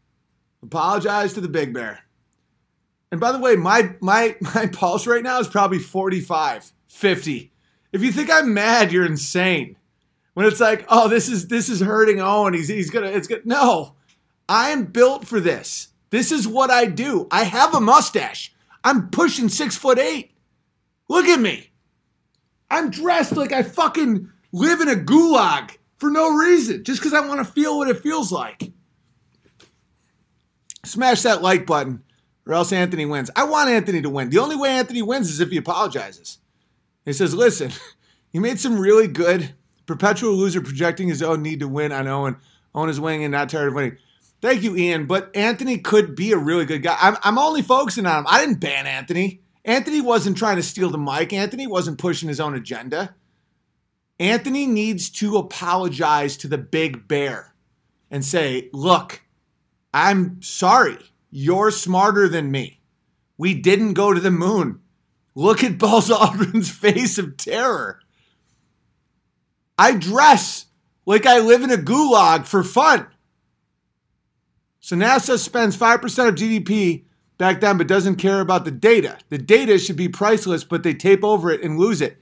Apologize to the Big Bear. And by the way, my my my pulse right now is probably 45, 50. If you think I'm mad, you're insane. When it's like, oh, this is this is hurting Owen. He's he's gonna it's good. No, I am built for this. This is what I do. I have a mustache. I'm pushing six foot eight. Look at me. I'm dressed like I fucking live in a gulag for no reason, just because I want to feel what it feels like. Smash that like button, or else Anthony wins. I want Anthony to win. The only way Anthony wins is if he apologizes. He says, listen, he made some really good perpetual loser projecting his own need to win on Owen. Owen is winning and not tired of winning. Thank you, Ian. But Anthony could be a really good guy. I'm, I'm only focusing on him. I didn't ban Anthony. Anthony wasn't trying to steal the mic. Anthony wasn't pushing his own agenda. Anthony needs to apologize to the big bear and say, look, I'm sorry. You're smarter than me. We didn't go to the moon. Look at Buzz Aldrin's face of terror. I dress like I live in a gulag for fun. So NASA spends 5% of GDP back then, but doesn't care about the data. The data should be priceless, but they tape over it and lose it.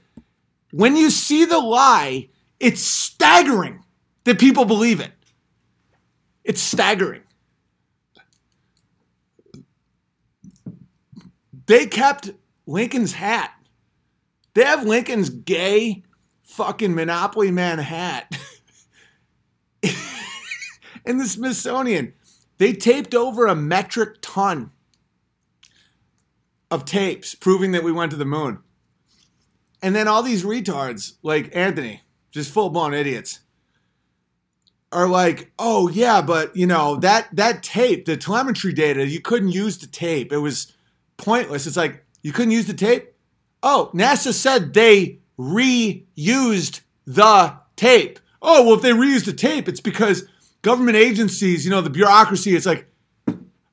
When you see the lie, it's staggering that people believe it. It's staggering. They kept Lincoln's hat. They have Lincoln's gay fucking Monopoly Man hat in the Smithsonian. They taped over a metric ton of tapes proving that we went to the moon. And then all these retards, like Anthony, just full blown idiots, are like, oh yeah, but you know, that that tape, the telemetry data, you couldn't use the tape. It was pointless. It's like, you couldn't use the tape? Oh, NASA said they reused the tape. Oh, well, if they reused the tape, it's because government agencies, you know, the bureaucracy, it's like,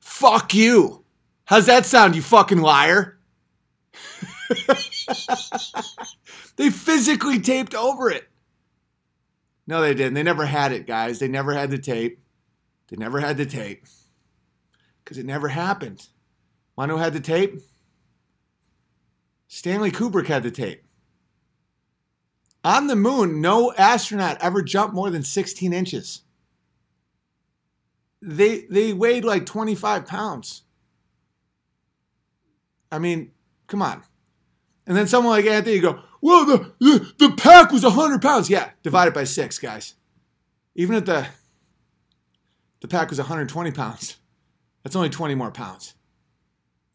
fuck you. How's that sound, you fucking liar? they physically taped over it. No, they didn't. They never had it, guys. They never had the tape. They never had the tape. Because it never happened. Who had the tape? Stanley Kubrick had the tape. On the moon, no astronaut ever jumped more than 16 inches. They they weighed like 25 pounds. I mean, come on. And then someone like Anthony go, well, the, the, the pack was 100 pounds. Yeah, divided by six, guys. Even if the, the pack was 120 pounds, that's only 20 more pounds.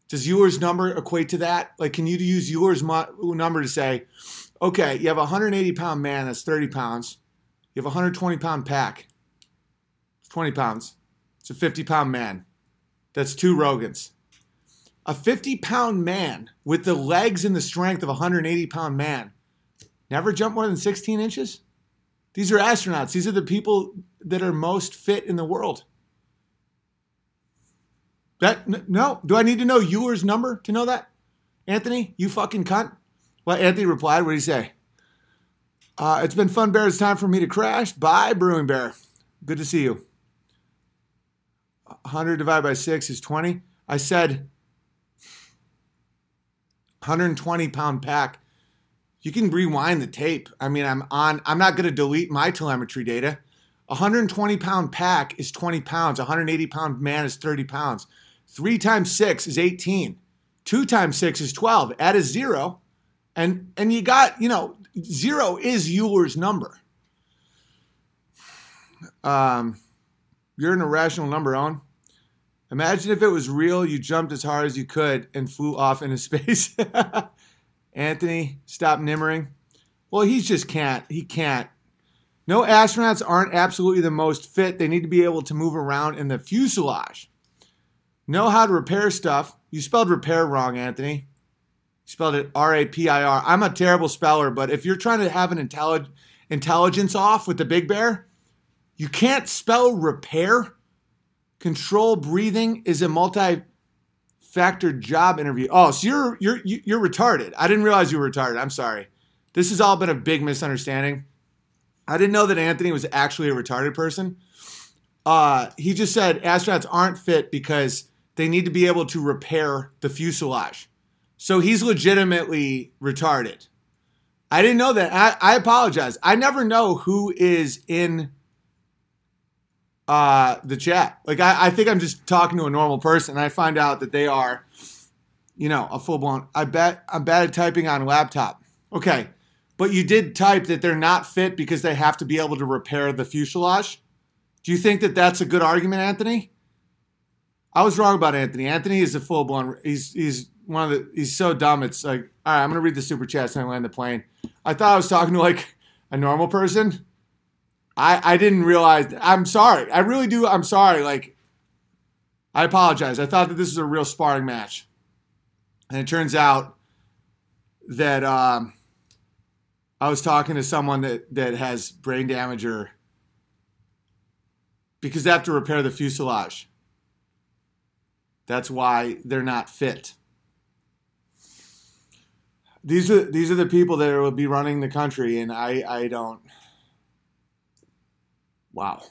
Does Euler's number equate to that? Like, can you use mo- number to say, okay, you have a 180 pound man, that's 30 pounds. You have a 120 pound pack, 20 pounds. It's a 50 pound man. That's two Rogans. A 50 pound man with the legs and the strength of a 180 pound man never jump more than 16 inches? These are astronauts. These are the people that are most fit in the world. That no. Do I need to know Euler's number to know that? Anthony, you fucking cunt. Well, Anthony replied. What did he say? Uh, it's been fun, Bear. It's time for me to crash. Bye, Brewing Bear. Good to see you. 100 divided by 6 is 20. I said 120 pound pack. You can rewind the tape. I mean, I'm on, I'm not going to delete my telemetry data. 120 pound pack is 20 pounds. 180 pound man is 30 pounds. Three times six is 18. Two times six is 12. Add a zero, and and you got, you know, zero is Euler's number. Um, you're an irrational number, on. Imagine if it was real, you jumped as hard as you could and flew off into space. Anthony, stop nimmering. Well, he just can't. He can't. No astronauts aren't absolutely the most fit. They need to be able to move around in the fuselage know how to repair stuff. You spelled repair wrong, Anthony. You spelled it R A P I R. I'm a terrible speller, but if you're trying to have an intellig- intelligence off with the big bear, you can't spell repair. Control breathing is a multi factor job interview. Oh, so you're you're you- you're retarded. I didn't realize you were retarded. I'm sorry. This has all been a big misunderstanding. I didn't know that Anthony was actually a retarded person. Uh, he just said astronauts aren't fit because they need to be able to repair the fuselage. So he's legitimately retarded. I didn't know that. I, I apologize. I never know who is in uh, the chat. Like I, I think I'm just talking to a normal person, and I find out that they are, you know, a full blown. I bet I'm bad at typing on laptop. Okay, but you did type that they're not fit because they have to be able to repair the fuselage. Do you think that that's a good argument, Anthony? I was wrong about Anthony. Anthony is a full blown. He's he's one of the. He's so dumb. It's like, all right, I'm gonna read the super chats and I land the plane. I thought I was talking to like a normal person. I I didn't realize. I'm sorry. I really do. I'm sorry. Like, I apologize. I thought that this was a real sparring match, and it turns out that um, I was talking to someone that that has brain damage or because they have to repair the fuselage. That's why they're not fit. These are these are the people that will be running the country, and I I don't. Wow.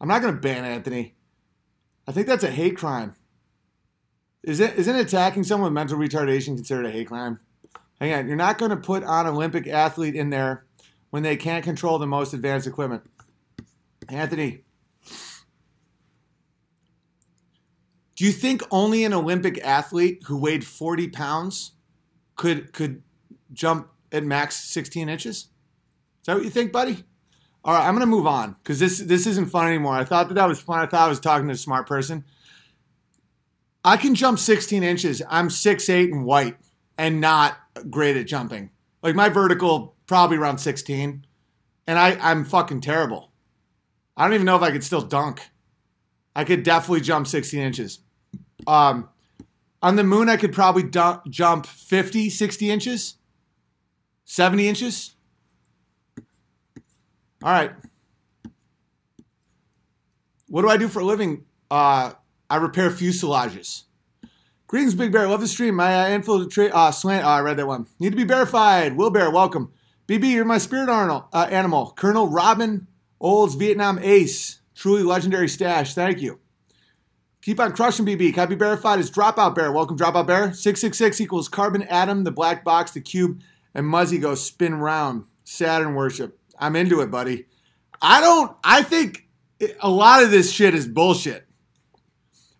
I'm not going to ban Anthony. I think that's a hate crime. Is it isn't attacking someone with mental retardation considered a hate crime? Hang on, you're not going to put on Olympic athlete in there when they can't control the most advanced equipment. Anthony, do you think only an Olympic athlete who weighed 40 pounds could could jump at max 16 inches? Is that what you think, buddy? All right, I'm gonna move on because this this isn't fun anymore. I thought that that was fun. I thought I was talking to a smart person. I can jump 16 inches. I'm 6'8 and white and not great at jumping. Like my vertical probably around 16, and I I'm fucking terrible. I don't even know if I could still dunk. I could definitely jump 16 inches. Um, on the moon, I could probably jump 50, 60 inches, 70 inches. All right. What do I do for a living? Uh, I repair fuselages. Greetings, Big Bear. Love the stream. My uh, infiltrate uh, slant. Oh, I read that one. Need to be verified. Will Bear, welcome. BB, you're my spirit uh, animal. Colonel Robin Olds, Vietnam ace. Truly legendary stash. Thank you. Keep on crushing, BB. Be verified as Dropout Bear? Welcome, Dropout Bear. 666 equals Carbon Atom, the black box, the cube, and Muzzy goes spin round. Saturn worship. I'm into it, buddy. I don't, I think a lot of this shit is bullshit.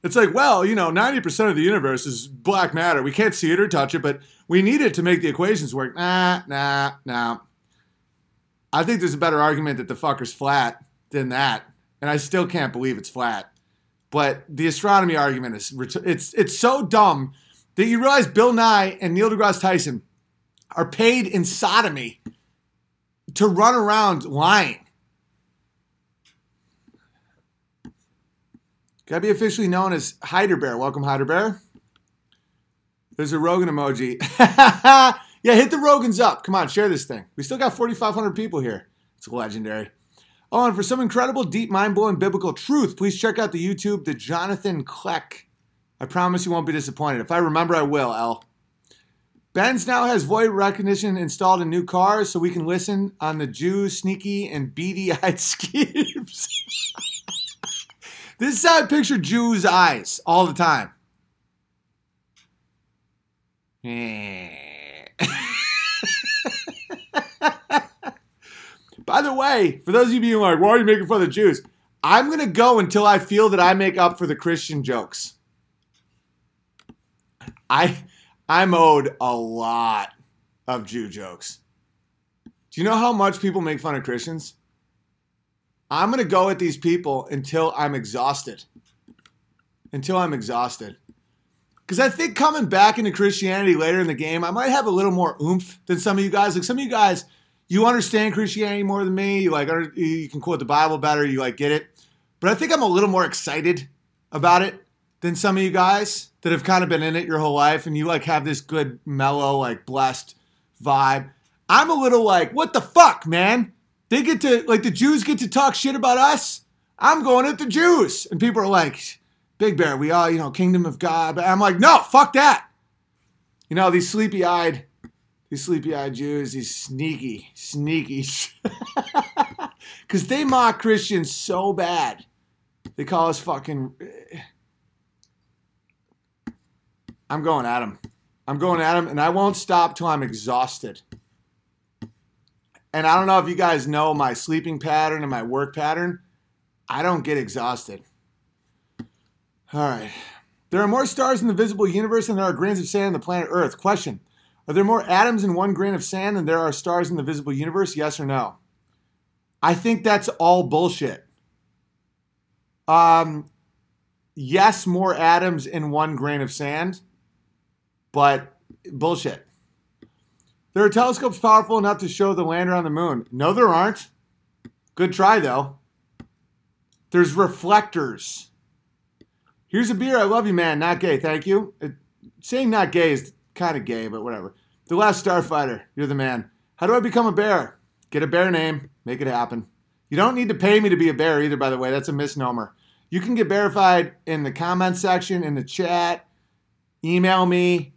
It's like, well, you know, 90% of the universe is black matter. We can't see it or touch it, but we need it to make the equations work. Nah, nah, nah. I think there's a better argument that the fucker's flat than that, and I still can't believe it's flat. But the astronomy argument is it's it's so dumb that you realize Bill Nye and Neil deGrasse Tyson are paid in sodomy to run around lying. Gotta be officially known as Hyder Bear. Welcome, Hyder Bear. There's a Rogan emoji. yeah, hit the Rogans up. Come on, share this thing. We still got 4,500 people here. It's legendary. Oh, and for some incredible, deep, mind blowing biblical truth, please check out the YouTube, the Jonathan Kleck. I promise you won't be disappointed. If I remember, I will, L. Benz now has voice recognition installed in new cars so we can listen on the Jews' sneaky and beady eyed schemes. this is how I picture Jews' eyes all the time. By the way, for those of you being like, why are you making fun of the Jews? I'm going to go until I feel that I make up for the Christian jokes. I I'm owed a lot of Jew jokes. Do you know how much people make fun of Christians? I'm going to go at these people until I'm exhausted. Until I'm exhausted. Because I think coming back into Christianity later in the game, I might have a little more oomph than some of you guys. Like some of you guys, you understand Christianity more than me. You like you can quote the Bible better. You like get it. But I think I'm a little more excited about it than some of you guys that have kind of been in it your whole life and you like have this good mellow like blessed vibe. I'm a little like, what the fuck, man? They get to like the Jews get to talk shit about us. I'm going at the Jews, and people are like, Big Bear, we all, you know, kingdom of God. But I'm like, no, fuck that. You know, these sleepy eyed, these sleepy eyed Jews, these sneaky, sneaky. Because they mock Christians so bad. They call us fucking. I'm going at them. I'm going at them, and I won't stop till I'm exhausted. And I don't know if you guys know my sleeping pattern and my work pattern. I don't get exhausted. All right. There are more stars in the visible universe than there are grains of sand on the planet Earth. Question Are there more atoms in one grain of sand than there are stars in the visible universe? Yes or no? I think that's all bullshit. Um, yes, more atoms in one grain of sand, but bullshit. There are telescopes powerful enough to show the lander on the moon. No, there aren't. Good try, though. There's reflectors. Here's a beer. I love you, man. Not gay. Thank you. It, saying not gay is kind of gay, but whatever. The Last Starfighter. You're the man. How do I become a bear? Get a bear name. Make it happen. You don't need to pay me to be a bear either, by the way. That's a misnomer. You can get verified in the comment section, in the chat. Email me.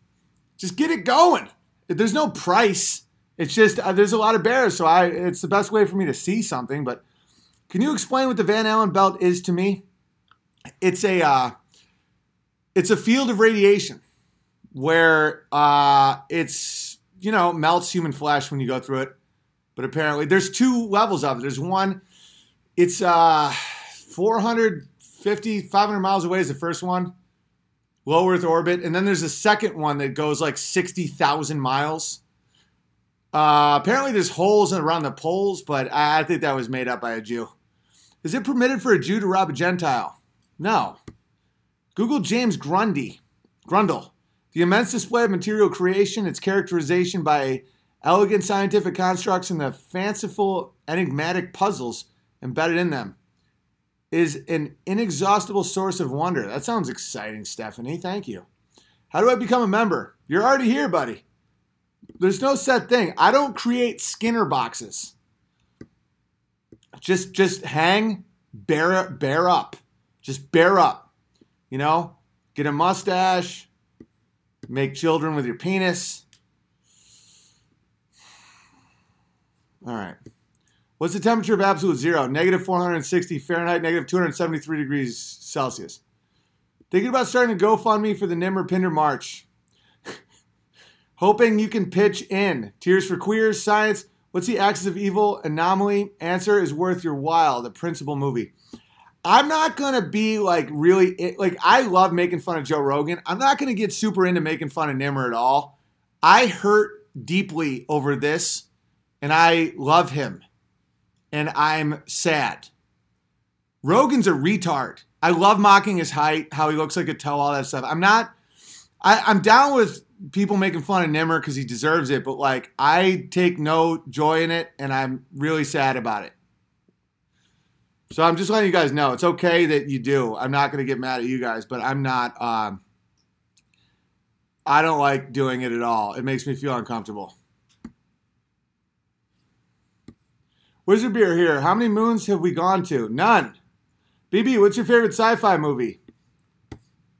Just get it going. There's no price. It's just uh, there's a lot of bears, so I it's the best way for me to see something. But can you explain what the Van Allen belt is to me? It's a uh, it's a field of radiation where uh, it's you know melts human flesh when you go through it. But apparently, there's two levels of it. There's one, it's uh, 450, 500 miles away is the first one, low Earth orbit, and then there's a second one that goes like 60,000 miles. Uh, apparently, there's holes around the poles, but I, I think that was made up by a Jew. Is it permitted for a Jew to rob a Gentile? No. Google James Grundy, Grundle. The immense display of material creation, its characterization by elegant scientific constructs, and the fanciful, enigmatic puzzles embedded in them is an inexhaustible source of wonder. That sounds exciting, Stephanie. Thank you. How do I become a member? You're already here, buddy. There's no set thing. I don't create Skinner boxes. Just just hang, bear bear up. Just bear up. You know? Get a mustache, make children with your penis. All right. What's the temperature of absolute zero? Negative 460 Fahrenheit, negative 273 degrees Celsius. Thinking about starting a GoFundMe for the Nimmer Pinder March. Hoping you can pitch in. Tears for Queers, Science. What's the axis of evil? Anomaly. Answer is worth your while. The Principle movie. I'm not gonna be like really like I love making fun of Joe Rogan. I'm not gonna get super into making fun of Nimmer at all. I hurt deeply over this, and I love him, and I'm sad. Rogan's a retard. I love mocking his height, how he looks like a toe, all that stuff. I'm not. I, I'm down with people making fun of Nimmer because he deserves it, but like I take no joy in it, and I'm really sad about it. So I'm just letting you guys know it's okay that you do. I'm not going to get mad at you guys, but I'm not. Um, I don't like doing it at all. It makes me feel uncomfortable. Wizard beer here. How many moons have we gone to? None. BB, what's your favorite sci-fi movie?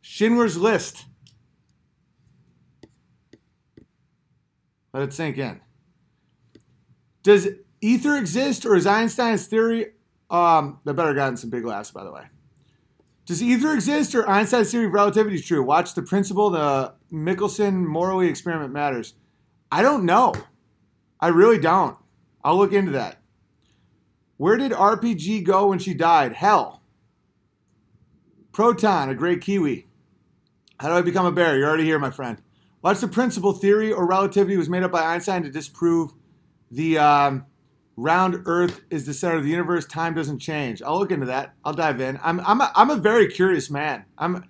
Schindler's List. Let it sink in. Does ether exist, or is Einstein's theory um, that better gotten some big laughs, by the way. Does either exist or Einstein's theory of relativity is true? Watch the principle, the Michelson Morley experiment matters. I don't know. I really don't. I'll look into that. Where did RPG go when she died? Hell. Proton, a great Kiwi. How do I become a bear? You're already here, my friend. Watch the principle theory or relativity was made up by Einstein to disprove the um, round Earth is the center of the universe. Time doesn't change. I'll look into that. I'll dive in. I'm I'm a, I'm a very curious man. I'm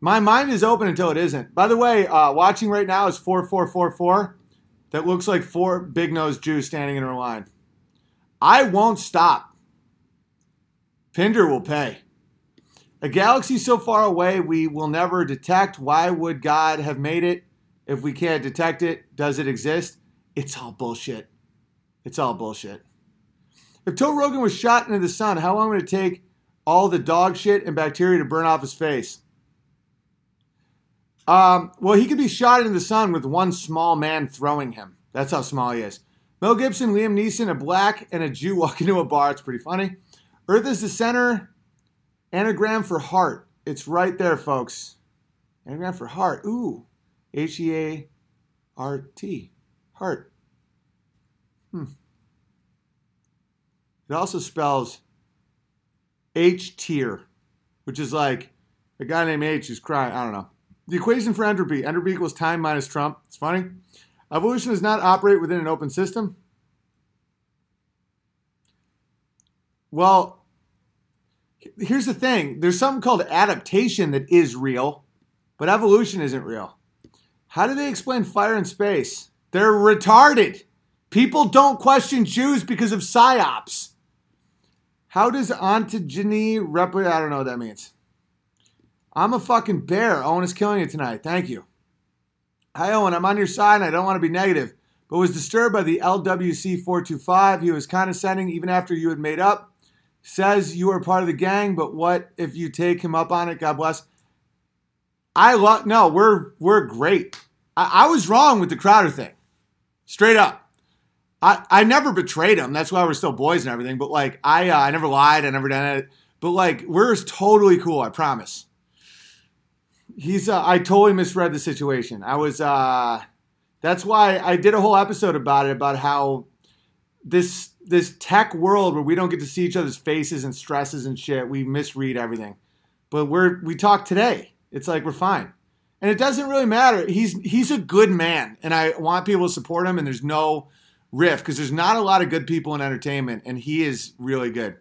my mind is open until it isn't. By the way, uh, watching right now is four four four four. That looks like four big nosed Jews standing in a line. I won't stop. Pinder will pay. A galaxy so far away we will never detect. Why would God have made it if we can't detect it? Does it exist? It's all bullshit. It's all bullshit. If Joe Rogan was shot into the sun, how long would it take all the dog shit and bacteria to burn off his face. Um, well, he could be shot into the sun with one small man throwing him. That's how small he is. Mel Gibson, Liam Neeson, a black and a Jew walk into a bar. It's pretty funny. Earth is the center. Anagram for heart. It's right there, folks. Anagram for heart. Ooh. H E A R T. Heart. Hmm. It also spells H tier, which is like a guy named H who's crying. I don't know. The equation for entropy entropy equals time minus Trump. It's funny. Evolution does not operate within an open system. Well, here's the thing there's something called adaptation that is real, but evolution isn't real. How do they explain fire in space? They're retarded. People don't question Jews because of psyops. How does ontogeny replicate? I don't know what that means. I'm a fucking bear. Owen is killing it tonight. Thank you. Hi, Owen. I'm on your side and I don't want to be negative, but was disturbed by the LWC 425. He was condescending even after you had made up. Says you are part of the gang, but what if you take him up on it? God bless. I love, no, we're, we're great. I, I was wrong with the Crowder thing. Straight up. I, I never betrayed him. That's why we're still boys and everything. But like, I, uh, I never lied. I never done it. But like, we're totally cool. I promise he's uh, I totally misread the situation. I was uh that's why I did a whole episode about it about how this this tech world where we don't get to see each other's faces and stresses and shit, we misread everything. But we're we talk today. It's like we're fine. And it doesn't really matter. He's he's a good man and I want people to support him and there's no riff because there's not a lot of good people in entertainment and he is really good.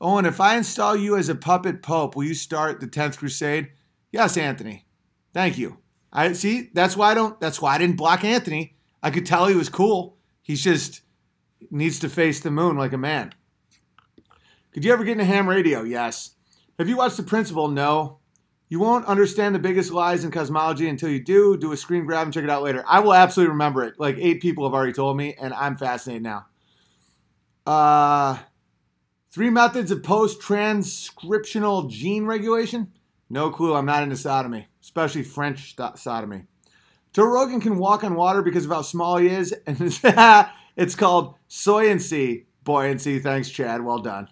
Owen, if I install you as a puppet pope, will you start the 10th crusade? Yes, Anthony. Thank you. I see. That's why I don't. That's why I didn't block Anthony. I could tell he was cool. He's just needs to face the moon like a man. Could you ever get into ham radio? Yes. Have you watched The Principle? No. You won't understand the biggest lies in cosmology until you do. Do a screen grab and check it out later. I will absolutely remember it. Like eight people have already told me, and I'm fascinated now. Uh, three methods of post transcriptional gene regulation. No clue. I'm not into sodomy, especially French sodomy. Joe Rogan can walk on water because of how small he is, and it's called soyancy buoyancy. Thanks, Chad. Well done.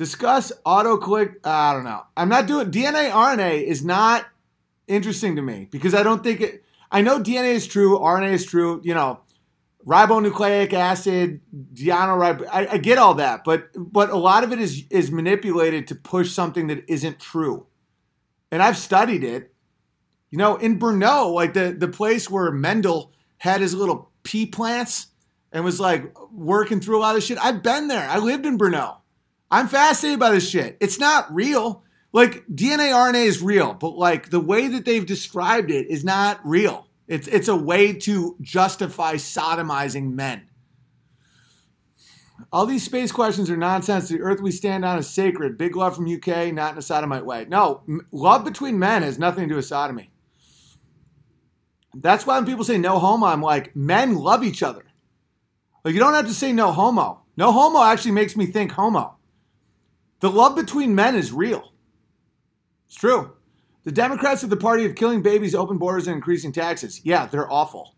Discuss autoclick. Uh, I don't know. I'm not doing DNA RNA is not interesting to me because I don't think it. I know DNA is true, RNA is true. You know, ribonucleic acid, deoxyrib. I, I get all that, but but a lot of it is is manipulated to push something that isn't true and I've studied it. You know, in Brno, like the the place where Mendel had his little pea plants and was like working through a lot of shit. I've been there. I lived in Brno. I'm fascinated by this shit. It's not real. Like DNA RNA is real, but like the way that they've described it is not real. It's it's a way to justify sodomizing men. All these space questions are nonsense. The earth we stand on is sacred. Big love from UK, not in a sodomite way. No, love between men has nothing to do with sodomy. That's why when people say no homo, I'm like, men love each other. Like, you don't have to say no homo. No homo actually makes me think homo. The love between men is real. It's true. The Democrats are the party of killing babies, open borders, and increasing taxes. Yeah, they're awful.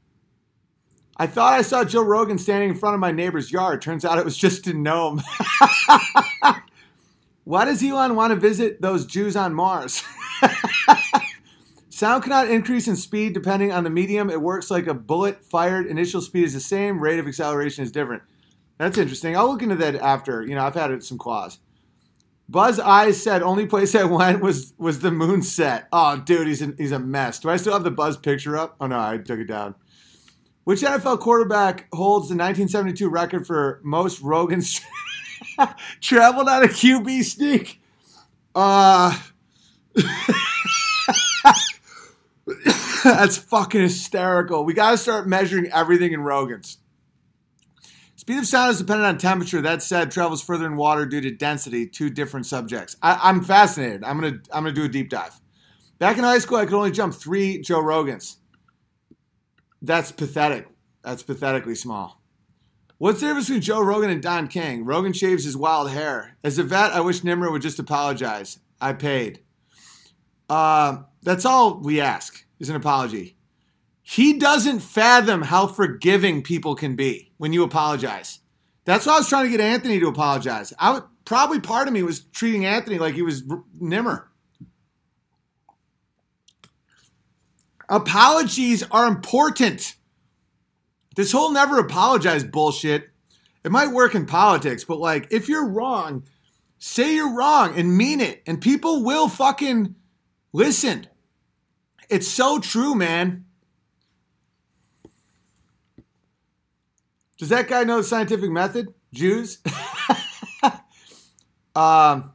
I thought I saw Joe Rogan standing in front of my neighbor's yard. Turns out it was just a gnome. Why does Elon want to visit those Jews on Mars? Sound cannot increase in speed depending on the medium. It works like a bullet fired. Initial speed is the same, rate of acceleration is different. That's interesting. I'll look into that after. You know, I've had some claws. Buzz Eyes said only place I went was was the moon set. Oh, dude, he's a, he's a mess. Do I still have the Buzz picture up? Oh no, I took it down. Which NFL quarterback holds the 1972 record for most Rogans traveled on a QB sneak? Uh, that's fucking hysterical. We got to start measuring everything in Rogans. Speed of sound is dependent on temperature. That said, travels further in water due to density. Two different subjects. I, am fascinated. I'm gonna I'm gonna do a deep dive. Back in high school, I could only jump three Joe Rogans. That's pathetic. That's pathetically small. What's the difference between Joe Rogan and Don King? Rogan shaves his wild hair. As a vet, I wish Nimmer would just apologize. I paid. Uh, that's all we ask is an apology. He doesn't fathom how forgiving people can be when you apologize. That's why I was trying to get Anthony to apologize. I would, probably part of me was treating Anthony like he was Nimmer. Apologies are important. This whole never apologize bullshit, it might work in politics, but like if you're wrong, say you're wrong and mean it, and people will fucking listen. It's so true, man. Does that guy know the scientific method? Jews? um,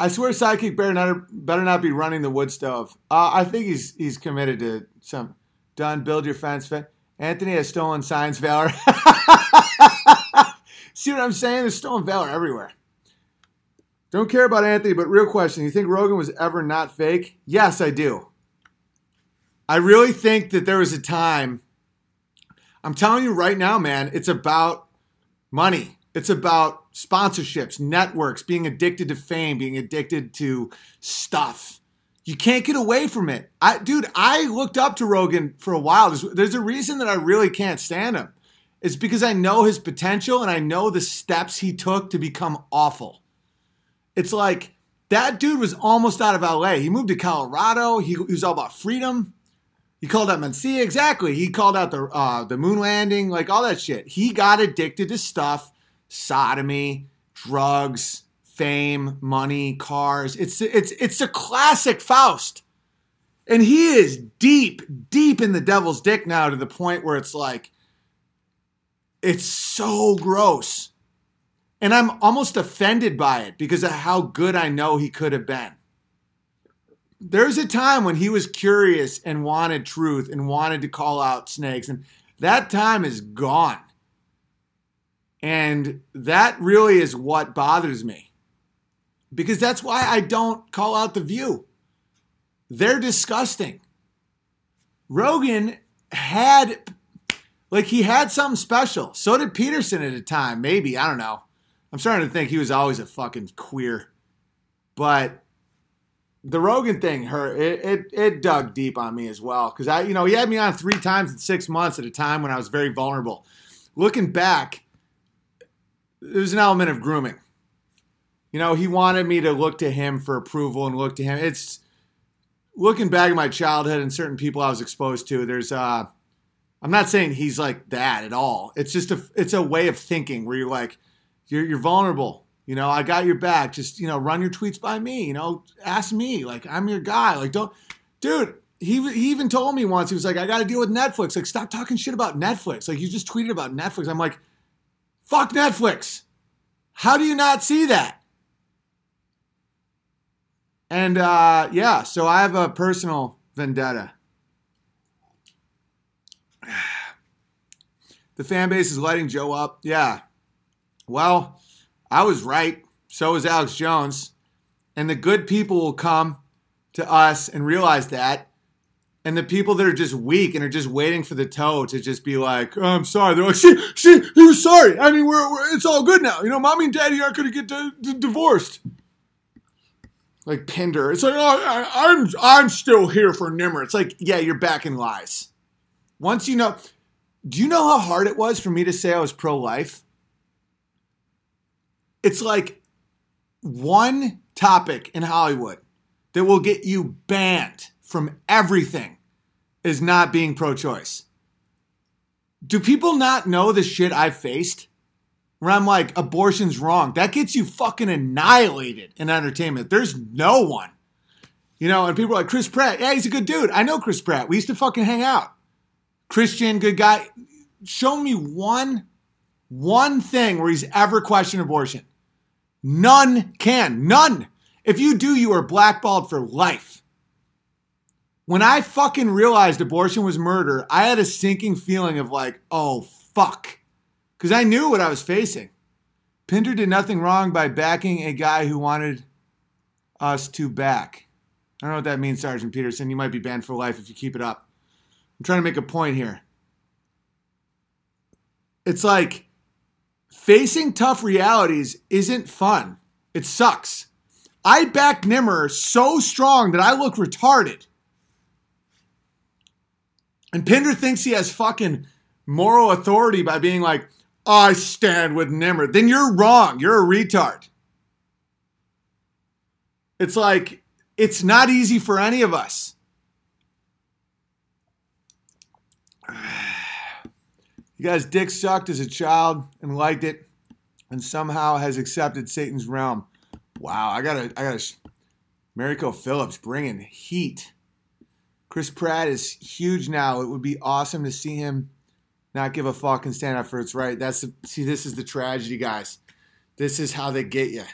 I swear, sidekick better not better not be running the wood stove. Uh, I think he's he's committed to some. Done. Build your fence. Anthony has stolen science valor. See what I'm saying? There's stolen valor everywhere. Don't care about Anthony, but real question: You think Rogan was ever not fake? Yes, I do. I really think that there was a time. I'm telling you right now, man. It's about money. It's about sponsorships, networks, being addicted to fame, being addicted to stuff. You can't get away from it. I, dude, I looked up to Rogan for a while. There's, there's a reason that I really can't stand him. It's because I know his potential and I know the steps he took to become awful. It's like that dude was almost out of LA. He moved to Colorado. He, he was all about freedom. He called out Mencia, exactly. He called out the uh, the moon landing, like all that shit. He got addicted to stuff, sodomy, drugs, fame, money, cars. It's it's it's a classic Faust. And he is deep, deep in the devil's dick now to the point where it's like it's so gross. And I'm almost offended by it because of how good I know he could have been. There's a time when he was curious and wanted truth and wanted to call out snakes, and that time is gone. And that really is what bothers me because that's why I don't call out the view. They're disgusting. Rogan had, like, he had something special. So did Peterson at a time, maybe. I don't know. I'm starting to think he was always a fucking queer. But the Rogan thing hurt. It, it, it dug deep on me as well. Because I, you know, he had me on three times in six months at a time when I was very vulnerable. Looking back, there's an element of grooming. You know, he wanted me to look to him for approval and look to him. It's looking back at my childhood and certain people I was exposed to. There's uh I'm not saying he's like that at all. It's just a it's a way of thinking where you're like you're you're vulnerable. You know, I got your back. Just, you know, run your tweets by me, you know, ask me. Like I'm your guy. Like don't dude, he, he even told me once, he was like, I got to deal with Netflix. Like, stop talking shit about Netflix. Like, you just tweeted about Netflix. I'm like, fuck Netflix. How do you not see that? And uh, yeah, so I have a personal vendetta. The fan base is lighting Joe up. Yeah. Well, I was right. So was Alex Jones. And the good people will come to us and realize that. And the people that are just weak and are just waiting for the toe to just be like, oh, I'm sorry. They're like, she, she, he was sorry. I mean, we're, we're it's all good now. You know, mommy and daddy aren't going to get di- divorced like Pinder. It's like, oh, I, I'm I'm still here for Nimmer. It's like, yeah, you're back in lies. Once you know, do you know how hard it was for me to say I was pro life? It's like one topic in Hollywood that will get you banned from everything is not being pro choice. Do people not know the shit I've faced? where I'm like, abortion's wrong. That gets you fucking annihilated in entertainment. There's no one. You know, and people are like, Chris Pratt, yeah, he's a good dude. I know Chris Pratt. We used to fucking hang out. Christian, good guy. Show me one, one thing where he's ever questioned abortion. None can. None. If you do, you are blackballed for life. When I fucking realized abortion was murder, I had a sinking feeling of like, oh, fuck because I knew what I was facing. Pinder did nothing wrong by backing a guy who wanted us to back. I don't know what that means, Sergeant Peterson. You might be banned for life if you keep it up. I'm trying to make a point here. It's like facing tough realities isn't fun. It sucks. I back Nimmer so strong that I look retarded. And Pinder thinks he has fucking moral authority by being like, I stand with Nimmer. Then you're wrong. You're a retard. It's like, it's not easy for any of us. You guys, dick sucked as a child and liked it, and somehow has accepted Satan's realm. Wow, I gotta, I gotta. Mariko Phillips bringing heat. Chris Pratt is huge now. It would be awesome to see him not give a fuck and stand up for its right. That's the, see, this is the tragedy, guys. This is how they get you.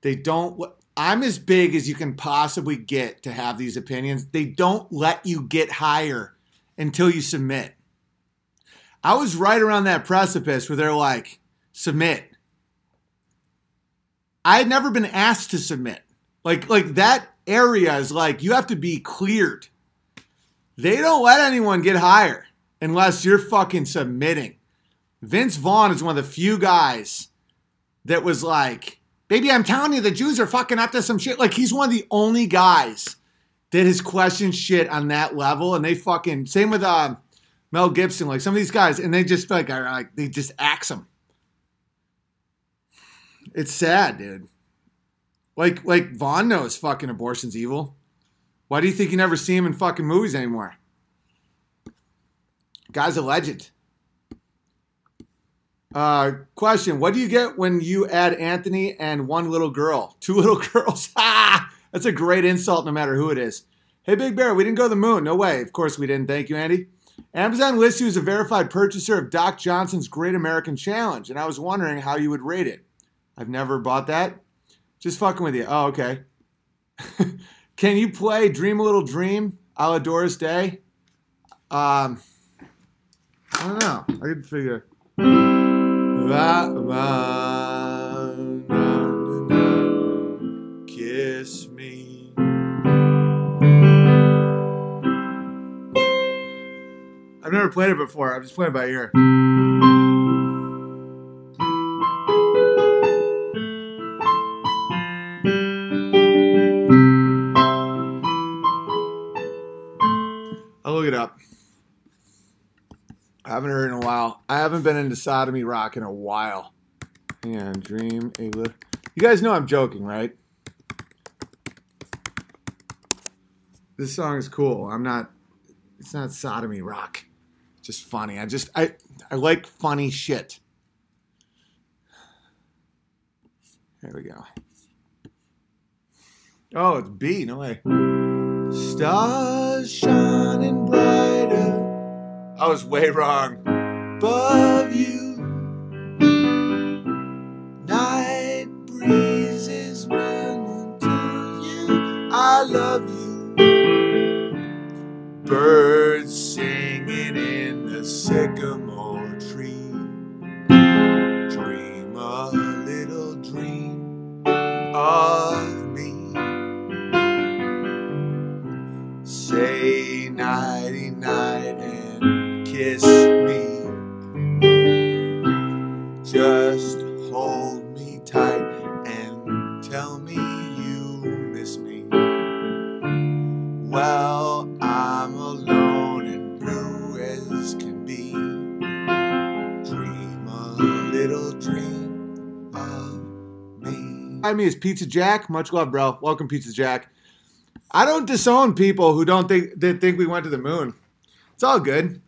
They don't. I'm as big as you can possibly get to have these opinions. They don't let you get higher until you submit. I was right around that precipice where they're like, submit. I had never been asked to submit. Like, like that area is like you have to be cleared. They don't let anyone get higher unless you're fucking submitting. Vince Vaughn is one of the few guys that was like, baby, I'm telling you, the Jews are fucking up to some shit. Like, he's one of the only guys that has questioned shit on that level. And they fucking, same with, uh, Mel Gibson, like some of these guys, and they just like are like they just axe them. It's sad, dude. Like like Vaughn knows fucking abortion's evil. Why do you think you never see him in fucking movies anymore? Guy's a legend. Uh, question: What do you get when you add Anthony and one little girl? Two little girls. ah, that's a great insult, no matter who it is. Hey, Big Bear, we didn't go to the moon. No way. Of course we didn't. Thank you, Andy. Amazon lists you as a verified purchaser of Doc Johnson's Great American Challenge, and I was wondering how you would rate it. I've never bought that. Just fucking with you. Oh, okay. Can you play Dream a Little Dream a la Doris Day? Um, I don't know. I could figure. Kiss I've never played it before. I'm just playing by ear. I'll look it up. I haven't heard in a while. I haven't been into sodomy rock in a while. And dream little. You guys know I'm joking, right? This song is cool. I'm not. It's not sodomy rock. Just funny. I just I I like funny shit. There we go. Oh, it's B. No way. Stars shining brighter. I was way wrong. Above you. Is Pizza Jack. Much love, bro. Welcome, Pizza Jack. I don't disown people who don't think that think we went to the moon. It's all good.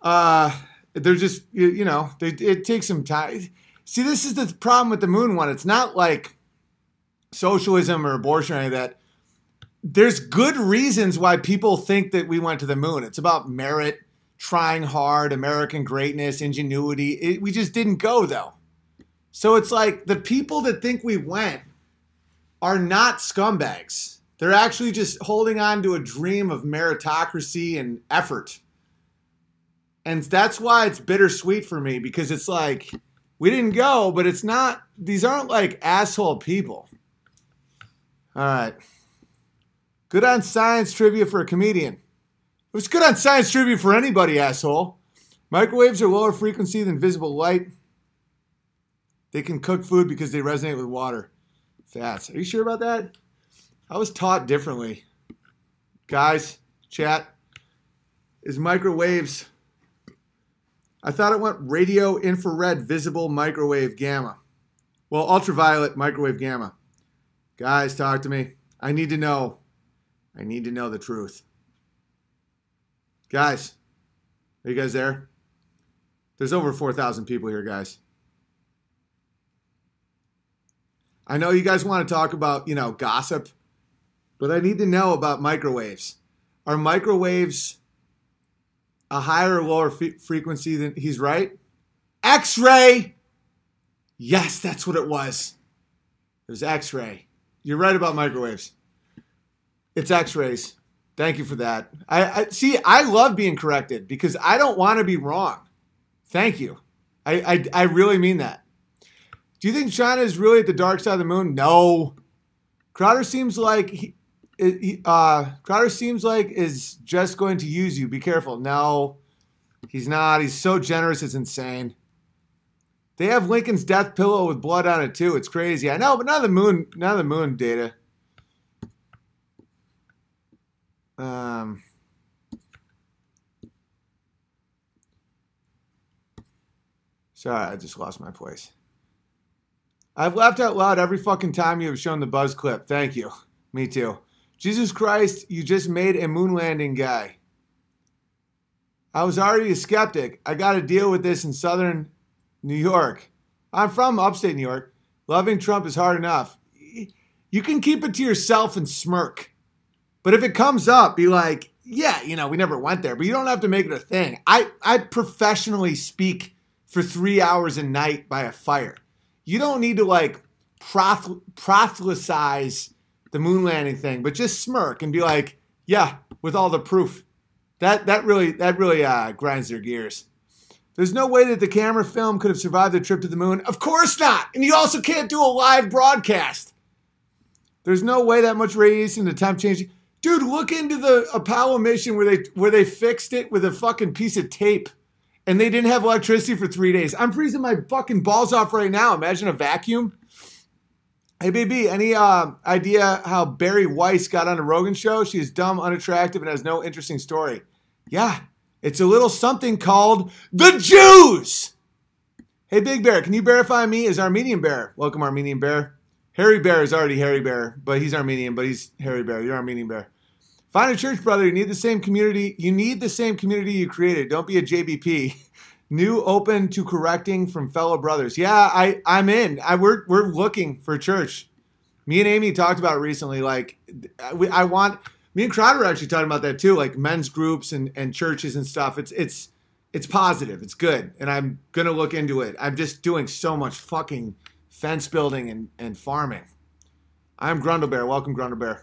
Uh, they're just you, you know they, it takes some time. See, this is the problem with the moon one. It's not like socialism or abortion or any of that. There's good reasons why people think that we went to the moon. It's about merit, trying hard, American greatness, ingenuity. It, we just didn't go though. So it's like the people that think we went are not scumbags. They're actually just holding on to a dream of meritocracy and effort. And that's why it's bittersweet for me because it's like we didn't go, but it's not, these aren't like asshole people. All right. Good on science trivia for a comedian. It was good on science trivia for anybody, asshole. Microwaves are lower frequency than visible light. They can cook food because they resonate with water. Fats. Are you sure about that? I was taught differently. Guys, chat. Is microwaves. I thought it went radio, infrared, visible, microwave, gamma. Well, ultraviolet, microwave, gamma. Guys, talk to me. I need to know. I need to know the truth. Guys, are you guys there? There's over 4,000 people here, guys. I know you guys want to talk about, you know, gossip, but I need to know about microwaves. Are microwaves a higher or lower f- frequency than he's right? X ray! Yes, that's what it was. It was X ray. You're right about microwaves. It's X rays. Thank you for that. I, I see. I love being corrected because I don't want to be wrong. Thank you. I, I I really mean that. Do you think China is really at the dark side of the moon? No. Crowder seems like he, he uh, Crowder seems like is just going to use you. Be careful. No, he's not. He's so generous. It's insane. They have Lincoln's death pillow with blood on it too. It's crazy. I know, but not the moon. Not the moon data. Um. Sorry, I just lost my place. I've laughed out loud every fucking time you have shown the buzz clip. Thank you. Me too. Jesus Christ, you just made a moon landing guy. I was already a skeptic. I got to deal with this in southern New York. I'm from upstate New York. Loving Trump is hard enough. You can keep it to yourself and smirk. But if it comes up, be like, yeah, you know, we never went there, but you don't have to make it a thing. I, I professionally speak for three hours a night by a fire. You don't need to like proth- proselytize the moon landing thing, but just smirk and be like, yeah, with all the proof. That that really that really uh, grinds their gears. There's no way that the camera film could have survived the trip to the moon. Of course not. And you also can't do a live broadcast. There's no way that much radiation, the time changing. Dude, look into the Apollo mission where they where they fixed it with a fucking piece of tape and they didn't have electricity for three days. I'm freezing my fucking balls off right now. Imagine a vacuum. Hey, baby, any uh, idea how Bari Weiss got on a Rogan show? She is dumb, unattractive, and has no interesting story. Yeah, it's a little something called the Jews. Hey, Big Bear, can you verify me as Armenian Bear? Welcome, Armenian Bear. Harry Bear is already Harry Bear, but he's Armenian, but he's Harry Bear. You're Armenian Bear. Find a church, brother. You need the same community. You need the same community you created. Don't be a JBP. New, open to correcting from fellow brothers. Yeah, I I'm in. I we're we're looking for church. Me and Amy talked about recently. Like, I, I want. Me and Crowder are actually talking about that too. Like men's groups and and churches and stuff. It's it's it's positive. It's good, and I'm gonna look into it. I'm just doing so much fucking fence building and and farming. I'm Grundlebear. Welcome, Grundlebear.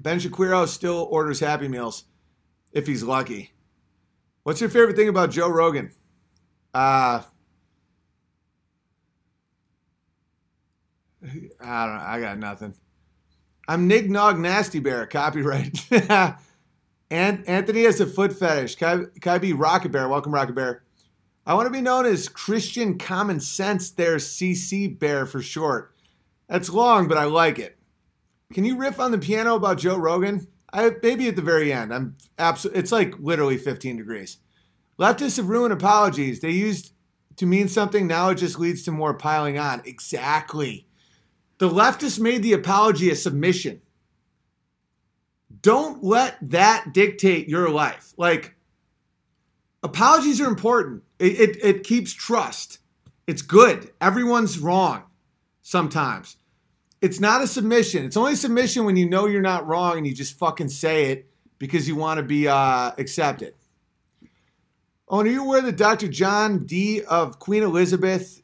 Ben Shapiro still orders Happy Meals if he's lucky. What's your favorite thing about Joe Rogan? Uh, I don't know. I got nothing. I'm Nig Nog Nasty Bear. Copyright. and Anthony has a foot fetish. Can I, can I be Rocket Bear? Welcome, Rocket Bear. I want to be known as Christian Common Sense there, CC Bear for short. That's long, but I like it. Can you riff on the piano about Joe Rogan? I maybe at the very end. I'm absolutely. It's like literally 15 degrees. Leftists have ruined apologies. They used to mean something. Now it just leads to more piling on. Exactly. The leftists made the apology a submission. Don't let that dictate your life. Like apologies are important. It, it, it keeps trust. It's good. Everyone's wrong sometimes it's not a submission. It's only submission when you know you're not wrong and you just fucking say it because you want to be uh, accepted. Oh, and are you aware that Dr. John Dee of Queen Elizabeth,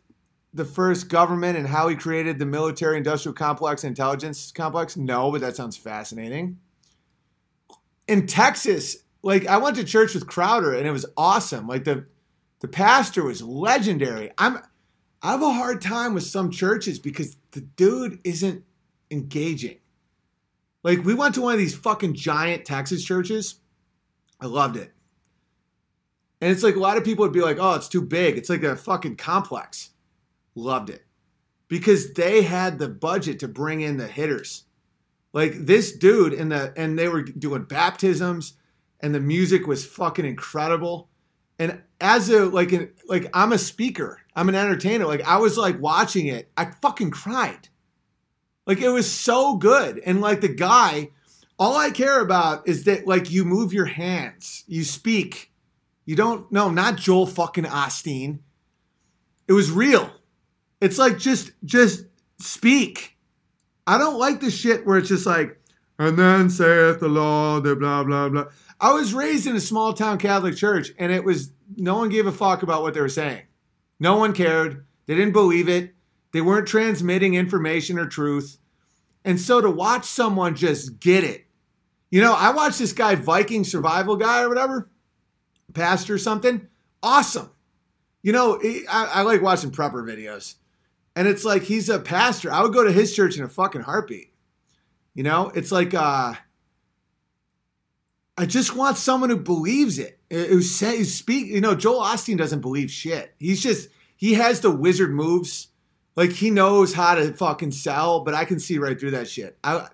the first government, and how he created the military industrial complex and intelligence complex? No, but that sounds fascinating. In Texas, like I went to church with Crowder and it was awesome. Like the the pastor was legendary. I'm I have a hard time with some churches because the dude isn't engaging. Like we went to one of these fucking giant Texas churches. I loved it. And it's like a lot of people would be like, oh, it's too big. It's like a fucking complex. Loved it. Because they had the budget to bring in the hitters. Like this dude and the and they were doing baptisms and the music was fucking incredible. And as a like an like I'm a speaker, I'm an entertainer. Like I was like watching it, I fucking cried. Like it was so good. And like the guy, all I care about is that like you move your hands, you speak. You don't no, not Joel fucking Osteen. It was real. It's like just just speak. I don't like the shit where it's just like, and then saith the Lord, blah blah blah. I was raised in a small town Catholic church, and it was no one gave a fuck about what they were saying. No one cared. They didn't believe it. They weren't transmitting information or truth. And so to watch someone just get it, you know, I watched this guy, Viking survival guy or whatever, pastor or something. Awesome. You know, I, I like watching prepper videos. And it's like he's a pastor. I would go to his church in a fucking heartbeat. You know, it's like uh I just want someone who believes it. Who says speak, you know, Joel Osteen doesn't believe shit. He's just he has the wizard moves. Like he knows how to fucking sell, but I can see right through that shit. I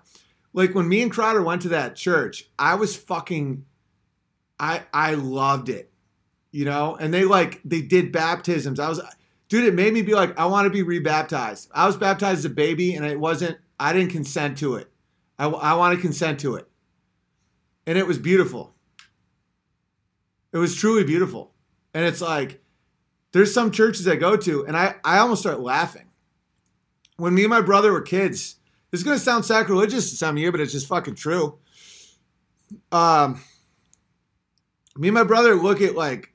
like when me and Crowder went to that church, I was fucking I I loved it. You know, and they like they did baptisms. I was dude, it made me be like, I want to be rebaptized. I was baptized as a baby and it wasn't I didn't consent to it. I, I want to consent to it. And it was beautiful. It was truly beautiful. And it's like, there's some churches I go to, and I, I almost start laughing. When me and my brother were kids, this is going to sound sacrilegious to some of you, but it's just fucking true. Um, me and my brother look at like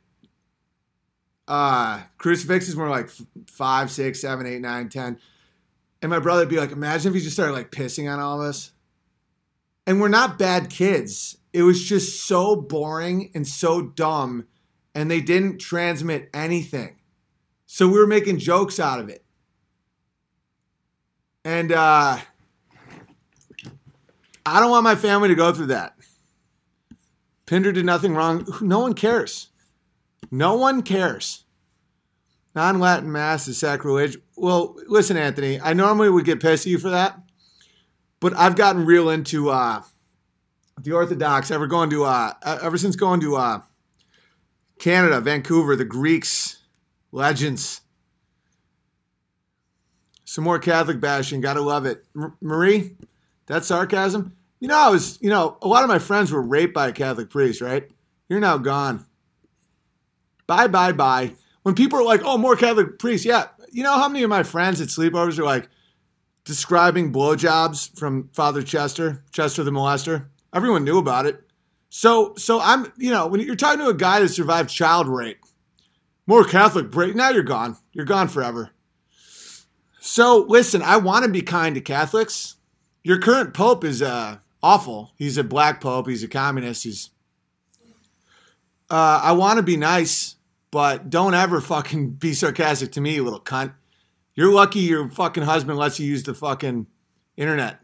uh crucifixes were like five, six, seven, eight, nine, ten. And my brother would be like, imagine if he just started like pissing on all of us. And we're not bad kids. It was just so boring and so dumb, and they didn't transmit anything. So we were making jokes out of it. And uh I don't want my family to go through that. Pinder did nothing wrong. No one cares. No one cares. Non Latin Mass is sacrilege. Well, listen, Anthony, I normally would get pissed at you for that, but I've gotten real into uh, the Orthodox. Ever going to, uh, ever since going to uh, Canada, Vancouver, the Greeks, legends. Some more Catholic bashing. Gotta love it. M- Marie, that sarcasm? You know, I was, you know, a lot of my friends were raped by a Catholic priest, right? You're now gone. Bye, bye, bye. When people are like, oh, more Catholic priests, yeah. You know how many of my friends at sleepovers are like describing blowjobs from Father Chester, Chester the molester? Everyone knew about it. So, so I'm, you know, when you're talking to a guy that survived child rape, more Catholic break, now you're gone. You're gone forever. So, listen, I want to be kind to Catholics. Your current pope is uh, awful. He's a black pope. He's a communist. He's. Uh, I want to be nice, but don't ever fucking be sarcastic to me, you little cunt. You're lucky your fucking husband lets you use the fucking internet.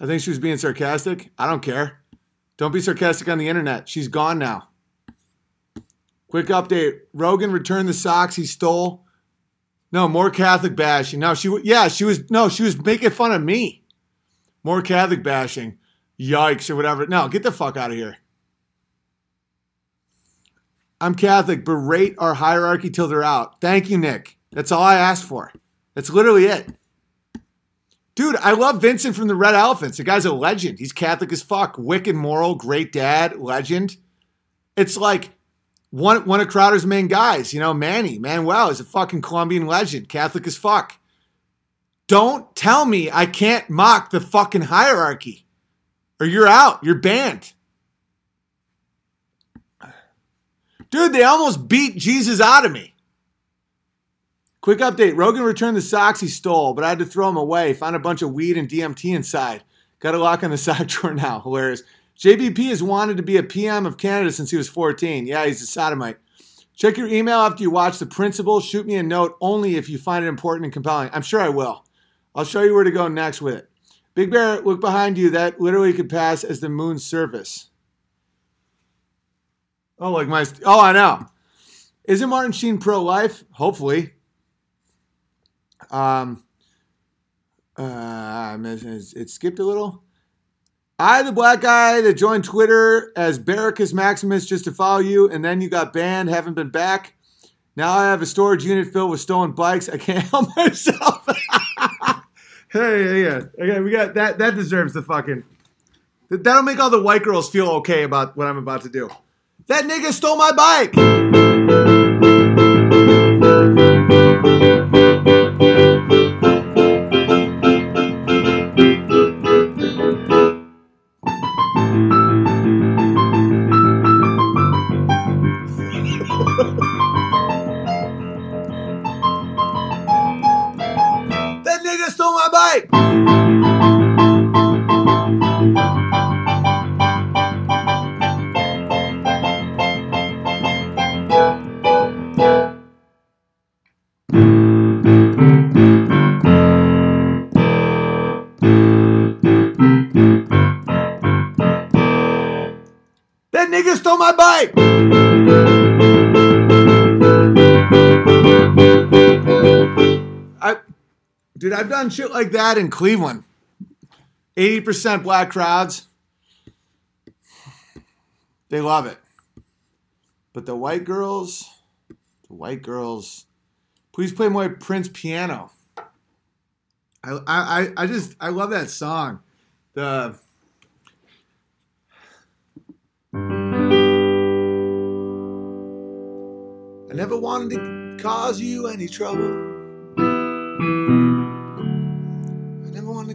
I think she was being sarcastic. I don't care. Don't be sarcastic on the internet. She's gone now. Quick update Rogan returned the socks he stole. No, more Catholic bashing. No, she yeah, she was no, she was making fun of me. More Catholic bashing. Yikes or whatever. No, get the fuck out of here. I'm Catholic. Berate our hierarchy till they're out. Thank you, Nick. That's all I asked for. That's literally it. Dude, I love Vincent from the Red Elephants. The guy's a legend. He's Catholic as fuck. Wicked moral, great dad, legend. It's like one one of Crowder's main guys, you know, Manny. Manuel is a fucking Colombian legend, Catholic as fuck. Don't tell me I can't mock the fucking hierarchy. Or you're out. You're banned. Dude, they almost beat Jesus out of me. Quick update Rogan returned the socks he stole, but I had to throw them away. Found a bunch of weed and DMT inside. Got a lock on the side drawer now. Hilarious. JBP has wanted to be a PM of Canada since he was 14. Yeah, he's a sodomite. Check your email after you watch The Principle. Shoot me a note only if you find it important and compelling. I'm sure I will. I'll show you where to go next with it. Big Bear, look behind you. That literally could pass as the moon's surface. Oh, like my. Oh, I know. Isn't Martin Sheen pro life? Hopefully. Um. Uh, it, skipped a little. I, the black guy that joined Twitter as Barracus Maximus just to follow you, and then you got banned, haven't been back. Now I have a storage unit filled with stolen bikes. I can't help myself. hey, yeah. Okay, we got that. That deserves the fucking. That'll make all the white girls feel okay about what I'm about to do. That nigga stole my bike. Done shit like that in Cleveland. 80% black crowds. They love it. But the white girls, the white girls, please play more Prince piano. I, I, I- I just, I love that song. The, I never wanted to cause you any trouble.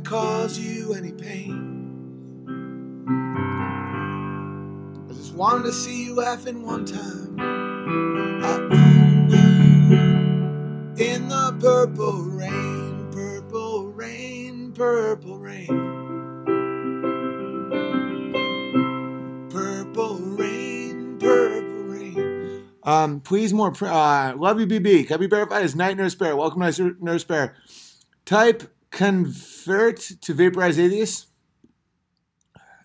I cause you any pain. I just wanted to see you laughing one time. Ooh. In the purple rain, purple rain, purple rain. Purple rain, purple rain. Um, please more. Pr- uh, love you, BB. Can I be verified as Night Nurse Bear? Welcome, Night Nurse Bear. Type convert to vaporize atheist.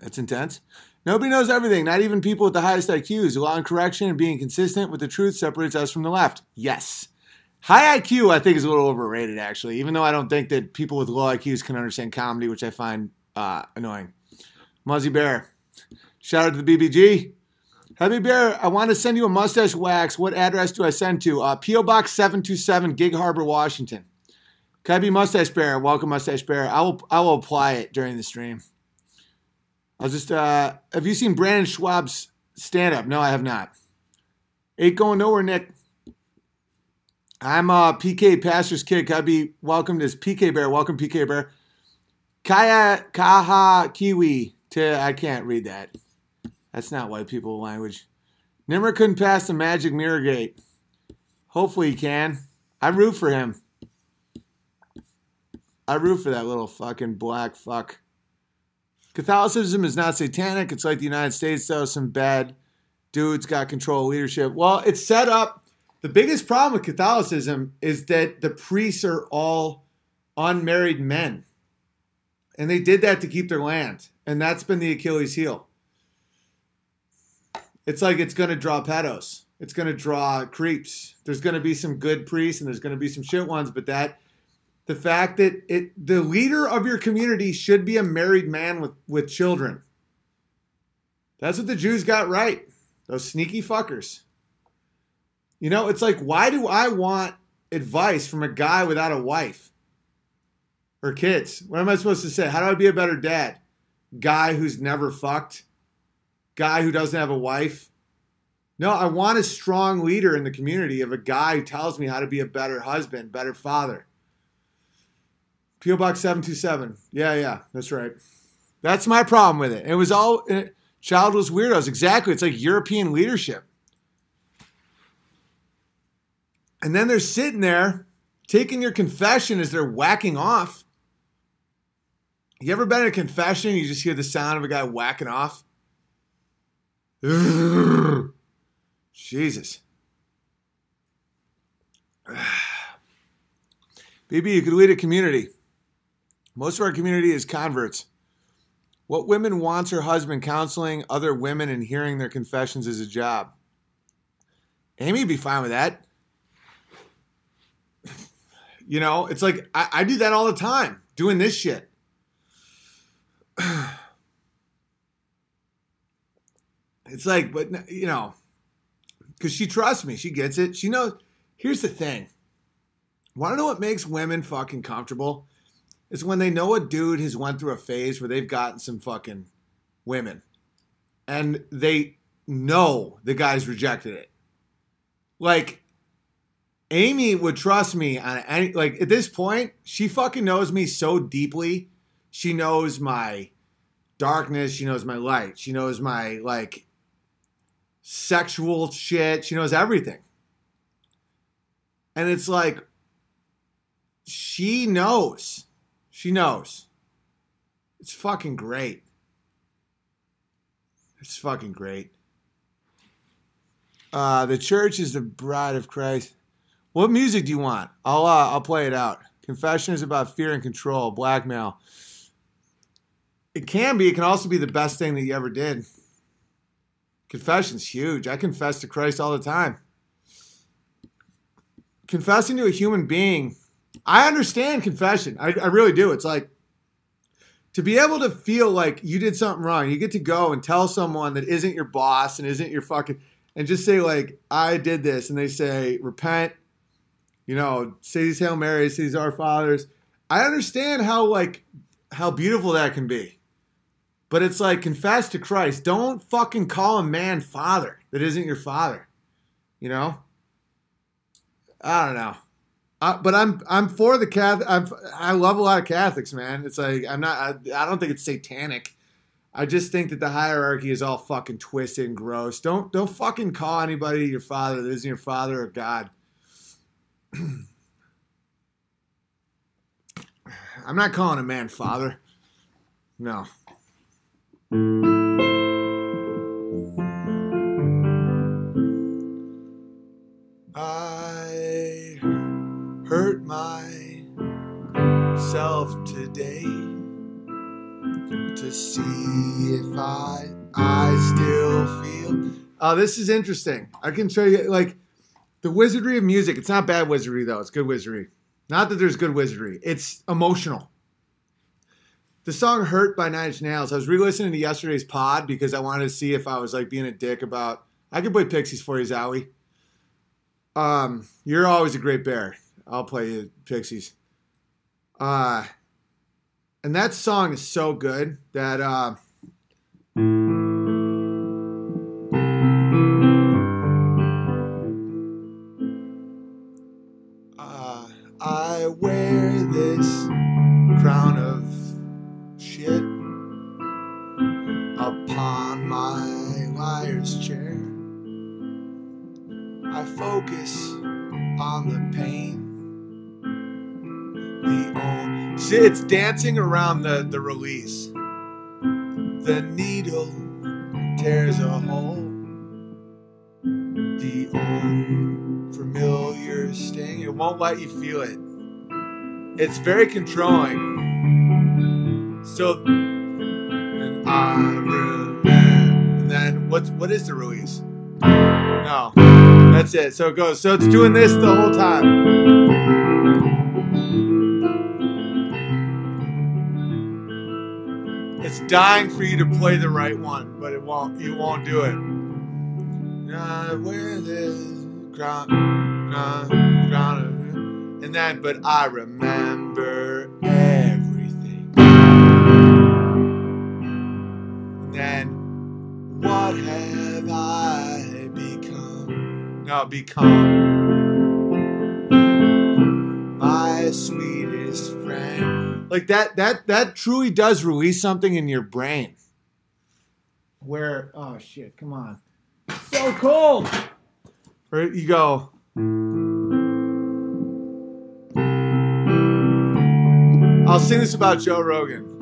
That's intense. Nobody knows everything, not even people with the highest IQs. Allowing correction and being consistent with the truth separates us from the left. Yes. High IQ, I think, is a little overrated, actually, even though I don't think that people with low IQs can understand comedy, which I find uh, annoying. Muzzy Bear. Shout out to the BBG. Heavy Bear, I want to send you a mustache wax. What address do I send to? Uh, P.O. Box 727, Gig Harbor, Washington. Can I be Mustache Bear? Welcome, Mustache Bear. I will, I will apply it during the stream. I'll just, uh, have you seen Brendan Schaub's stand up? No, I have not. Ain't going nowhere, Nick. I'm uh, PK Pastor's Kid. Can I be welcomed as PK Bear? Welcome, PK Bear. Kaya Kaha Kiwi. To, I can't read that. That's not white people language. Nimmer couldn't pass the magic mirror gate. Hopefully he can. I root for him. I root for that little fucking black fuck. Catholicism is not satanic. It's like the United States, though. Some bad dudes got control of leadership. Well, it's set up. The biggest problem with Catholicism is that the priests are all unmarried men. And they did that to keep their land. And that's been the Achilles heel. It's like it's going to draw pedos. It's going to draw creeps. There's going to be some good priests and there's going to be some shit ones, but that the fact that it the leader of your community should be a married man with with children. That's what the Jews got right. Those sneaky fuckers. You know, it's like why do I want advice from a guy without a wife or kids? What am I supposed to say? How do I be a better dad? Guy who's never fucked? Guy who doesn't have a wife? No, I want a strong leader in the community of a guy who tells me how to be a better husband, better father. PO Box 727. Yeah, yeah, that's right. That's my problem with it. It was all uh, childless weirdos. Exactly. It's like European leadership. And then they're sitting there taking your confession as they're whacking off. You ever been in a confession? You just hear the sound of a guy whacking off? Jesus. BB, you could lead a community. Most of our community is converts. What women wants her husband counseling other women and hearing their confessions is a job. Amy would be fine with that. You know, it's like I, I do that all the time, doing this shit. It's like, but you know, because she trusts me, she gets it. She knows. Here's the thing. Want to know what makes women fucking comfortable? It's when they know a dude has went through a phase where they've gotten some fucking women, and they know the guy's rejected it. Like, Amy would trust me on any. Like at this point, she fucking knows me so deeply. She knows my darkness. She knows my light. She knows my like sexual shit. She knows everything. And it's like, she knows. She knows. It's fucking great. It's fucking great. Uh, the church is the bride of Christ. What music do you want? I'll uh, I'll play it out. Confession is about fear and control, blackmail. It can be. It can also be the best thing that you ever did. Confession's huge. I confess to Christ all the time. Confessing to a human being, I understand confession. I, I really do. It's like to be able to feel like you did something wrong. You get to go and tell someone that isn't your boss and isn't your fucking, and just say like, I did this, and they say repent. You know, say these Hail Marys, say these Our Fathers. I understand how like how beautiful that can be. But it's like confess to Christ. Don't fucking call a man father that isn't your father. You know? I don't know. But I'm I'm for the Catholic. I'm, I love a lot of Catholics, man. It's like I'm not. I, I don't think it's satanic. I just think that the hierarchy is all fucking twisted and gross. Don't don't fucking call anybody your father that isn't your father or God. I'm not calling a man father. No. Myself today to see if I I still feel. Oh, this is interesting. I can show you like the wizardry of music. It's not bad wizardry though. It's good wizardry. Not that there's good wizardry. It's emotional. The song "Hurt" by Nine Inch Nails. I was re-listening to yesterday's pod because I wanted to see if I was like being a dick about. I could play Pixies for you, Zowie. Um, you're always a great bear. I'll play you Pixies. Uh, and that song is so good that uh, uh, I wear this crown of shit upon my liar's chair. I focus on the pain. The oh, see, it's dancing around the the release. The needle tears a hole. The old familiar sting. It won't let you feel it. It's very controlling. So, and I remember. And then what's what is the release? No, that's it. So it goes. So it's doing this the whole time. Dying for you to play the right one, but it won't. You won't do it. I wear this crown, crown, crown, and then, but I remember everything. And then, what have I become? No, become my sweetest friend. Like that, that, that truly does release something in your brain. Where, oh shit, come on, so cold. Where you go. I'll sing this about Joe Rogan.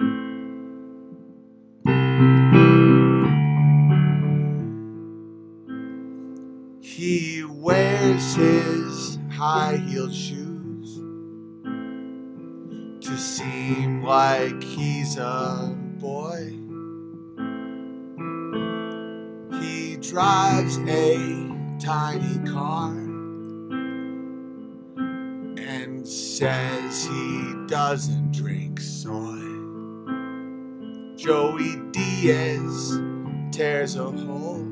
He wears his high heeled shoes to seem like he's a boy. He drives a tiny car and says he doesn't drink soy. Joey Diaz tears a hole.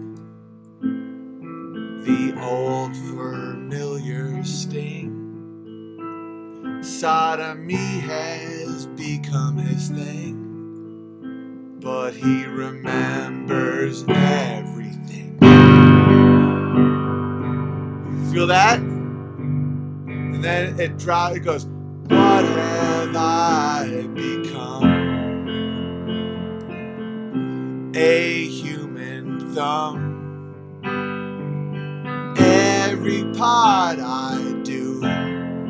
The old familiar sting. Sodomy has become his thing but he remembers everything. Feel that? And then it drops, it goes, What have I become? A human thumb. Every pod I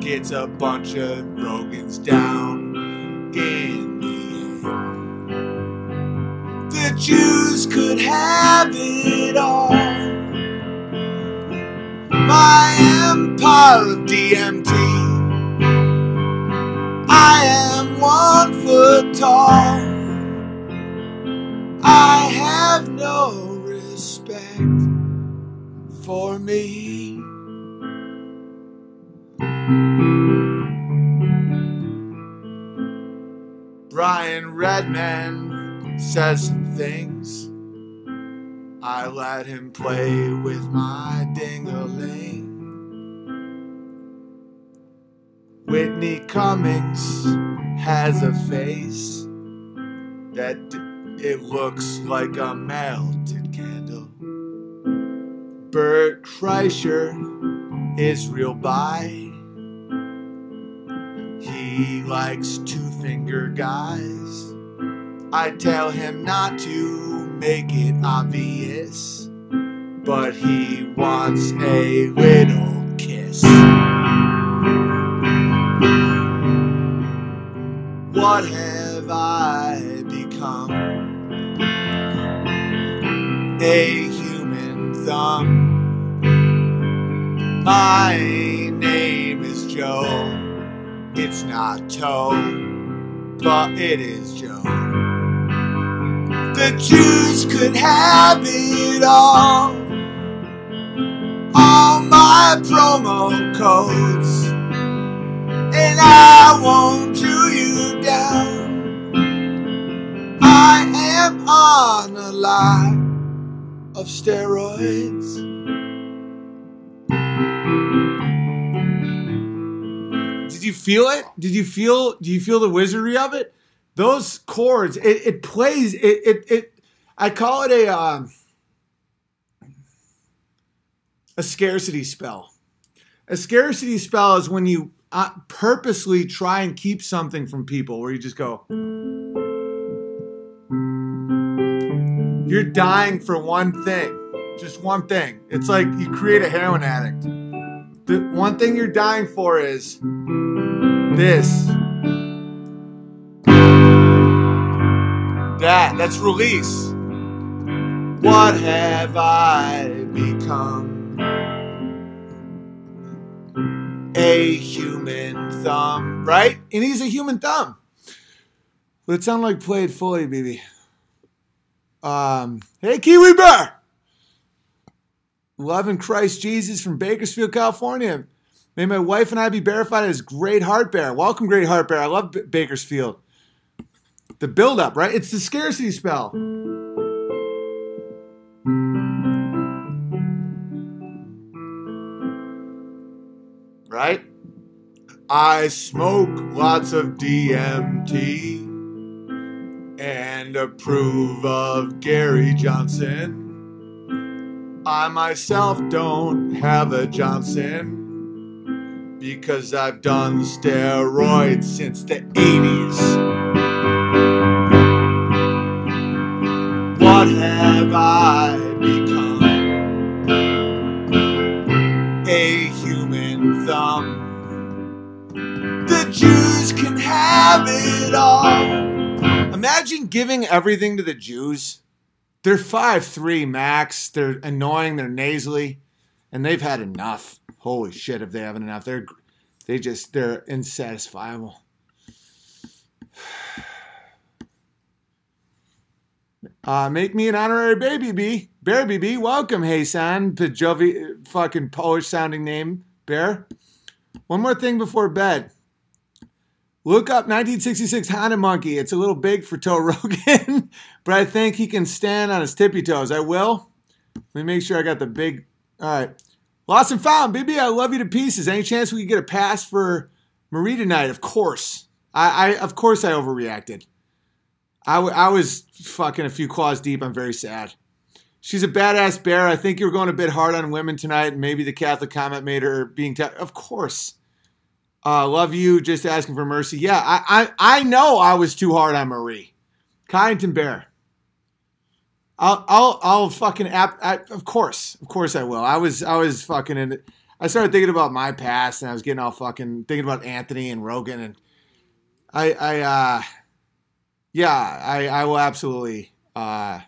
gets a bunch of Rogans down in the end. the Jews could have it all. My empire of DMT. I am one foot tall. I have no respect for me. Brian Redban says some things. I let him play with my ding-a-ling. Whitney Cummings has a face that it looks like a melted candle. Bert Kreischer is real by. He likes two finger guys. I tell him not to make it obvious, but he wants a little kiss. What have I become? A human thumb. My name is Joe. It's not Toe, but it is Joe. The Jews could have it all. All my promo codes, and I won't chew you down. I am on a lot of steroids. You feel it? Did you feel? Do you feel the wizardry of it? Those chords, it, it plays. It, it it I call it a um, a scarcity spell. A scarcity spell is when you uh, purposely try and keep something from people, where you just go. You're dying for one thing, just one thing. It's like you create a heroin addict. The one thing you're dying for is this. That, that's release. What have I become? A human thumb, right? And he's a human thumb. But it sounded like played fully, baby. Um, hey, Kiwi Bear! Love in Christ Jesus from Bakersfield, California. May my wife and I be verified as Great Heart Bear. Welcome, Great Heart Bear. I love B- Bakersfield. The build up, right? It's the scarcity spell. Right? I smoke lots of DMT and approve of Gary Johnson. I myself don't have a Johnson because I've done steroids since the 80s. What have I become? A human thumb. The Jews can have it all. Imagine giving everything to the Jews. They're five three max. They're annoying. They're nasally, and they've had enough. Holy shit! If they haven't enough, they're they just they're insatisfiable. Uh, make me an honorary baby bee. Bear BB, welcome, Haysan. Pajovi, fucking Polish sounding name, Bear. One more thing before bed. Look up 1966 Honda Monkey. It's a little big for Toe Rogan, but I think he can stand on his tippy toes. I will. Let me make sure I got the big. All right. Lost and found. BB, I love you to pieces. Any chance we could get a pass for Marie tonight? Of course. I, I of course I overreacted. I, w- I was fucking a few claws deep. I'm very sad. She's a badass bear. I think you were going a bit hard on women tonight, maybe the Catholic comment made her being. Te- of course. Uh, love you. Just asking for mercy. Yeah, I, I I know I was too hard on Marie. Kyneton Bear. I'll I'll I'll fucking app. I, of course, of course I will. I was I was fucking in. I started thinking about my past, and I was getting all fucking thinking about Anthony and Rogan, and I I uh yeah I I will absolutely uh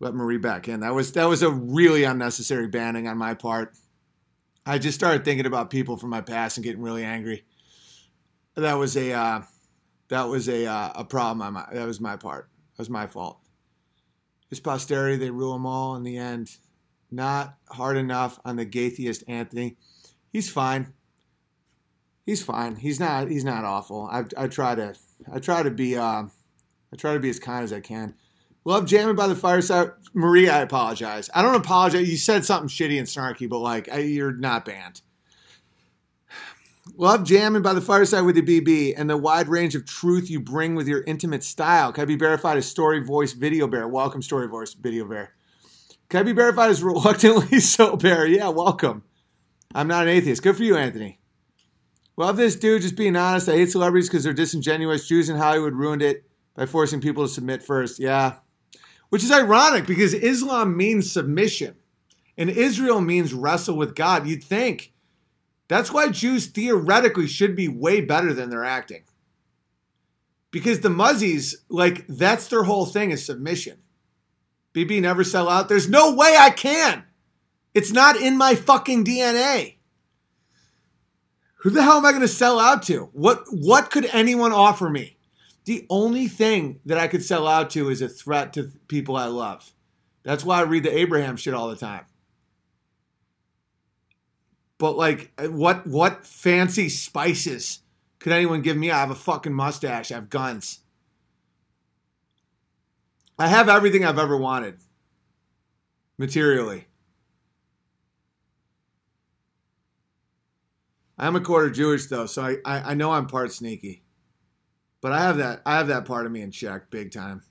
let Marie back in. That was that was a really unnecessary banning on my part. I just started thinking about people from my past and getting really angry. That was a uh, that was a uh, a problem on my that was my part. That was my fault. His posterity, they rule them all in the end. Not hard enough on the gaytheist Anthony. He's fine. He's fine. He's not. He's not awful. I, I try to. I try to be. Uh, I try to be as kind as I can. Love jamming by the fireside. Marie, I apologize. I don't apologize. You said something shitty and snarky, but like I, you're not banned. Love jamming by the fireside with the BB and the wide range of truth you bring with your intimate style. Can I be verified as Story Voice Video Bear? Welcome, Story Voice Video Bear. Can I be verified as Reluctantly So Bear? Yeah, welcome. I'm not an atheist. Good for you, Anthony. Love this dude just being honest. I hate celebrities because they're disingenuous. Jews in Hollywood ruined it by forcing people to submit first. Yeah. Which is ironic because Islam means submission and Israel means wrestle with God. You'd think. That's why Jews theoretically should be way better than they're acting. Because the Muzzies, like, that's their whole thing is submission. BB never sell out. There's no way I can. It's not in my fucking DNA. Who the hell am I going to sell out to? What what could anyone offer me? The only thing that I could sell out to is a threat to people I love. That's why I read the Abraham shit all the time. But like uh, what what fancy spices could anyone give me? I have a fucking mustache. I have guns. I have everything I've ever wanted. Materially. I'm a quarter Jewish though, so I, I, I know I'm part sneaky. But I have that I have that part of me in check big time.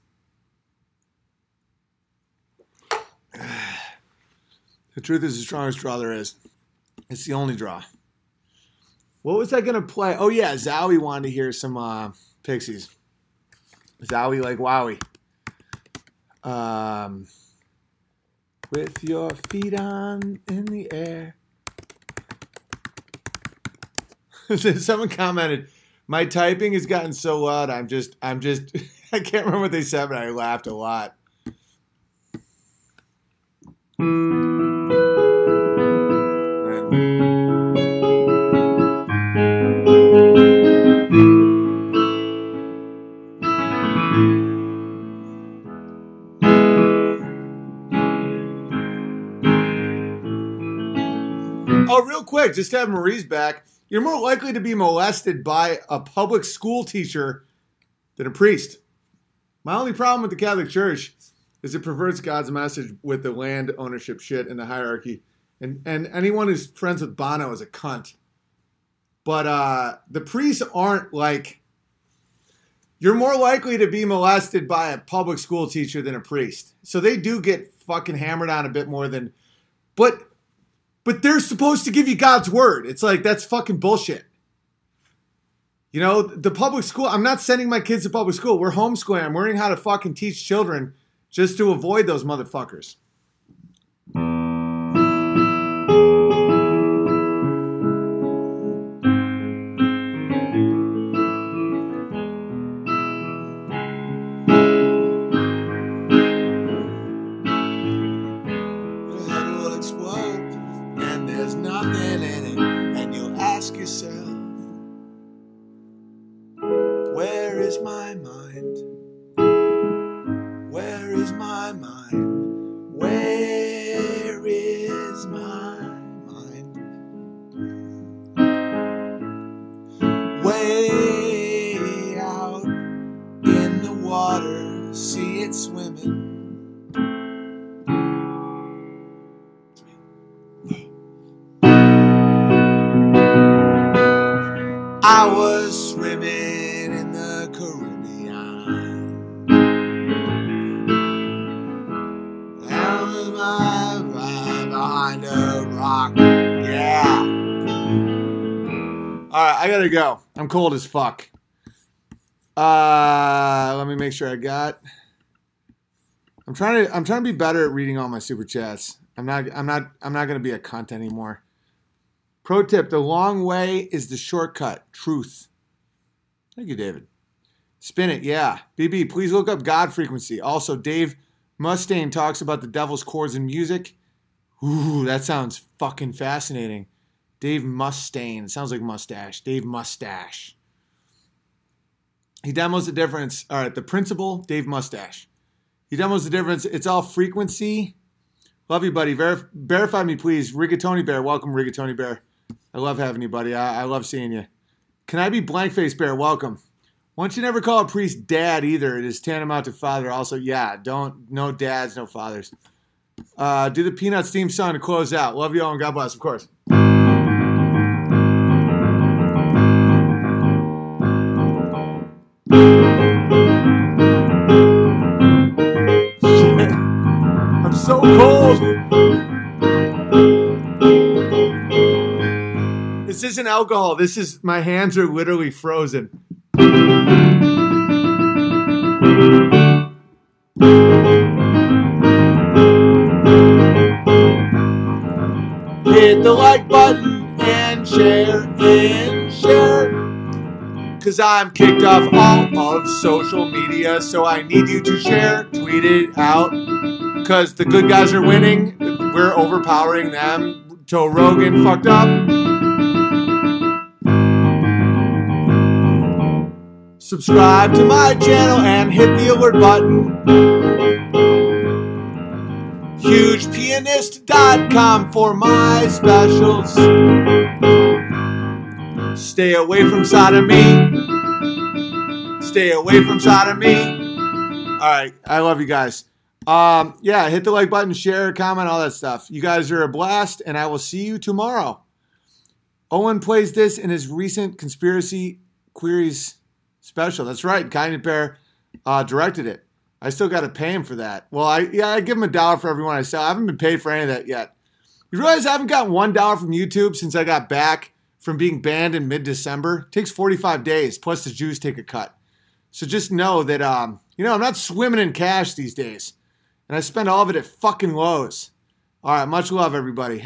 The truth is the strongest draw there is. It's the only draw. What was I gonna play? Oh yeah, Zowie wanted to hear some uh, Pixies. Zowie like Wowie. Um, with your feet on in the air. Someone commented, "My typing has gotten so loud. I'm just, I'm just, I can't remember what they said, but I laughed a lot." Oh, real quick, just to have Marie's back. You're more likely to be molested by a public school teacher than a priest. My only problem with the Catholic Church is it perverts God's message with the land ownership shit and the hierarchy. And and anyone who's friends with Bono is a cunt. But uh, the priests aren't like. You're more likely to be molested by a public school teacher than a priest. So they do get fucking hammered on a bit more than. But but they're supposed to give you God's word. It's like that's fucking bullshit. You know, the public school, I'm not sending my kids to public school. We're homeschooling. I'm learning how to fucking teach children just to avoid those motherfuckers. Gotta go. I'm cold as fuck. Uh, let me make sure I got. I'm trying to. I'm trying to be better at reading all my super chats. I'm not. I'm not. I'm not gonna be a cunt anymore. Pro tip: the long way is the shortcut. Truth. Thank you, David. Spin it, yeah. BB, please look up God frequency. Also, Dave Mustaine talks about the devil's chords in music. Ooh, that sounds fucking fascinating. Dave Mustaine. Sounds like mustache. Dave Mustache. He demos the difference. All right, the Principle, Dave Mustache. He demos the difference. It's all frequency. Love you, buddy. Verif- verify me, please. Rigatoni Bear. Welcome, Rigatoni Bear. I love having you, buddy. I, I love seeing you. Can I be Blank Face Bear? Welcome. Once you never call a priest dad either, it is tantamount to father. Also, yeah, don't no dads, no fathers. Uh, do the Peanuts theme song to close out. Love you all and God bless, of course. I'm so cold. This isn't alcohol. This is my hands are literally frozen. Hit the like button and share and share. Cause I'm kicked off all of social media, so I need you to share, tweet it out. Cause the good guys are winning, we're overpowering them. Joe Rogan fucked up. Subscribe to my channel and hit the alert button. HugePianist.com for my specials. Stay away from sodomy. Stay away from sodomy. All right, I love you guys. Um, yeah, hit the like button, share, comment, all that stuff. You guys are a blast, and I will see you tomorrow. Owen plays this in his recent conspiracy queries special. That's right, Kind Bear uh, directed it. I still got to pay him for that. Well, I yeah, I give him a dollar for everyone I sell. I haven't been paid for any of that yet. You realize I haven't gotten one dollar from YouTube since I got back from being banned in mid-December. Takes 45 days, plus the Jews take a cut. So just know that um, you know I'm not swimming in cash these days, and I spend all of it at fucking Lowe's. All right, much love, everybody.